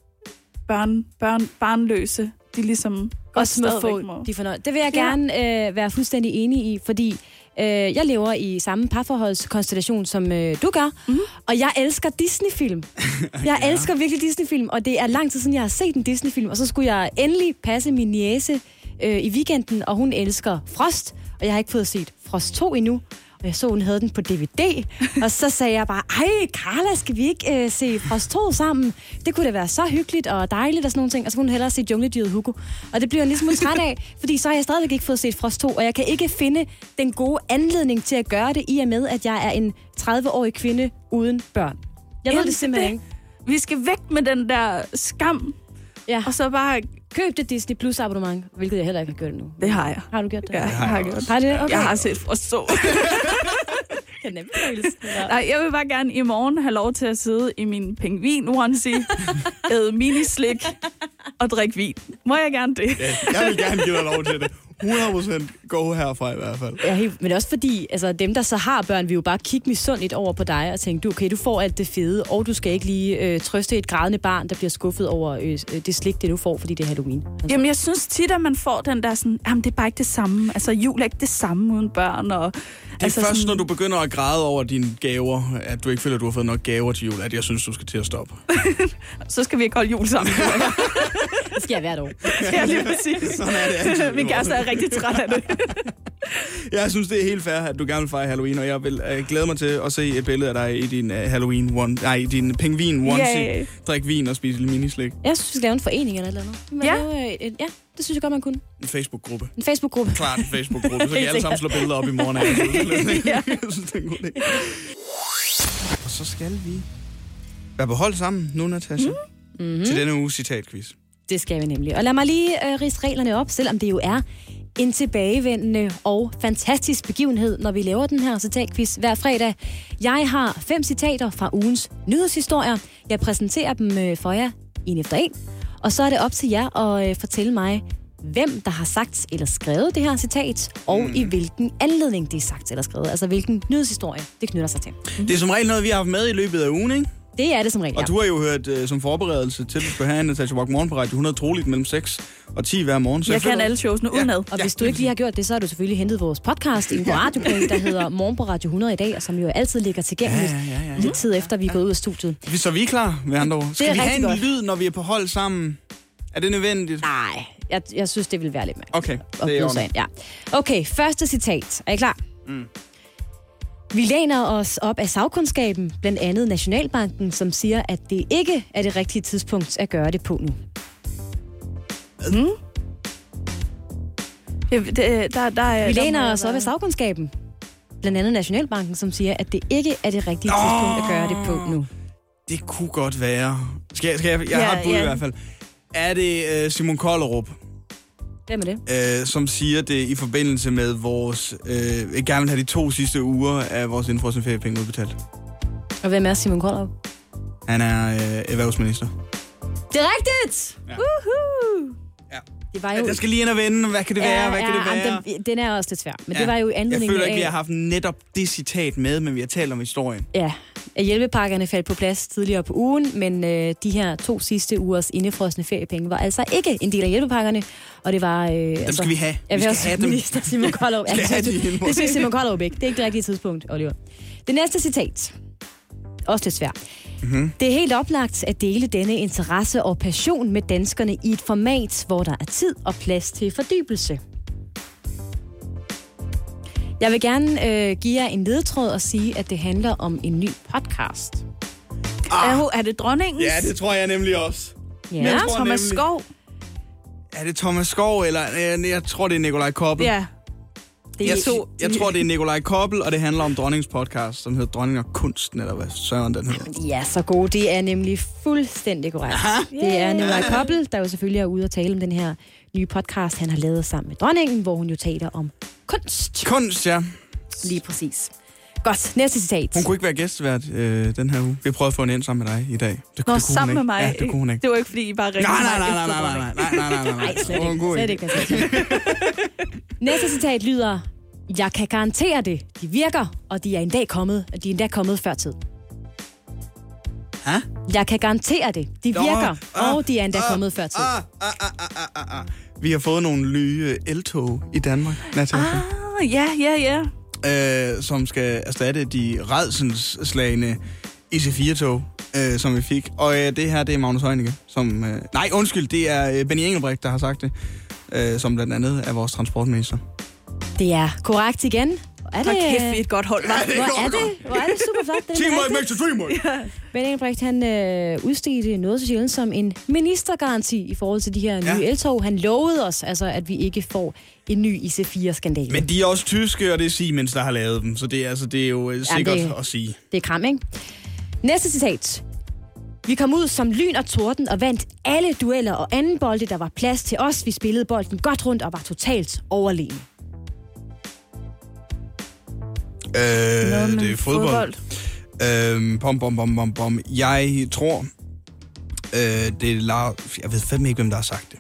børn, børn, barnløse, de ligesom også må få må. de fornøjelser. Det vil jeg Ja. gerne øh, være fuldstændig enig i, fordi øh, jeg lever i samme parforholdskonstellation, som øh, du gør, Mhm. mm. og jeg elsker Disney-film. [LAUGHS] Jeg ja. elsker virkelig Disney-film, og det er lang tid siden, jeg har set en Disney-film, og så skulle jeg endelig passe min niece øh, i weekenden, og hun elsker Frost, og jeg har ikke fået set Frost 2 endnu. Hun havde den på DVD, og så sagde jeg bare, ej, Carla, skal vi ikke øh, se Frost 2 sammen? Det kunne da være så hyggeligt og dejligt og sådan nogle ting. Og så kunne hun hellere se Jungledyret Hugo. Og det bliver jeg smule træt af, [LAUGHS] fordi så har jeg stadigvæk ikke fået set Frost 2, og jeg kan ikke finde den gode anledning til at gøre det, i og med, at jeg er en 30-årig kvinde uden børn. Jeg ved det simpelthen ikke. Vi skal væk med den der skam. Ja. Og så bare... Køb det Disney Plus abonnement, hvilket jeg heller ikke har gjort endnu. Det har jeg. Har du gjort det? Ja, jeg har gjort Har det? Okay. Jeg har set Frost 2. kan. Ja. Nej, jeg vil bare gerne i morgen have lov til at sidde i min pingvin onesie, æde minislik og drikke vin. Må jeg gerne det? Ja, jeg vil gerne give dig lov til det. 100% go herfra i hvert fald. Ja, helt, men det er også fordi, altså dem, der så har børn, vil jo bare kigge misundeligt over på dig og tænke, du, okay, du får alt det fede, og du skal ikke lige øh, trøste et grædende barn, der bliver skuffet over øh, det slik, det du får, fordi det er Halloween. Altså. Jamen, jeg synes tit, at man får den der sådan, jamen, det er bare ikke det samme. Altså, jul er ikke det samme uden børn. Og, Det er altså, først, når du begynder at græde over dine gaver, at du ikke føler, at du har fået nok gaver til jul, at jeg synes, du skal til at stoppe. [LAUGHS] Så skal vi ikke holde jul sammen. [LAUGHS] det skal jeg hvert år. ja, lige præcis. Sådan er det altid. Min kæreste er rigtig træt af det. [LAUGHS] Jeg synes, det er helt fair, at du gerne vil fejre Halloween, og jeg vil uh, glæde mig til at se et billede af dig i din uh, Halloween one, nej, i din pingvin onesie. Yay. Drik vin og spise minislik. Jeg synes, vi skal lave en forening eller et eller andet. Man Ja. et, et, ja, det synes jeg godt, man kunne. En Facebook-gruppe. En Facebook-gruppe. Klart en Facebook-gruppe, så [LAUGHS] kan I alle sammen slå billeder op i morgen. af. [LAUGHS] Ja. Jeg synes, det er en god idé. Og så skal vi være på hold sammen nu, Natasha, Mm-hmm. til denne uges citatquiz. Det skal vi nemlig. Og lad mig lige øh, rise reglerne op, selvom det jo er en tilbagevendende og fantastisk begivenhed, når vi laver den her citatquiz hver fredag. Jeg har fem citater fra ugens nyhedshistorier. Jeg præsenterer dem øh, for jer en efter en. Og så er det op til jer at øh, fortælle mig, hvem der har sagt eller skrevet det her citat, og mm. i hvilken anledning det er sagt eller skrevet. Altså hvilken nyhedshistorie det knytter sig til. Det er som regel noget, vi har haft med i løbet af ugen, ikke? Det er det som regel, Og du har jo hørt uh, som forberedelse til, at du skal have en Natasha Walk morgen på Radio 100 troligt mellem 6 og 10 hver morgen. Jeg kan alle showsene udenad. Og hvis du ikke lige har gjort det, så har du selvfølgelig hentet vores podcast inde på [LAUGHS] Radioplay, der hedder Morgen på Radio 100 i dag, og som jo altid ligger tilgængeligt Ja, ja, ja, ja. lidt tid efter, vi er gået ud af studiet. Så vi er klar, med andre ord. Skal vi have en godt. lyd, når vi er på hold sammen? Er det nødvendigt? Nej, jeg, jeg synes, det vil være lidt mærkeligt. Okay, det er byde i sig orden. ind, ja. Okay, første citat. Er I klar? Mm. Vi læner os op af sagkundskaben, blandt andet Nationalbanken, som siger, at det ikke er det rigtige tidspunkt at gøre det på nu. Mm. Det, det, der, der, er- Vi der læner jeg os op af sagkundskaben, blandt andet Nationalbanken, som siger, at det ikke er det rigtige tidspunkt at gøre det på nu. Det kunne godt være. Skal jeg, skal jeg, jeg Ja, har et bud ja. i hvert fald. Er det uh, Simon Kollerup, Hvem er det? uh, som siger det i forbindelse med vores... Jeg gerne vil have de to sidste uger af vores indfrosne feriepenge udbetalt? Og hvem er Simon Koldrup? Han er uh, erhvervsminister. Det er rigtigt! Ja. Woohoo! Ja. Det var jo... Jeg skal lige ind og vende. Hvad kan det være? Hvad kan det være? Den, den er også lidt svær. Men ja. det var jo i Jeg føler ikke, af... vi har haft netop det citat med, men vi har talt om historien. Ja, hjælpepakkerne faldt på plads tidligere på ugen, men øh, de her to sidste ugers indefrosne feriepenge var altså ikke en del af hjælpepakkerne, og det var... Øh, dem skal vi have. [LAUGHS] [LAUGHS] Vi skal have dem. minister Simon Koldrup. Skal have de det, synes Simon Koldrup ikke. Det er ikke det rigtige tidspunkt, Oliver. Det næste citat. Også lidt svært. Mm-hmm. Det er helt oplagt at dele denne interesse og passion med danskerne i et format, hvor der er tid og plads til fordybelse. Jeg vil gerne øh, give jer en ledtråd og sige, at det handler om en ny podcast. Ah. Er, er det dronningens? Ja, det tror jeg nemlig også. Ja, Jeg tror Thomas nemlig- Skov. Er det Thomas Skov, eller øh, jeg tror, det er Nikolaj Koppel? Ja. Det jeg, er to- jeg tror, det er Nikolaj Koppel, og det handler om dronningens podcast, som hedder Dronning og Kunsten, eller hvad søren den hedder. Ja, så god. Det er nemlig fuldstændig korrekt. Det er Nikolaj Koppel, der jo selvfølgelig er ude og tale om den her nye podcast, han har lavet sammen med dronningen, hvor hun jo taler om kunst. Kunst, ja. Lige præcis. Godt, næste citat. Hun kunne ikke være gæstvært øh, den her uge. Vi prøvede at få en ind sammen med dig i dag. Det, Nå, det kunne sammen hun med mig. Ja, det kunne hun ikke. Det var ikke, fordi I bare ringede Nej, nej, nej, nej, nej, nej, nej, nej, nej, nej, Nej, slet ikke. Slet ikke. altså. [LAUGHS] Næste citat lyder, jeg kan garantere det. De virker, og de er en dag kommet, de er endda kommet før tid. Hæ? Jeg kan garantere det. De virker, ah, og de er endda ah, kommet før tid. Ah, ah, ah, ah, ah. Vi har fået nogle nye eltog i Danmark, Natasha. Ah, ja, ja, ja. øh, som skal erstatte de redselslagende IC4-tog, øh, som vi fik. Og øh, det her, det er Magnus Heunicke, som... Øh, nej, undskyld, det er øh, Benny Engelbrecht, der har sagt det, øh, som blandt andet er vores transportminister. Det er korrekt igen. Er det, kæft, vi er et godt hold, hva'? Hvor er det, hvor er det super flot. [LAUGHS] Teamwork makes the dream work. Ben Engelbrecht, han øh, udstedte noget så sjældent som en ministergaranti i forhold til de her nye Ja. eltog. Han lovede os, altså, at vi ikke får en ny IC4-skandale. Men de er også tyske, og det er Siemens, der har lavet dem. Så det er, altså, det er jo øh, sikkert det- at sige. Det er kram, ikke? Næste citat. Vi kom ud som lyn og torden og vandt alle dueller og anden bolde, der var plads til os. Vi spillede bolden godt rundt og var totalt overlegen. Øh, Noget det er fodbold. Øhm, bom, bom, bom, bom, bom. Jeg tror, øh, det er Lars... Jeg ved fandme ikke, hvem der har sagt det.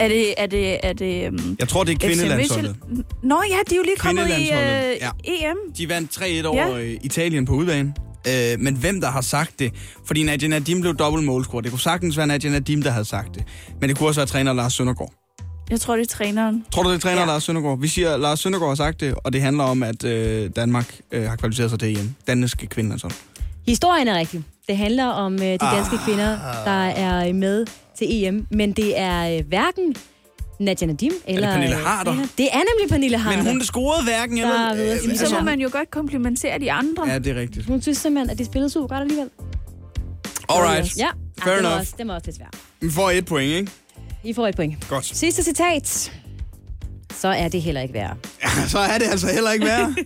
Er det, er det, er det um, Jeg tror, det er kvindelandsholdet. Nå ja, de er jo lige kommet i ja. EM. De vandt 3-1 over ja. Italien på udbanen. Øh, men hvem der har sagt det? Fordi Nadia Nadim blev dobbelt målscorer. Det kunne sagtens være Nadia Nadim, der havde sagt det. Men det kunne også være træner Lars Søndergaard. Jeg tror, det er træneren. Tror du, det er træner Ja. Lars Søndergaard? Vi siger, Lars Søndergaard har sagt det, og det handler om, at øh, Danmark øh, har kvalificeret sig til EM. Danske kvindelandshold. Historien er rigtig. Det handler om øh, de danske Ah. kvinder, der er med til EM. Men det er øh, hverken Nadia Nadim eller... Pernille øh, Harder? det her- Det er nemlig Pernille Harder. Men hun scorede hverken Der eller... er sige, Jamen, så altså- må man jo godt komplimentere de andre. Ja, det er rigtigt. Hun synes simpelthen, at det spillede super godt alligevel. Alright. Ja, Fair ja det, var enough. også, det var også lidt svært. Vi får et point, ikke? I får et point. Godt. Sidste citat. Så er det heller ikke værre. [LAUGHS] Ja, så er det altså heller ikke værre. [LAUGHS]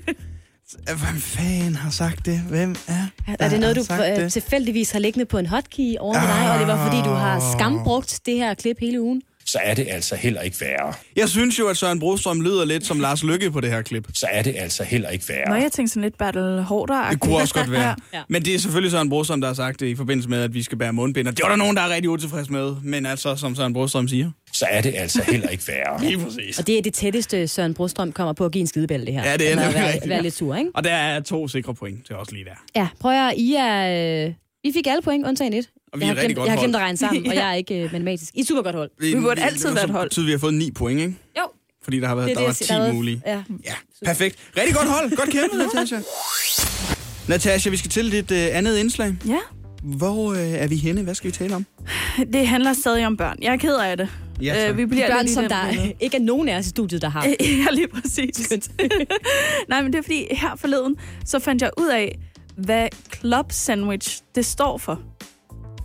Hvem fanden har sagt det? Hvem er Er det noget, du øh, det? tilfældigvis har liggende på en hotkey over med dig, og det var fordi, du har skambrugt det her klip hele ugen? Så er det altså heller ikke værre. Jeg synes jo, at Søren Brostrøm lyder lidt som Lars Lykke på det her klip. Så er det altså heller ikke værre. Nå, jeg tænkte sådan lidt battle hårdere. Det kunne også godt være. [LAUGHS] Ja. Men det er selvfølgelig Søren Brostrøm, der har sagt det i forbindelse med, at vi skal bære mundbind. Og det var der nogen, der er rigtig utilfreds med. Men altså, som Søren Brostrøm siger. Så er det altså heller ikke værre. [LAUGHS] Lige præcis. Og det er det tætteste, Søren Brostrøm kommer på at give en skidebælle, det her. Ja, det er nemlig rigtigt. været lidt sur, ikke? Og der er to sikre point til os lige der. Ja, prøv at I er... Øh, I fik alle point, undtagen et. Og vi er jeg et har rigtig glemt, godt jeg har glemt at hold. regne sammen, [LAUGHS] og jeg er ikke øh, matematisk. I er super godt hold. Vi burde altid være et hold. Så betyder, vi har fået 9 point, ikke? Jo. Fordi der har været Det er der var det, 10 der har været- mulige. Ja. Ja, perfekt. Rigtig godt hold. Godt kæmpet, [LAUGHS] Natasha. Natasha, vi skal til dit uh, andet indslag. Ja, Hvor uh, er vi henne? Hvad skal vi tale om? det handler stadig om børn. Jeg er ked af det. Ja, tak. Øh, vi De bliver børn, lidt i som der [LAUGHS] ikke er nogen af os i studiet, der har. Ja, lige præcis. Nej, men det er fordi, her forleden, så fandt jeg ud af, hvad club sandwich, det står for.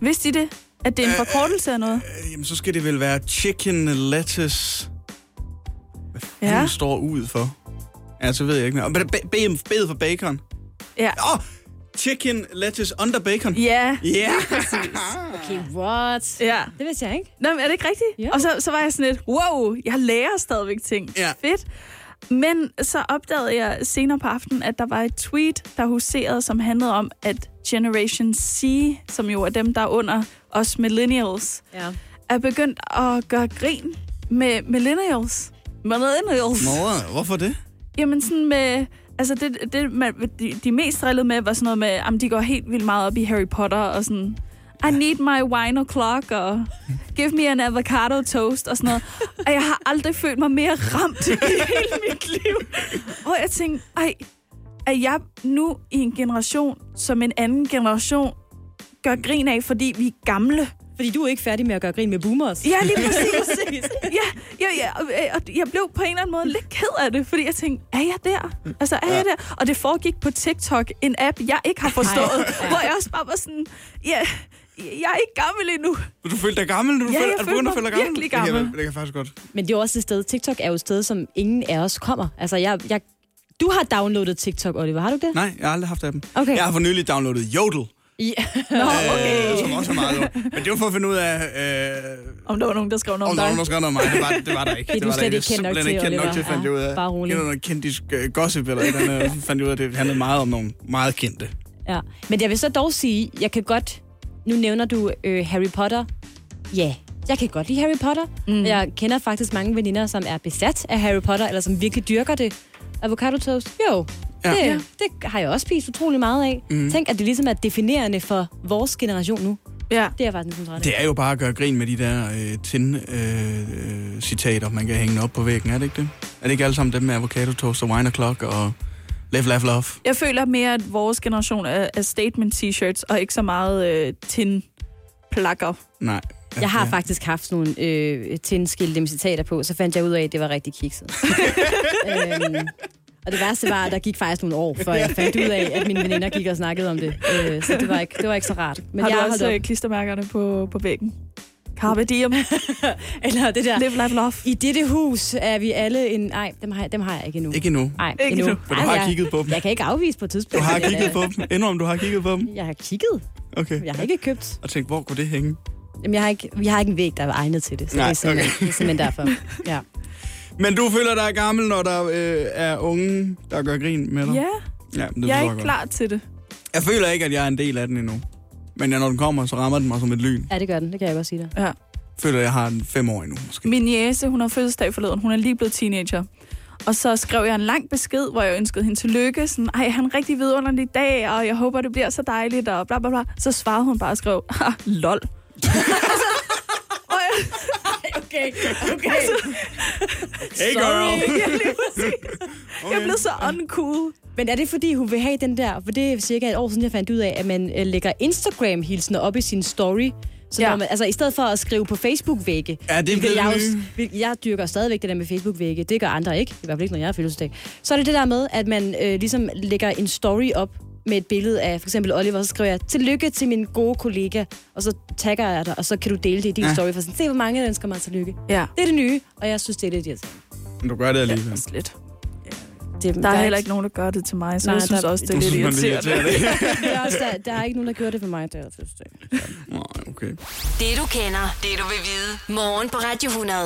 Vidste I det? At det er en forkortelse af noget? Øh, Jamen, så skal det vel være chicken lettuce. Hvad Ja. står ud for? Ja, så ved jeg ikke mere. Ba- Bed for bacon. Ja. Åh, oh, chicken lettuce under bacon. Ja. Ja. [LAUGHS] Okay, what? Ja. Det vidste jeg ikke. Nå, men er det ikke rigtigt? Ja. Og så, så var jeg sådan lidt, wow, jeg lærer stadigvæk ting. Ja. Fedt. Men så opdagede jeg senere på aftenen, at der var et tweet, der huserede, som handlede om, at Generation C, som jo er dem, der er under os millennials, Ja. er begyndt at gøre grin med millennials. Millennials. Nå, hvorfor det? Jamen sådan med... Altså det, det man, de, de mest drillede med, var sådan noget med, at de går helt vildt meget op i Harry Potter og sådan... I need my wine o'clock, og give me an avocado toast, og sådan noget. Og jeg har aldrig følt mig mere ramt i hele mit liv. Og jeg tænkte, ej, er jeg nu i en generation, som en anden generation gør grin af, fordi vi er gamle? Fordi du er ikke færdig med at gøre grin med boomers. Ja, lige [LAUGHS] præcis. ja, ja, ja, og, jeg blev på en eller anden måde lidt ked af det, fordi jeg tænkte, er jeg der? Altså, er ja. jeg der? Og det foregik på TikTok, en app, jeg ikke har forstået, Ej. hvor jeg også bare var sådan, ja, jeg er ikke gammel endnu. Du følte dig gammel? Du Ja, følte, jeg er du begyndt at mig føle dig gammel? virkelig Det kan, gammel. jeg- det kan jeg faktisk godt. Men det er jo også et sted, TikTok er jo et sted, som ingen af os kommer. Altså, jeg, jeg, du har downloadet TikTok, Oliver, har du det? Nej, jeg har aldrig haft appen. Okay. Jeg har for nylig downloadet Jodel. Ja. Nå, okay. Øh, som også er meget lort. Men det var for at finde ud af... Øh, Om der var nogen, der skrev noget om om der var dig. nogen, der skrev noget om mig. Det var, det var der ikke. Det er det var der slet ikke. ikke kendt nok Simpelthen til, ikke kendt nok til, fandt jeg ud af. Ja, bare rolig. Det var noget kendisk uh, gossip, eller et eller andet. Fandt jeg ud af, at det handlede meget om nogle meget kendte. Ja. Men jeg vil så dog sige, jeg kan godt... Nu nævner du øh, Harry Potter. Ja, jeg kan godt lide Harry Potter. Mm. Jeg kender faktisk mange veninder, som er besat af Harry Potter, eller som virkelig dyrker det. Avocado toast? Jo, Ja. det, Ja. det har jeg også spist utrolig meget af. Mm. Tænk, at det ligesom er definerende for vores generation nu. Ja. Det er faktisk sådan Det er jo bare at gøre grin med de der øh, tin-citater, man kan hænge op på væggen, er det ikke det? Er det ikke alle sammen dem med avocado toast og wine o'clock og live, laugh, love? Jeg føler mere, at vores generation er, er statement-t-shirts, og ikke så meget øh, tin-plakker. Nej. Jeg har faktisk haft sådan nogle øh, tindskilte med citater på, så fandt jeg ud af, at det var rigtig kikset. [LAUGHS] øhm, og det værste var, at der gik faktisk nogle år, før jeg fandt ud af, at mine veninder gik og snakkede om det. Øh, så det var, ikke, det var ikke så rart. Men har jeg du holdt også op. øh, klistermærkerne på, på væggen? Carpe diem. [LAUGHS] Eller det der... Live, life, love. I dette hus er vi alle en... Nej, dem har jeg, dem har jeg ikke endnu. Ikke endnu. Nej, Ikke endnu. endnu. Men du Ej, har jeg, kigget på dem. Jeg kan ikke afvise på et tidspunkt. Du har kigget på dem. Indrøm, du har kigget på dem. Jeg har kigget. Okay. Jeg har ikke købt. Og tænkt, hvor kunne det hænge? Jamen, jeg har ikke, vi har ikke en væg, der er egnet til det. Så Nej, det, er simpelthen, okay. det er simpelthen derfor. [LAUGHS] Ja. Men du føler dig gammel, når der øh, er unge, der gør grin med dig? Ja, ja det jeg er ikke godt. klar til det. Jeg føler ikke, at jeg er en del af den endnu. Men ja, når den kommer, så rammer den mig som et lyn. ja, det gør den. Det kan jeg godt sige dig. Ja. Føler, at jeg har en fem år endnu, måske. Min jæse, hun har fødselsdag forleden. Hun er lige blevet teenager. Og så skrev jeg en lang besked, hvor jeg ønskede hende tillykke. Sådan, ej, han en rigtig vidunderlig dag, og jeg håber, det bliver så dejligt, og bla bla bla. Så svarede hun bare og skrev, "Ha, [LAUGHS] lol. [LAUGHS] Okay, okay. Hey, girl. [LAUGHS] Ja, lige præcis. Jeg blev så uncool. Men er det fordi, hun vil have den der, for det er cirka et år siden, jeg fandt ud af, at man øh, lægger Instagram-hilsener op i sin story. Så Ja. når man, altså i stedet for at skrive på Facebook-vægge. Ja, det er blevet jeg, hvil- jeg dyrker stadigvæk det der med Facebook-vægge. Det gør andre ikke. I hvert fald ikke, når jeg har fødselsdag. Så er det det der med, at man øh, ligesom lægger en story op med et billede af for eksempel Oliver, så skriver jeg, tillykke til min gode kollega, og så tagger jeg dig, og så kan du dele det i din Ja. ja. story, for sådan, se hvor mange der ønsker mig tillykke. Ja, Det er det nye, og jeg synes, det er lidt irriterende. Men du gør det alligevel. også lidt. Det, Der er heller ikke nogen, der gør det til mig, så Nej, jeg synes der- også, det er lidt synes, irriterende. irriterende. [LAUGHS] [LAUGHS] det er også, der, der er ikke nogen, der gjorde det for mig, der er fødselsdag. Nej, okay. Det du kender, det du vil vide. Morgen på Radio 100.